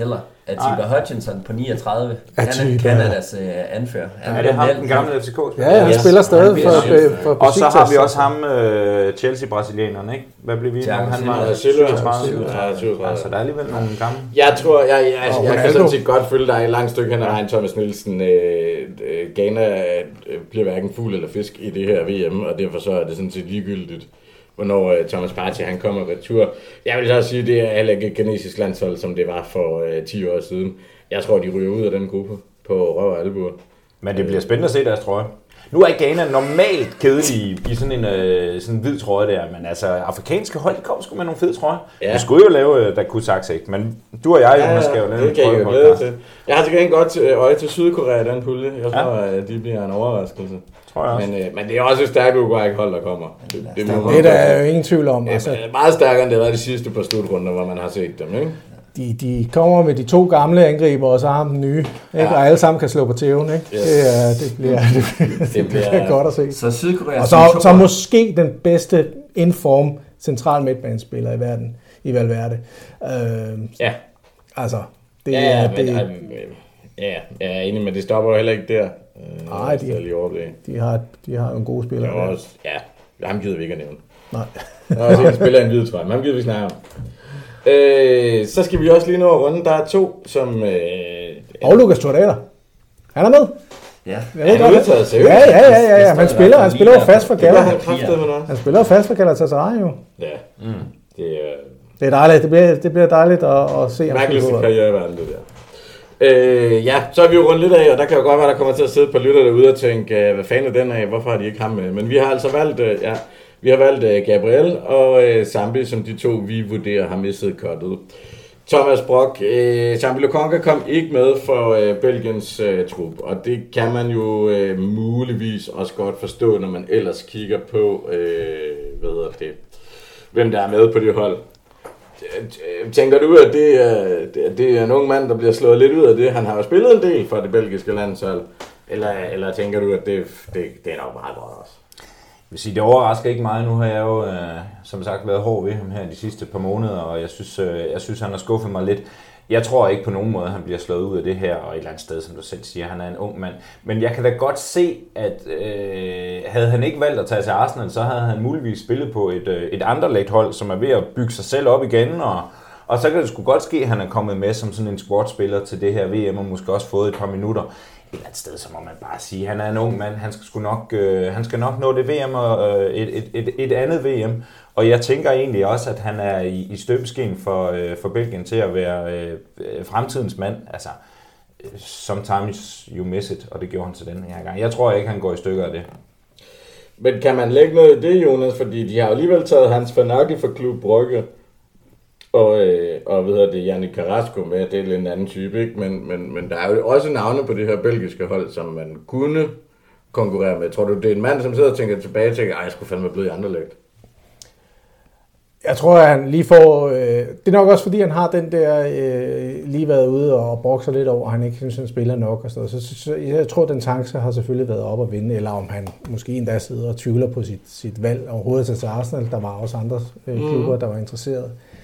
heller. Atiba Hutchinson på 39. Han er. Kanadas øh, anfører. Han Er det den ham, den gamle FCK? ja, han Ja. spiller stadig Han for, bliver for, for Og så har vi også ham, øh, Chelsea-brasilianeren, ikke? Hvad blev vi? Thiago Han var Ja, Silva. 37. Ja, 37. Altså, der er alligevel nogle gamle. Jeg tror, jeg, jeg, jeg, jeg kan sådan set godt følge dig et langt stykke hen ad vejen, Thomas Nielsen. Øh, øh, Ghana øh, bliver hverken fugl eller fisk i det her VM, og derfor så er det sådan set ligegyldigt, hvornår øh, Thomas Partey han kommer retur. Jeg vil så sige, det er heller ikke et kinesisk landshold, som det var for øh, 10 år siden. Jeg tror, de ryger ud af den gruppe på røv og albuer. Men det bliver spændende at se deres trøje. Nu er Ghana normalt kedelige i sådan en øh, sådan en hvid trøje der, men altså afrikanske hold, de kommer sgu med nogle fede trøjer. Ja. Ja. Vi skulle jo lave øh, Dakusaks, ikke? Men du og jeg, Jonas, skal jo lave det en kan jeg jo glæde trøjepodcast, til. Jeg har til gengæld godt øh, øje til Sydkorea den pulje. Jeg tror, at de bliver en overraskelse. tror jeg også. Men, øh, men det er også et stærkt Uruguay-hold, der kommer. Det, det, Det er der jo ingen tvivl om. Altså, Altså, meget stærkere end det har været de sidste par slutrunder, hvor man har set dem, ikke? De, de kommer med de to gamle angriber, og så har den nye. Ikke? Ja. Og alle sammen kan slå på tæven. Ikke? Yes. Det, er, det, bliver, det, bliver, det bliver- godt at se. Så Sydkorea Og så, så måske den bedste inform central midtbanespiller i verden, i Valverde. Øh, Ja. altså, det ja, er... ja, men, det, øh, ja, jeg er enig, men det stopper jo heller ikke der. Øh, Nej, de- det lige de, har, de har nogle gode Der spillere. er der. også, ja, ham gider vi ikke at nævne. Nej. Der er også en spiller i en hvid trøje, men ham gider vi snakke om. Øh, så skal vi også lige nå at runde. Der er to, som... Øh, Og Lucas Torreira. Han er med. Ja. Jeg er ved han udtaget seriøst? Ja, ja, ja, ja, ja. Han spiller, han spiller fast for Det gør Gala. han spiller fast for Galatasaray jo. Ja, mm. det er Det er dejligt. Det bliver, det bliver dejligt at, at se ham mærkeligste karriere i verden, det der. Øh, ja, så er vi jo rundt lidt af, og der kan jo godt være, der kommer til at sidde par lytter derude og tænke, øh, hvad fanden er den af, hvorfor har de ikke ham med? Men vi har altså valgt, øh, ja, vi har valgt øh, Gabriel og øh, Zambi som de to, vi vurderer har mistet kottet. Thomas Brock, øh, Zambi Lokonga kom ikke med for øh, Belgiens øh, trup, og det kan man jo øh, muligvis også godt forstå, når man ellers kigger på, øh, hvad hedder det, hvem der er med på det hold. Tænker du, at det er, det er en ung mand, der bliver slået lidt ud af det? Han har jo spillet en del for det belgiske landshold. Eller, eller tænker du, at det, det, det er nok meget godt også? Vil sige, det overrasker ikke mig. Nu har jeg jo, øh, som sagt, været hård ved ham her de sidste par måneder, og jeg synes, øh, jeg synes han har skuffet mig lidt. Jeg tror ikke på nogen måde, at han bliver slået ud af det her, og et eller andet sted, som du selv siger, han er en ung mand. Men jeg kan da godt se, at øh, havde han ikke valgt at tage til Arsenal, så havde han muligvis spillet på et, øh, et anderlægt hold, som er ved at bygge sig selv op igen, og, og så kan det sgu godt ske, at han er kommet med som sådan en squad-spiller til det her VM, og måske også fået et par minutter. Eller andet sted, så må man bare sige, han er en ung mand, han skal, sgu nok, øh, han skal nok nå det VM og øh, et, et, et, et andet VM. Og jeg tænker egentlig også, at han er i, i støbeskeen for, øh, for Belgien til at være øh, fremtidens mand. Altså, øh, sometimes you miss it, og det gjorde han til den her gang. Jeg tror ikke, han går i stykker af det. Men kan man lægge noget i det, Jonas? Fordi de har alligevel taget Hans Fanaki fra Klub Brygge, og, øh, og hvad hedder det, Jannik Carrasco med, det er lidt en anden type, ikke? Men, men, men der er jo også navne på det her belgiske hold, som man kunne konkurrere med. Tror du, det er en mand, som sidder og tænker tilbage og tænker, ej, jeg skulle fandme blive i andre lægt? Jeg tror, at han lige får... Øh, det er nok også, fordi han har den der... Øh, lige været ude og brokser lidt over, at han ikke synes, han spiller nok og sådan noget. Så, så, så jeg tror, at den chance har selvfølgelig været op at vinde, eller om han måske endda sidder og tvivler på sit, sit valg overhovedet til Arsenal. Der var også andre øh, mm. klubber, der var interesseret. Øh,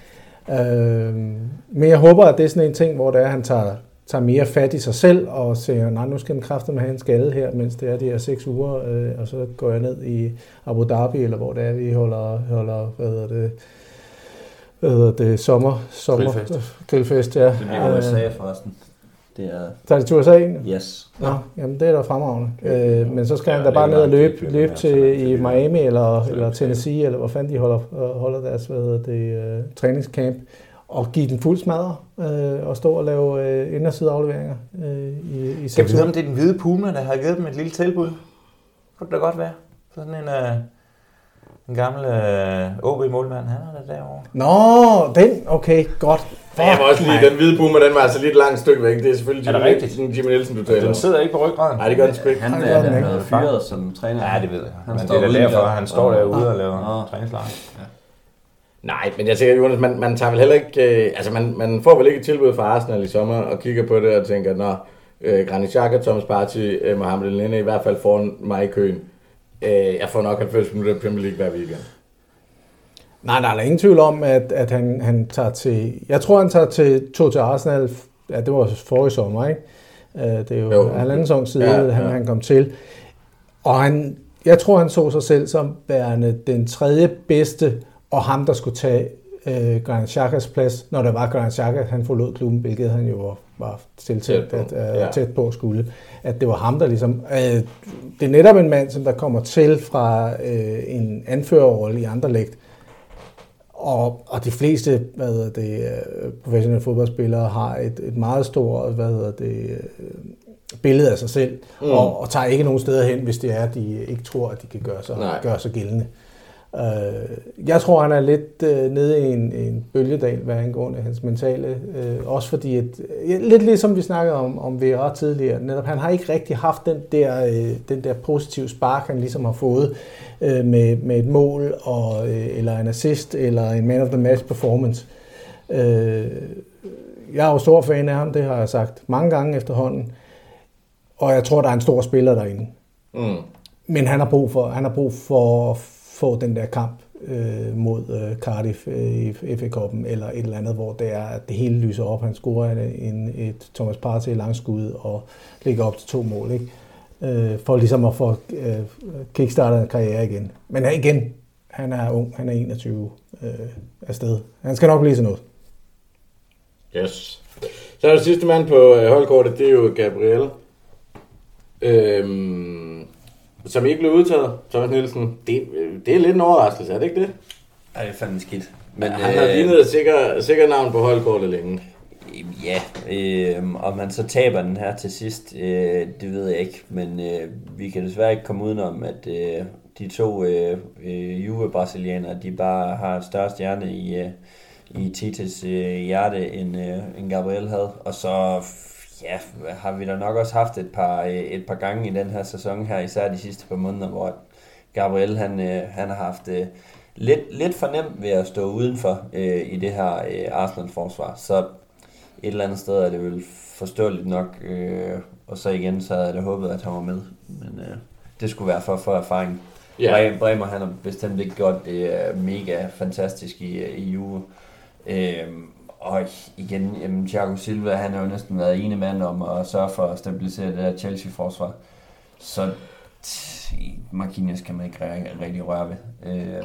men jeg håber, at det er sådan en ting, hvor det er, at han tager, tager mere fat i sig selv og siger, nej, nu skal den kræfte med have en skade her, mens det er de her seks uger, øh, og så går jeg ned i Abu Dhabi, eller hvor det er, vi holder, holder hvad hedder det, hvad hedder det, sommer, sommer Grillfest. grillfest, ja. Det bliver USA forresten. Det er... Tager de til USA? Yes. Nå, jamen det er da fremragende. Øh, men så skal han da bare ned og løbe, løbe til i Miami eller, eller Tennessee, eller hvor fanden de holder, holder deres hvad hedder det, uh, træningscamp, og give den fuld smadre, øh, og stå og lave øh, indersideafleveringer øh, i, i Kan vi vide, om det er den hvide puma, der har givet dem et lille tilbud? Kunne det da godt være. Sådan en, øh, en gammel øh, OB-målmand, han er der derovre. Nå, den, okay, godt. Jeg må også lige, den hvide puma, den var altså lidt langt stykke væk. Det er selvfølgelig Er det Jimmy, rigtigt? Nielsen, Jimmy Nielsen, du taler Den sidder ikke på ryggraden. Nej, det gør den sgu ikke. Han Han er, den er fyret som træner. Ja, det ved jeg. Han Men det står er da derfor, der. han står derude og laver Nå. træningslejr. Nej, men jeg tænker, Jonas, man, man tager vel heller ikke... Øh, altså, man, man får vel ikke et tilbud fra Arsenal i sommer og kigger på det og tænker, nå, øh, Granit Xhaka, Thomas Partey, øh, Mohamed El i hvert fald foran mig i køen. Øh, jeg får nok 90 minutter Premier League hver weekend. Nej, nej, der er ingen tvivl om, at, at han, han tager til... Jeg tror, han tager til, tog til Arsenal, ja, det var forrige sommer, ikke? Øh, Det er jo, Jo. halvanden sæson siden, Ja, ja, han, han kom til. Og han, jeg tror, han så sig selv som værende den tredje bedste, og ham, der skulle tage øh, Granit Xhakas plads, når der var Granit Xhaka, han forlod klubben, hvilket han jo var, tiltænkt, Tæt på, at, øh, ja. tæt på at skulle. At det var ham, der ligesom... Øh, det er netop en mand, som der kommer til fra øh, en anførerrolle i andre lægt, og, og de fleste hvad hedder det, øh, professionelle fodboldspillere har et, et meget stort hvad hedder det, øh, billede af sig selv, mm. og, og tager ikke nogen steder hen, hvis det er, at de ikke tror, at de kan gøre sig, Nej. gøre sig gældende. Øh, jeg tror, han er lidt øh, nede i en, en bølgedal, hvad angår hans mentale. Øh, også fordi, at, lidt ligesom vi snakkede om, om Vera tidligere, netop han har ikke rigtig haft den der, øh, den der positive spark, han ligesom har fået øh, med, med et mål, og, øh, eller en assist, eller en man of the match performance. Øh, jeg er jo stor fan af ham, det har jeg sagt mange gange efterhånden, og jeg tror, der er en stor spiller derinde. Mm. Men han har brug for, han har brug for at få den der kamp øh, mod øh, Cardiff øh, i FA Cup'en, eller et eller andet, hvor det er, at det hele lyser op. Han scorer en, en, et Thomas Partey langskud og ligger op til to mål, ikke? Øh, for ligesom at få øh, kickstartet en karriere igen. Men igen, han er ung, han er 21 øh, afsted. Han skal nok blive sådan noget. Yes. Så er det sidste mand på øh, holdkortet, det er jo Gabriel. Øhm, som ikke blev udtaget, Thomas Nielsen. Det, øh, det er lidt en overraskelse, er det ikke det? Ej, det er fandme skidt. Men, han har lignet et sikker, sikker navn på holdkortet længe. Ja, øh, om man så taber den her til sidst, øh, det ved jeg ikke. Men øh, vi kan desværre ikke komme udenom, at øh, de to øh, øh, Juve-brasilianere, de bare har større stjerne i, øh, i Tites øh, hjerte, end, øh, end Gabriel havde. Og så ja, har vi da nok også haft et par, øh, et par gange i den her sæson her, især de sidste par måneder, hvor Gabriel han, øh, han har haft øh, lidt, lidt for nemt ved at stå udenfor øh, i det her øh, Arsenal-forsvar. Så et eller andet sted er det vel forståeligt nok. Øh, og så igen, så havde jeg håbet, at han var med. Men øh, det skulle være for få erfaring. Ja. Bremer han har bestemt ikke gjort det øh, mega fantastisk i, i Juve. Øh, og igen, jamen, Thiago Silva, han har jo næsten været ene mand om at sørge for at stabilisere det der Chelsea-forsvar. Så Marquinhos kan man ikke rigtig røre ved. Øh,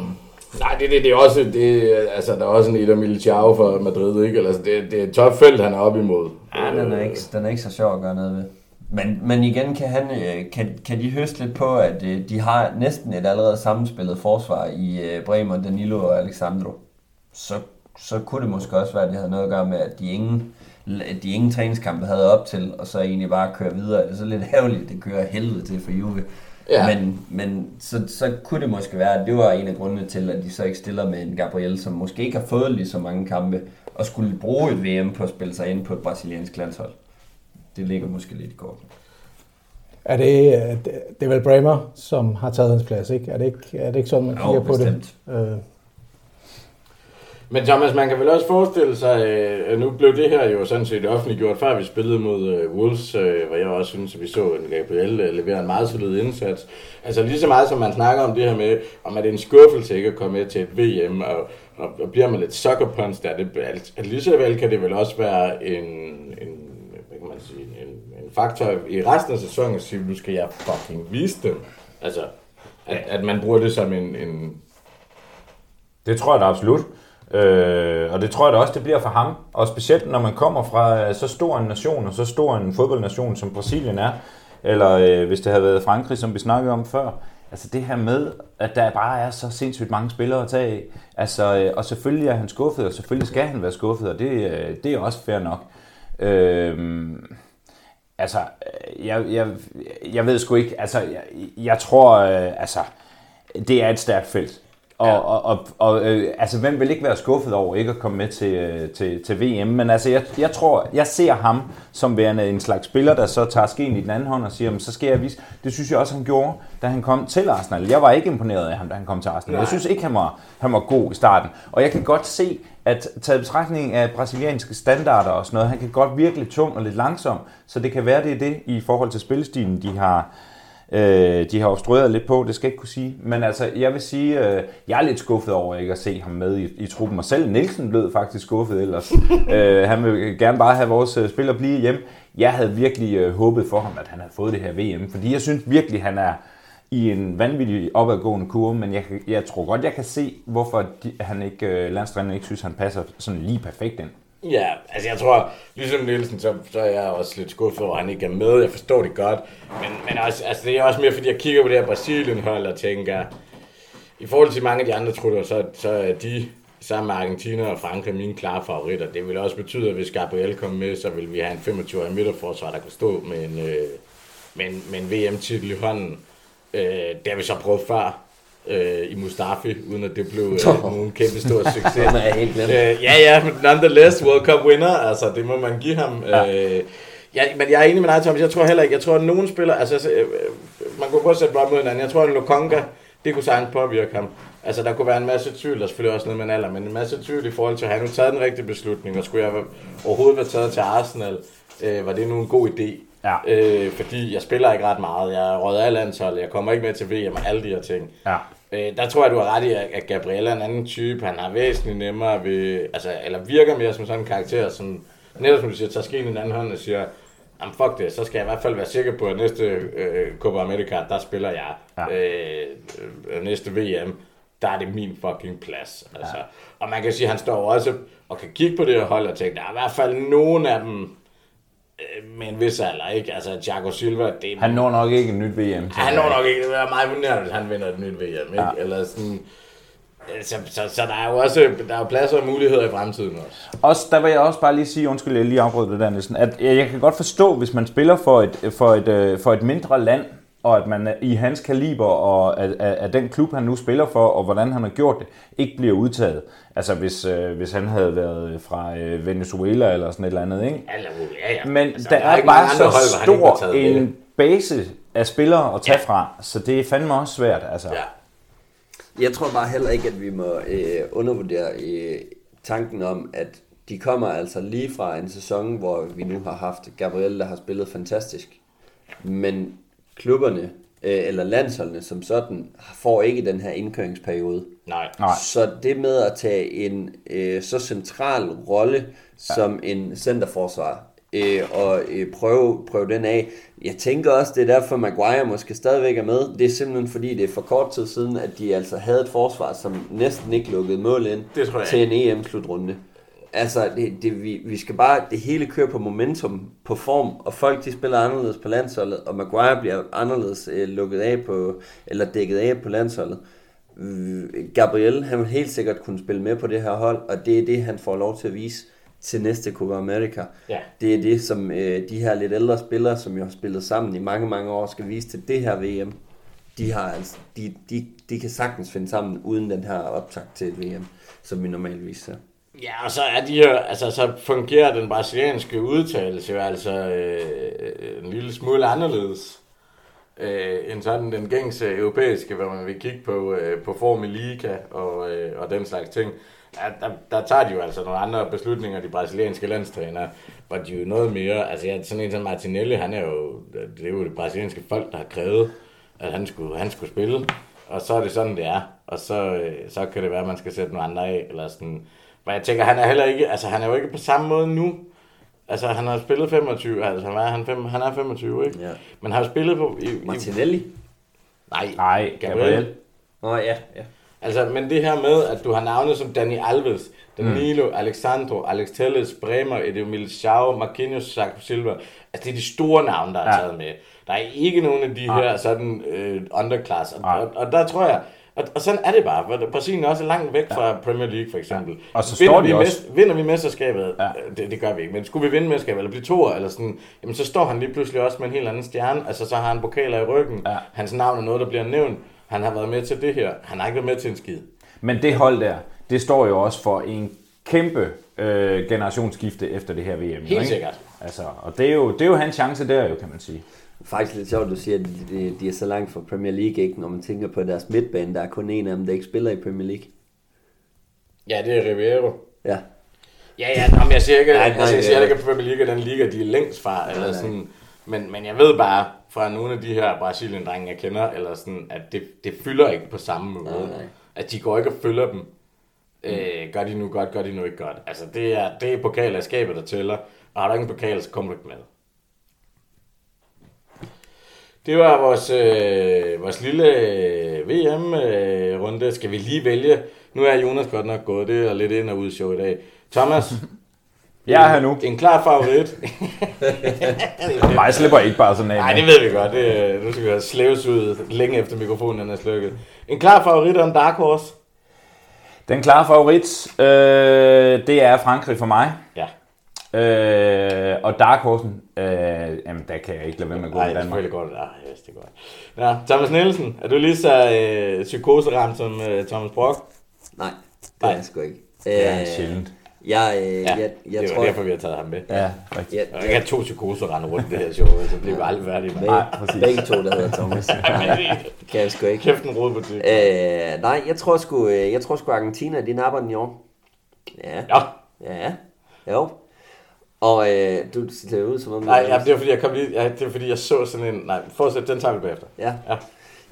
Nej, det, det, det er også, det, altså, der er også en Eder Militao for Madrid, ikke? Altså, det, det er et topfelt, han er op imod. Ja, den er, ikke, den er ikke så sjov at gøre noget ved. Men, men igen kan, han, øh, kan, kan de høste lidt på, at øh, de har næsten et allerede sammenspillet forsvar i øh, Bremer, Danilo og Alexandro. Så, så kunne det måske også være, at det havde noget at gøre med, at de ingen, de ingen træningskampe havde op til, og så egentlig bare køre videre. Det er så lidt ærgerligt, at det kører helvede til for Juve. Ja. Men, men så, så kunne det måske være, at det var en af grundene til, at de så ikke stiller med en Gabriel, som måske ikke har fået lige så mange kampe, og skulle bruge et VM på at spille sig ind på et brasiliansk landshold. Det ligger måske lidt i korten. Er det, det er vel Bremer, som har taget hans plads, ikke? Er det ikke, er det ikke sådan, man kigger jo, på det? Øh. Men Thomas, man kan vel også forestille sig, øh, at nu blev det her jo sådan set offentliggjort, før vi spillede mod øh, Wolves, øh, hvor jeg også synes, at vi så en Gabriel øh, levere en meget solid indsats. Altså lige så meget som man snakker om det her med, om at det er en skuffelse ikke at komme med til et VM, og, og, og bliver man lidt sucker punch der, det, altså, lige så vel kan det vel også være en, en hvad kan man sige, en, en faktor i resten af sæsonen at sige, nu skal jeg fucking vise dem. Altså, at, at man bruger det som en, en det tror jeg da absolut. Øh, og det tror jeg da også, det bliver for ham. Og specielt når man kommer fra øh, så stor en nation, og så stor en fodboldnation, som Brasilien er, eller øh, hvis det havde været Frankrig, som vi snakkede om før. Altså det her med, at der bare er så sindssygt mange spillere at tage af. Altså, øh, og selvfølgelig er han skuffet, og selvfølgelig skal han være skuffet, og det, øh, det er også fair nok. Øhm, altså, øh, altså, jeg, jeg, jeg ved sgu ikke, altså, jeg, jeg tror, øh, altså, det er et stærkt felt. Og, ja. og, og, og øh, altså, hvem vil ikke være skuffet over ikke at komme med til, øh, til, til VM? Men altså, jeg, jeg tror, jeg ser ham som værende en slags spiller, der så tager skeen i den anden hånd og siger, så skal jeg vise. Det synes jeg også, han gjorde, da han kom til Arsenal. Jeg var ikke imponeret af ham, da han kom til Arsenal. Nej. Jeg synes ikke, han var, han var god i starten. Og jeg kan godt se, at taget betragtning af brasilianske standarder og sådan noget, han kan godt virke lidt tung og lidt langsom, så det kan være, det er det i forhold til spillestilen, de har, Øh, de har obstrueret lidt på, det skal jeg ikke kunne sige. Men altså, jeg vil sige, øh, jeg er lidt skuffet over ikke at se ham med i, i truppen. Og selv Nielsen blev faktisk skuffet ellers. øh, han vil gerne bare have vores øh, spiller blive hjem. Jeg havde virkelig øh, håbet for ham, at han havde fået det her VM. Fordi jeg synes virkelig, han er i en vanvittig opadgående kurve, men jeg, jeg tror godt, jeg kan se, hvorfor de, han ikke, øh, landstræneren ikke synes, han passer sådan lige perfekt ind. Ja, altså jeg tror, ligesom Nielsen, så, så er jeg også lidt skuffet over, at han ikke er med. Jeg forstår det godt. Men, men også, altså, det er også mere, fordi jeg kigger på det her Brasilien-hold og tænker, i forhold til mange af de andre trutter, så, så er de sammen med Argentina og Frankrig mine klare favoritter. Det vil også betyde, at hvis Gabriel kommer med, så vil vi have en 25-årig midterforsvar, der kan stå med en, øh, med en, med en VM-titel i hånden. Øh, det har vi så prøvet før øh, i Mustafi, uden at det blev øh, nogen kæmpe stor succes. er helt glemt. Øh, ja, ja, men nonetheless, World Cup winner, altså det må man give ham. Ja. Øh, ja, men jeg er enig med dig, Thomas. Jeg tror heller ikke, jeg tror, at nogen spiller, altså øh, man kunne prøve at sætte bare mod hinanden. Jeg tror, at Lokonga, det kunne sagtens påvirke ham. Altså, der kunne være en masse tvivl, der selvfølgelig også noget med en alder, men en masse tvivl i forhold til, at han nu taget den rigtige beslutning, og skulle jeg overhovedet være taget til Arsenal, øh, var det nu en god idé? Ja. Øh, fordi jeg spiller ikke ret meget, jeg er røget af landshold, jeg kommer ikke med til VM og alle de her ting. Ja. Øh, der tror jeg, du har ret i, at Gabriella er en anden type. Han har væsentligt nemmere ved, altså, eller virker mere som sådan en karakter, som netop som du siger, tager skeen i den anden hånd og siger, jamen fuck det, så skal jeg i hvert fald være sikker på, at næste øh, Copa America, der spiller jeg ja. øh, øh næste VM, der er det min fucking plads. Altså. Ja. Og man kan sige, at han står også og kan kigge på det her hold og tænke, der er i hvert fald nogen af dem, med en vis alder, ikke? Altså, Thiago Silva, det... Han når nok ikke et nyt VM. Han når nok ikke, det er meget imponerende, hvis han vinder et nyt VM, ikke? Ja. Eller sådan... Så, så, så, der er jo også der er jo pladser og muligheder i fremtiden også. også. Der vil jeg også bare lige sige, undskyld, jeg lige afbrød det der at jeg kan godt forstå, hvis man spiller for et, for et, øh, for et mindre land, og at man i hans kaliber og at, at, at den klub, han nu spiller for, og hvordan han har gjort det, ikke bliver udtaget. Altså hvis, øh, hvis han havde været fra øh, Venezuela eller sådan et eller andet, ikke? Ja, ja. Men altså, der, der er, er bare så hold, stor en base af spillere at tage ja. fra, så det er fandme også svært. Altså. Ja. Jeg tror bare heller ikke, at vi må øh, undervurdere øh, tanken om, at de kommer altså lige fra en sæson, hvor vi nu har haft Gabriel, der har spillet fantastisk. Men klubberne, øh, eller landsholdene som sådan, får ikke den her indkøringsperiode. Nej. Nej. Så det med at tage en øh, så central rolle som en centerforsvar, øh, og øh, prøve, prøve den af. Jeg tænker også, det er derfor Maguire måske stadigvæk er med. Det er simpelthen fordi, det er for kort tid siden, at de altså havde et forsvar, som næsten ikke lukkede mål ind Det tror jeg til en EM-slutrunde. Altså, det, det, vi, vi skal bare, det hele kører på momentum, på form, og folk de spiller anderledes på landsholdet, og Maguire bliver anderledes øh, lukket af på, eller dækket af på landsholdet. Øh, Gabriel, han vil helt sikkert kunne spille med på det her hold, og det er det, han får lov til at vise til næste Copa America. Ja. Det er det, som øh, de her lidt ældre spillere, som jo har spillet sammen i mange, mange år, skal vise til det her VM. De, har altså, de, de, de kan sagtens finde sammen uden den her optakt til et VM, som vi normalvis ser. Ja, og så er de jo, altså så fungerer den brasilianske udtalelse jo altså øh, en lille smule anderledes øh, end sådan den gængse europæiske, hvor man vil kigge på, øh, på form i liga og, øh, og den slags ting. Der, der, der tager de jo altså nogle andre beslutninger, de brasilianske landstrænere, hvor de jo noget mere, altså ja, sådan en som Martinelli, han er jo, det er jo det brasilianske folk, der har krævet, at han skulle, han skulle spille, og så er det sådan, det er, og så, øh, så kan det være, at man skal sætte nogle andre af, eller sådan, men jeg tænker, han er heller ikke, altså han er jo ikke på samme måde nu. Altså han har spillet 25, altså han er, han, fem, han er 25, ikke? Ja. Men har spillet på... I, i, Martinelli? nej, Nej, Gabriel. Åh oh, ja, ja. Altså, men det her med, at du har navne som Dani Alves, Danilo, mm. Alexandro, Alex Telles, Bremer, Edemil Schau, Marquinhos, Saco Silva. Altså, det er de store navne, der er Ja. taget med. Der er ikke nogen af de her sådan øh, underclass. Og, og, og, der tror jeg, og, og sådan er det bare. Brasilien er også langt væk fra Premier League, for eksempel. Og så vinder står de vi også- Mest, vinder vi mesterskabet, Ja. ja. det, det gør vi ikke, men skulle vi vinde mesterskabet, eller blive toer, eller sådan, jamen så står han lige pludselig også med en helt anden stjerne. Altså, så har han pokaler i ryggen. Ja. Hans navn er noget, der bliver nævnt. Han har været med til det her. Han har ikke været med til en skid. Men det hold der, det står jo også for en kæmpe øh, generationsskifte efter det her VM. Helt ikke? sikkert. Altså, og det er, jo, det er jo hans chance der jo, kan man sige. Faktisk lidt sjovt, du siger, at de, de er så langt fra Premier League, ikke? når man tænker på deres midtbane. Der er kun en af dem, der ikke spiller i Premier League. Ja, det er Ribeiro. Ja. Ja, ja, nå, men jeg siger ikke, Nej, nej, nej, altså, jeg siger ikke, at Premier League er den liga, de er længst fra, eller nej. sådan, men, men jeg ved bare fra nogle af de her Brasilien-drenge, jeg kender, eller sådan, at det, det fylder ikke på samme måde. Nej, nej. At de går ikke og følger dem. Øh, gør de nu godt, gør de nu ikke godt. Altså, det er, det er pokaler i skabet, der tæller, og har du ingen pokal, så kommer du ikke med. Det var vores, øh, vores lille VM-runde. Skal vi lige vælge? Nu er Jonas godt nok gået. Det er lidt ind og ud show i dag. Thomas, Jeg er her nu. en klar favorit. Mig slipper ikke bare sådan af. Nej, det ved vi godt. Det, nu skal vi have slæves ud længe efter mikrofonen er slukket. En klar favorit og en dark horse. Den klare favorit, øh, det er Frankrig for mig. Ja. Øh, og Dark Horsen, øh, jamen der kan jeg ikke lade være med at gå Nej, i det er Danmark. godt. Ja, jeg vidste det godt. Ja, Thomas Nielsen, er du lige så øh, psykoseramt som øh, Thomas Brock? Nej, det Nej. er jeg sgu ikke. Det er Øh, sjældent. Jeg, øh, Ja, jeg, jeg det tror, var derfor, vi har taget ham med. Ja, rigtigt. jeg, jeg have to psykoser rende rundt i det her show, så bliver vi aldrig færdige med. Nej, præcis. begge to, der hedder Thomas. Det kan jeg sgu ikke. Kæft en rodebutik. Øh, nej, jeg tror sgu, øh, jeg tror sgu Argentina, de napper den i år. Ja, Ja. ja, jo. Og øh, du ser ud som om... Nej, ja, det var fordi, jeg kom lige, ja, det var fordi, jeg så sådan en... Nej, fortsæt, den tager vi bagefter. Ja. Ja.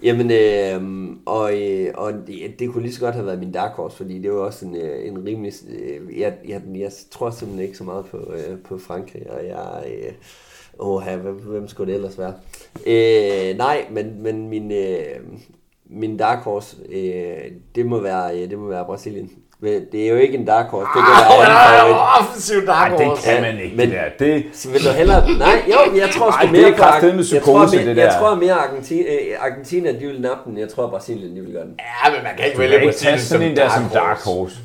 Jamen, øh, og, øh, og det, det kunne lige så godt have været min dark horse, fordi det var også en, øh, en rimelig... Øh, jeg, jeg, jeg tror simpelthen ikke så meget på, øh, på Frankrig, og jeg... Øh, åh, hvem, hvem skulle det ellers være? Øh, nej, men, men min, øh, min dark horse, øh, det, må være, øh, det må være Brasilien. Det er jo ikke en dark horse, det kan være anden favorit. offensiv dark Nej, det horse. kan man ikke, men- det der. Det, Så vil du hellere... Nej, jo, jeg tror sgu Ej, det mere er på... kraftedeme jeg tror, psykose, mere, det jeg der. tror mere Argentina, øh, Argentina, de vil nappe den. Jeg tror Brasilien, de vil gøre den. Ja, men man kan ikke vælge Brasilien tage sådan en der som Dark Horse.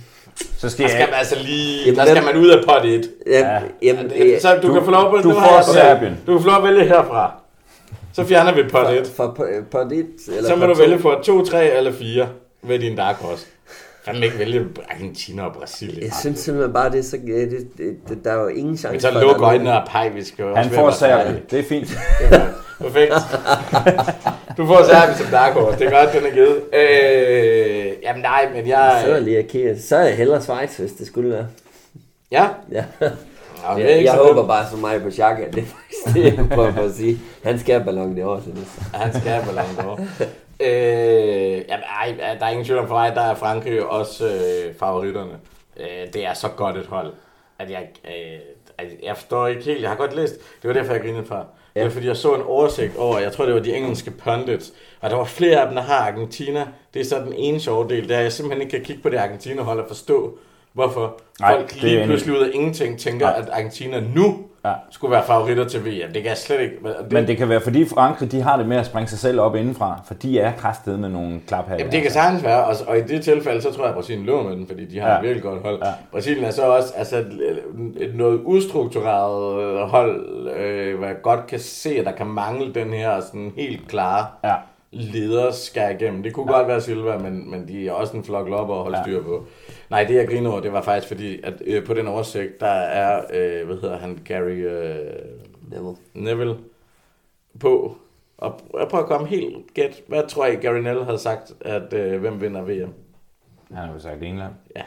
Så skal Der skal jeg... man altså lige... Jamen, der skal man ud af pot 1. Ja. Jamen, øh, Så du, du- kan få lov på... du får jeg- Serbien. Du kan få lov at vælge herfra. Så fjerner vi pot 1. for, for, for dit, eller Så må du vælge for 2, 3 eller 4 ved din dark horse. Fandme ikke vælge Argentina og Brasilien. Jeg synes simpelthen bare, det er så... Det, det, det, der er jo ingen chance Men så for, luk nogen- øjnene og pej, vi skal jo Han får. Serbien. Det er fint. Perfekt. Du får Serbien som dark horse. Det er godt, den er givet. Øh, jamen nej, men jeg... Så er lige at kigge. Så er jeg hellere Schweiz, hvis det skulle være. Ja, Ja. Det er Jeg, jeg så håber bare som mig på Xhaka. Det er faktisk det, jeg prøver at sige. Han skal have ballon det år til det. Han skal have ballon d'Or. Øh, jamen, ej, der er ingen tvivl om for mig, der er Frankrig også øh, favoritterne. Øh, det er så godt et hold, at jeg, øh, jeg forstår ikke helt. Jeg har godt læst, det var derfor, jeg grinede fra. Det var fordi, jeg så en oversigt over, jeg tror, det var de engelske pundits, og der var flere af dem, der har Argentina. Det er så den ene sjove del, er, at jeg simpelthen ikke kan kigge på det Argentina-hold og forstå, hvorfor Nej, folk det er lige pludselig ud af ingenting tænker, Nej. at Argentina nu Ja. skulle være favoritter til VM. Det kan jeg slet ikke. Det, Men det kan være, fordi Frankrig de har det med at springe sig selv op indenfra, for de er kraftet med nogle klap her. Jamen, det kan sagtens være, og, og i det tilfælde, så tror jeg, at Brasilien løber med den, fordi de har ja. Et virkelig godt hold. Ja. Brasilien er så også altså, et, et noget ustruktureret hold, øh, hvor jeg godt kan se, at der kan mangle den her sådan helt klare Ja. Leder skal igennem. Det kunne ja. godt være Silva, men, men de er også en flok lopper at holde ja. Styr på. Nej, det jeg griner over, det var faktisk fordi, at øh, på den oversigt, der er, øh, hvad hedder han, Gary øh, Neville. Neville på. Og jeg prøver at komme helt gæt. Hvad tror I, Gary Neville havde sagt, at øh, hvem vinder VM? Han har jo sagt England. Ja.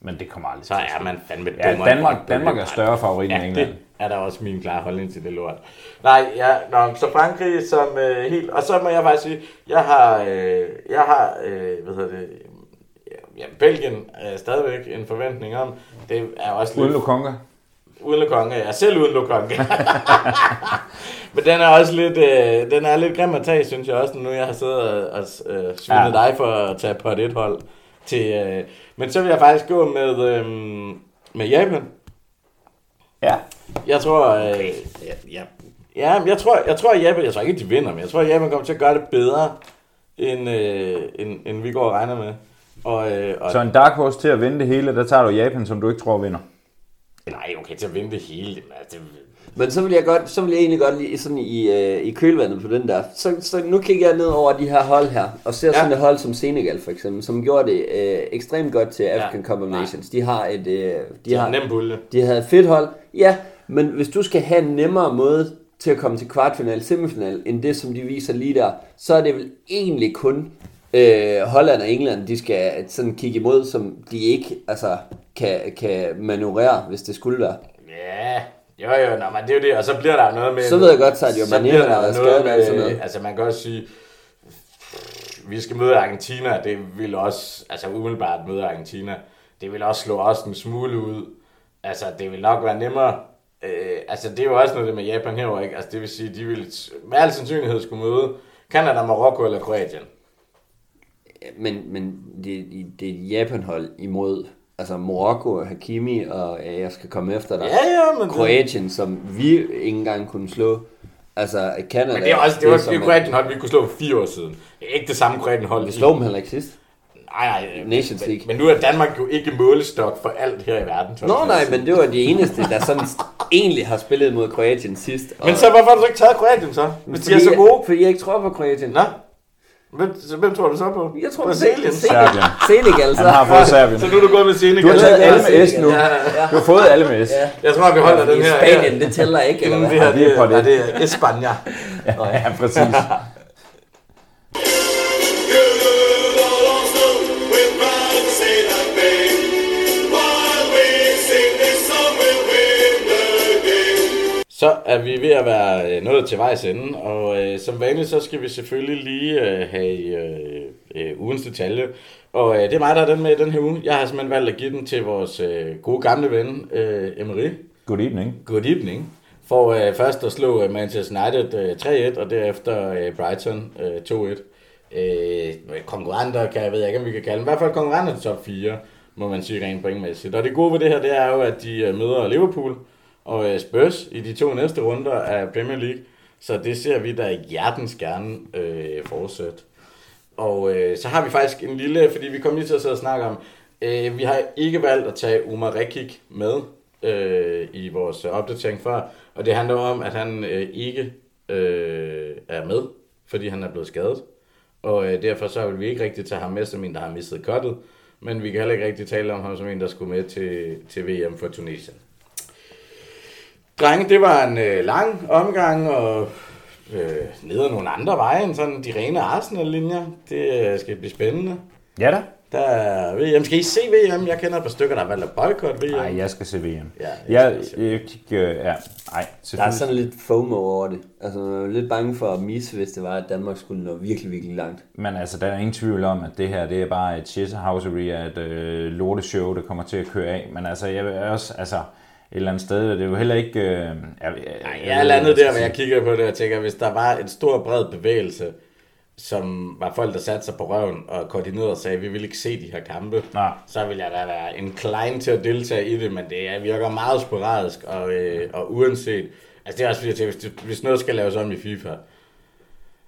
Men det kommer aldrig Så er man fandme Ja, end Danmark, Danmark er større favorit end Ja, England. det er der også min klare holdning til det lort. Nej, ja, nå, så Frankrig som øh, helt... Og så må jeg faktisk sige, jeg har, øh, jeg har øh, hvad hedder det, ja, Belgien er stadigvæk en forventning om. Det er også Uden lidt... Lukonga. Uden Lukonga, ja, selv uden Lukonga. Men den er også lidt, øh, den er lidt grim at tage, synes jeg også, nu jeg har siddet og, og øh, svinet ja. Dig for at tage på et hold. Til, øh, men så vil jeg faktisk gå med, øh, med Japan. Ja. Jeg tror, øh, ja, ja, ja, men jeg tror, jeg tror, at Japan, jeg tror ikke, at de vinder, men jeg tror, at Japan kommer til at gøre det bedre, end, øh, end, end vi går og regner med. Og, øh, og Så en dark horse til at vinde det hele, der tager du Japan, som du ikke tror vinder. nej, okay, til at vinde det hele. men det, Men så vil jeg, godt, så vil jeg egentlig godt lige sådan i, øh, i kølvandet på den der. Så, så nu kigger jeg ned over de her hold her, og ser Ja. ja. sådan et hold som Senegal for eksempel, som gjorde det øh, ekstremt godt til African Ja. Cup of Nations. De har et, øh, de, de har nem pulje. de havde et fedt hold. Ja, men hvis du skal have en nemmere måde til at komme til kvartfinal, semifinal, end det som de viser lige der, så er det vel egentlig kun øh, Holland og England, de skal sådan kigge imod, som de ikke altså, kan, kan manøvrere, hvis det skulle være. Ja, jo jo, nå, men det er jo det, og så bliver der noget med... Så ved jeg godt, så Mane bliver har der været noget og alt sådan med, noget. altså man kan også sige, vi skal møde Argentina, det vil også, altså umiddelbart møde Argentina, det vil også slå os en smule ud. Altså det vil nok være nemmere, øh, altså det er jo også noget det med Japan herovre, ikke? Altså det vil sige, de vil med al sandsynlighed skulle møde Canada, Marokko eller Kroatien. Men, men det, det er Japan-hold imod altså Morocco, Hakimi og ja, jeg skal komme efter dig. Ja, ja, men det- Kroatien, som vi ikke engang kunne slå. Altså Canada. Men det er også, det var som det er- Kroatien hold, vi kunne slå for fire år siden. Det er ikke det samme Kroatien hold. Vi slog dem heller ikke sidst. Nej, nej. Nations men, League. Men nu er Danmark jo ikke målestok for alt her i verden. Nå nej, men det var de eneste, der sådan egentlig har spillet mod Kroatien sidst. Og- Men så hvorfor har du så ikke taget Kroatien så? Hvis de er Fordi så gode? Fordi jeg ikke tror på Kroatien. Nå? Hvem, så hvem tror du så på? Jeg tror på Brasilien. Serbien. Senegal, så. Han har fået Serbien. Så nu er du gået med Senegal. Du har taget alle med S nu. Ja, ja. Du har fået alle med S. Ja. Jeg tror, vi holder den I her. Spanien, det tæller ikke, eller hvad? det her, Ja, det er det på er, det. ja, det er Espanja. Ja, præcis. Så er vi ved at være øh, nået til vejs ende, og øh, som vanligt, så skal vi selvfølgelig lige øh, have øh, øh, ugens detalje. Og øh, det er mig, der er den med i den her uge. Jeg har simpelthen valgt at give den til vores øh, gode gamle ven, øh, Emery. Good evening. Good evening. For øh, først at slå øh, Manchester United øh, 3-1, og derefter øh, Brighton øh, 2-1. Øh, konkurrenter, kan jeg ved ikke, om vi kan kalde dem. I hvert fald konkurrenter til top 4, må man sige rent pointmæssigt. Og det gode ved det her, det er jo, at de øh, møder Liverpool og øh, Spurs i de to næste runder af Premier League. Så det ser vi da hjertens gerne øh, fortsætte. Og øh, så har vi faktisk en lille, fordi vi kom lige til at sidde og snakke om, øh, vi har ikke valgt at tage Umar Rekik med øh, i vores opdatering før, og det handler om, at han øh, ikke øh, er med, fordi han er blevet skadet. Og øh, derfor så vil vi ikke rigtig tage ham med som en, der har mistet kottet, men vi kan heller ikke rigtig tale om ham som en, der skulle med til, til VM for Tunesien. Drenge, det var en øh, lang omgang, og øh, ned ad nogle andre veje end sådan de rene Arsenal-linjer. Det øh, skal blive spændende. Ja da. Der er VM. Skal I se VM? Jeg kender et par stykker, der har valgt at boykotte VM. Nej, jeg skal se VM. Ja, jeg jeg, jeg, jeg kigger, ja, nej, Der er sådan lidt FOMO over det. Altså, man er lidt bange for at misse, hvis det var, at Danmark skulle nå virkelig, virkelig langt. Men altså, der er ingen tvivl om, at det her, det er bare et shithousery af et øh, lorteshow, der kommer til at køre af. Men altså, jeg vil også, altså, eller andet sted, det er jo heller ikke... Øh, jeg, jeg, Nej, jeg er landet der, hvor jeg kigger på det og tænker, hvis der var en stor bred bevægelse, som var folk, der satte sig på røven og koordinerede og sagde, vi vil ikke se de her kampe, Nej. så vil jeg da være en klein til at deltage i det, men det er, virker meget sporadisk og, øh, og uanset. Altså det er også fordi, jeg hvis, hvis noget skal laves om i FIFA,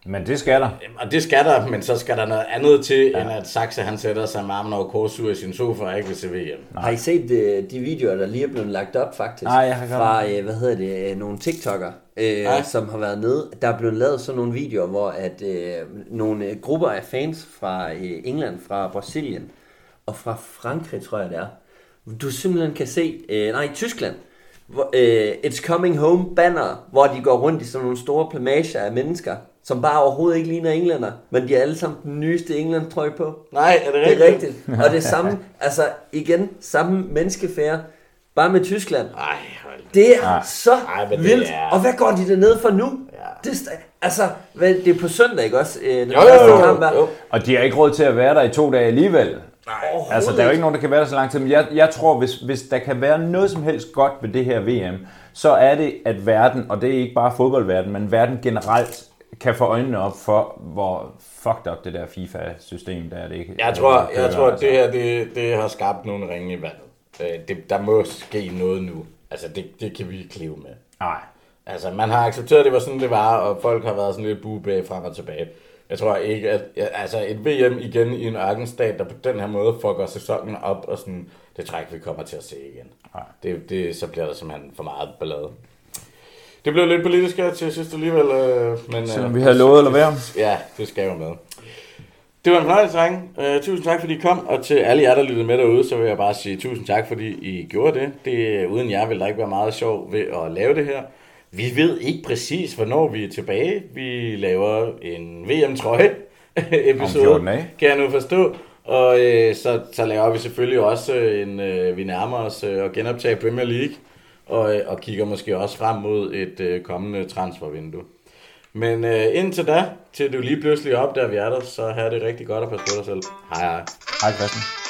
Men det skal der. og det skal der, men så skal der noget andet til, ja. end at Saxe han sætter sig med armen over korsur i sin sofa og ikke vil se VM. Har I set de, de videoer, der lige er blevet lagt op faktisk? Nej, jeg har Fra, øh, hvad hedder det, øh, nogle TikTok'ere, øh, som har været nede. Der er blevet lavet sådan nogle videoer, hvor at øh, nogle øh, grupper af fans fra øh, England, fra Brasilien og fra Frankrig, tror jeg det er, du simpelthen kan se, øh, nej, Tyskland, hvor, øh, It's Coming Home banner, hvor de går rundt i sådan nogle store plamager af mennesker, som bare overhovedet ikke ligner englænder, men de har alle sammen den nyeste England-trøje på. Nej, er det rigtigt? Det er rigtigt. Og det samme, altså igen, samme menneskefærd, bare med Tyskland. Ej, hold Det er Nej. så Ej, men det vildt. er- Og hvad går de derned for nu? Ja. Det, altså, hvad, det er på søndag, ikke også? Øh, den Jo, jo, jo, kamp er- jo. Og de har ikke råd til at være der i to dage alligevel. Overhovedet Altså, der er jo ikke nogen, der kan være der så lang tid. Men jeg, jeg tror, hvis, hvis der kan være noget som helst godt ved det her VM, så er det, at verden, og det er ikke bare fodboldverden, men verden generelt, kan få øjnene op for, hvor fucked up det der FIFA-system der er. Det Jeg tror, kører, jeg tror altså. det her det, det har skabt nogle ringe i vandet. Øh, Det, der må ske noget nu. Altså, det, det kan vi ikke leve med. Nej. Altså, man har accepteret, at det var sådan, det var, og folk har været sådan lidt bue bag frem og tilbage. Jeg tror ikke, at altså et VM igen i en ørkenstat, der på den her måde fucker sæsonen op, og sådan, det ikke, vi kommer til at se igen. Nej. Det, det, så bliver der simpelthen for meget ballade. Det blev lidt politisk her til sidst alligevel, øh, men... Selvom øh, vi havde lovet at lade være. Ja, det skal jo med. Det var en fornøjelse, drenge. Uh, tusind tak, fordi I kom, og til alle jer, der lyttede med derude, så vil jeg bare sige tusind tak, fordi I gjorde det. det uden jer ville der ikke være meget sjov ved at lave det her. Vi ved ikke præcis, hvornår vi er tilbage. Vi laver en VM-trøje episode, 14 dage. kan jeg nu forstå. Og øh, så, så laver vi selvfølgelig også en, øh, vi nærmer os øh, at genoptage Premier League, og, øh, og kigger måske også frem mod et øh, kommende transfervindue. Men øh, indtil da, til du lige pludselig opdager, vi er der, så have det rigtig godt og pas på dig selv. Hej hej. Hej Christian.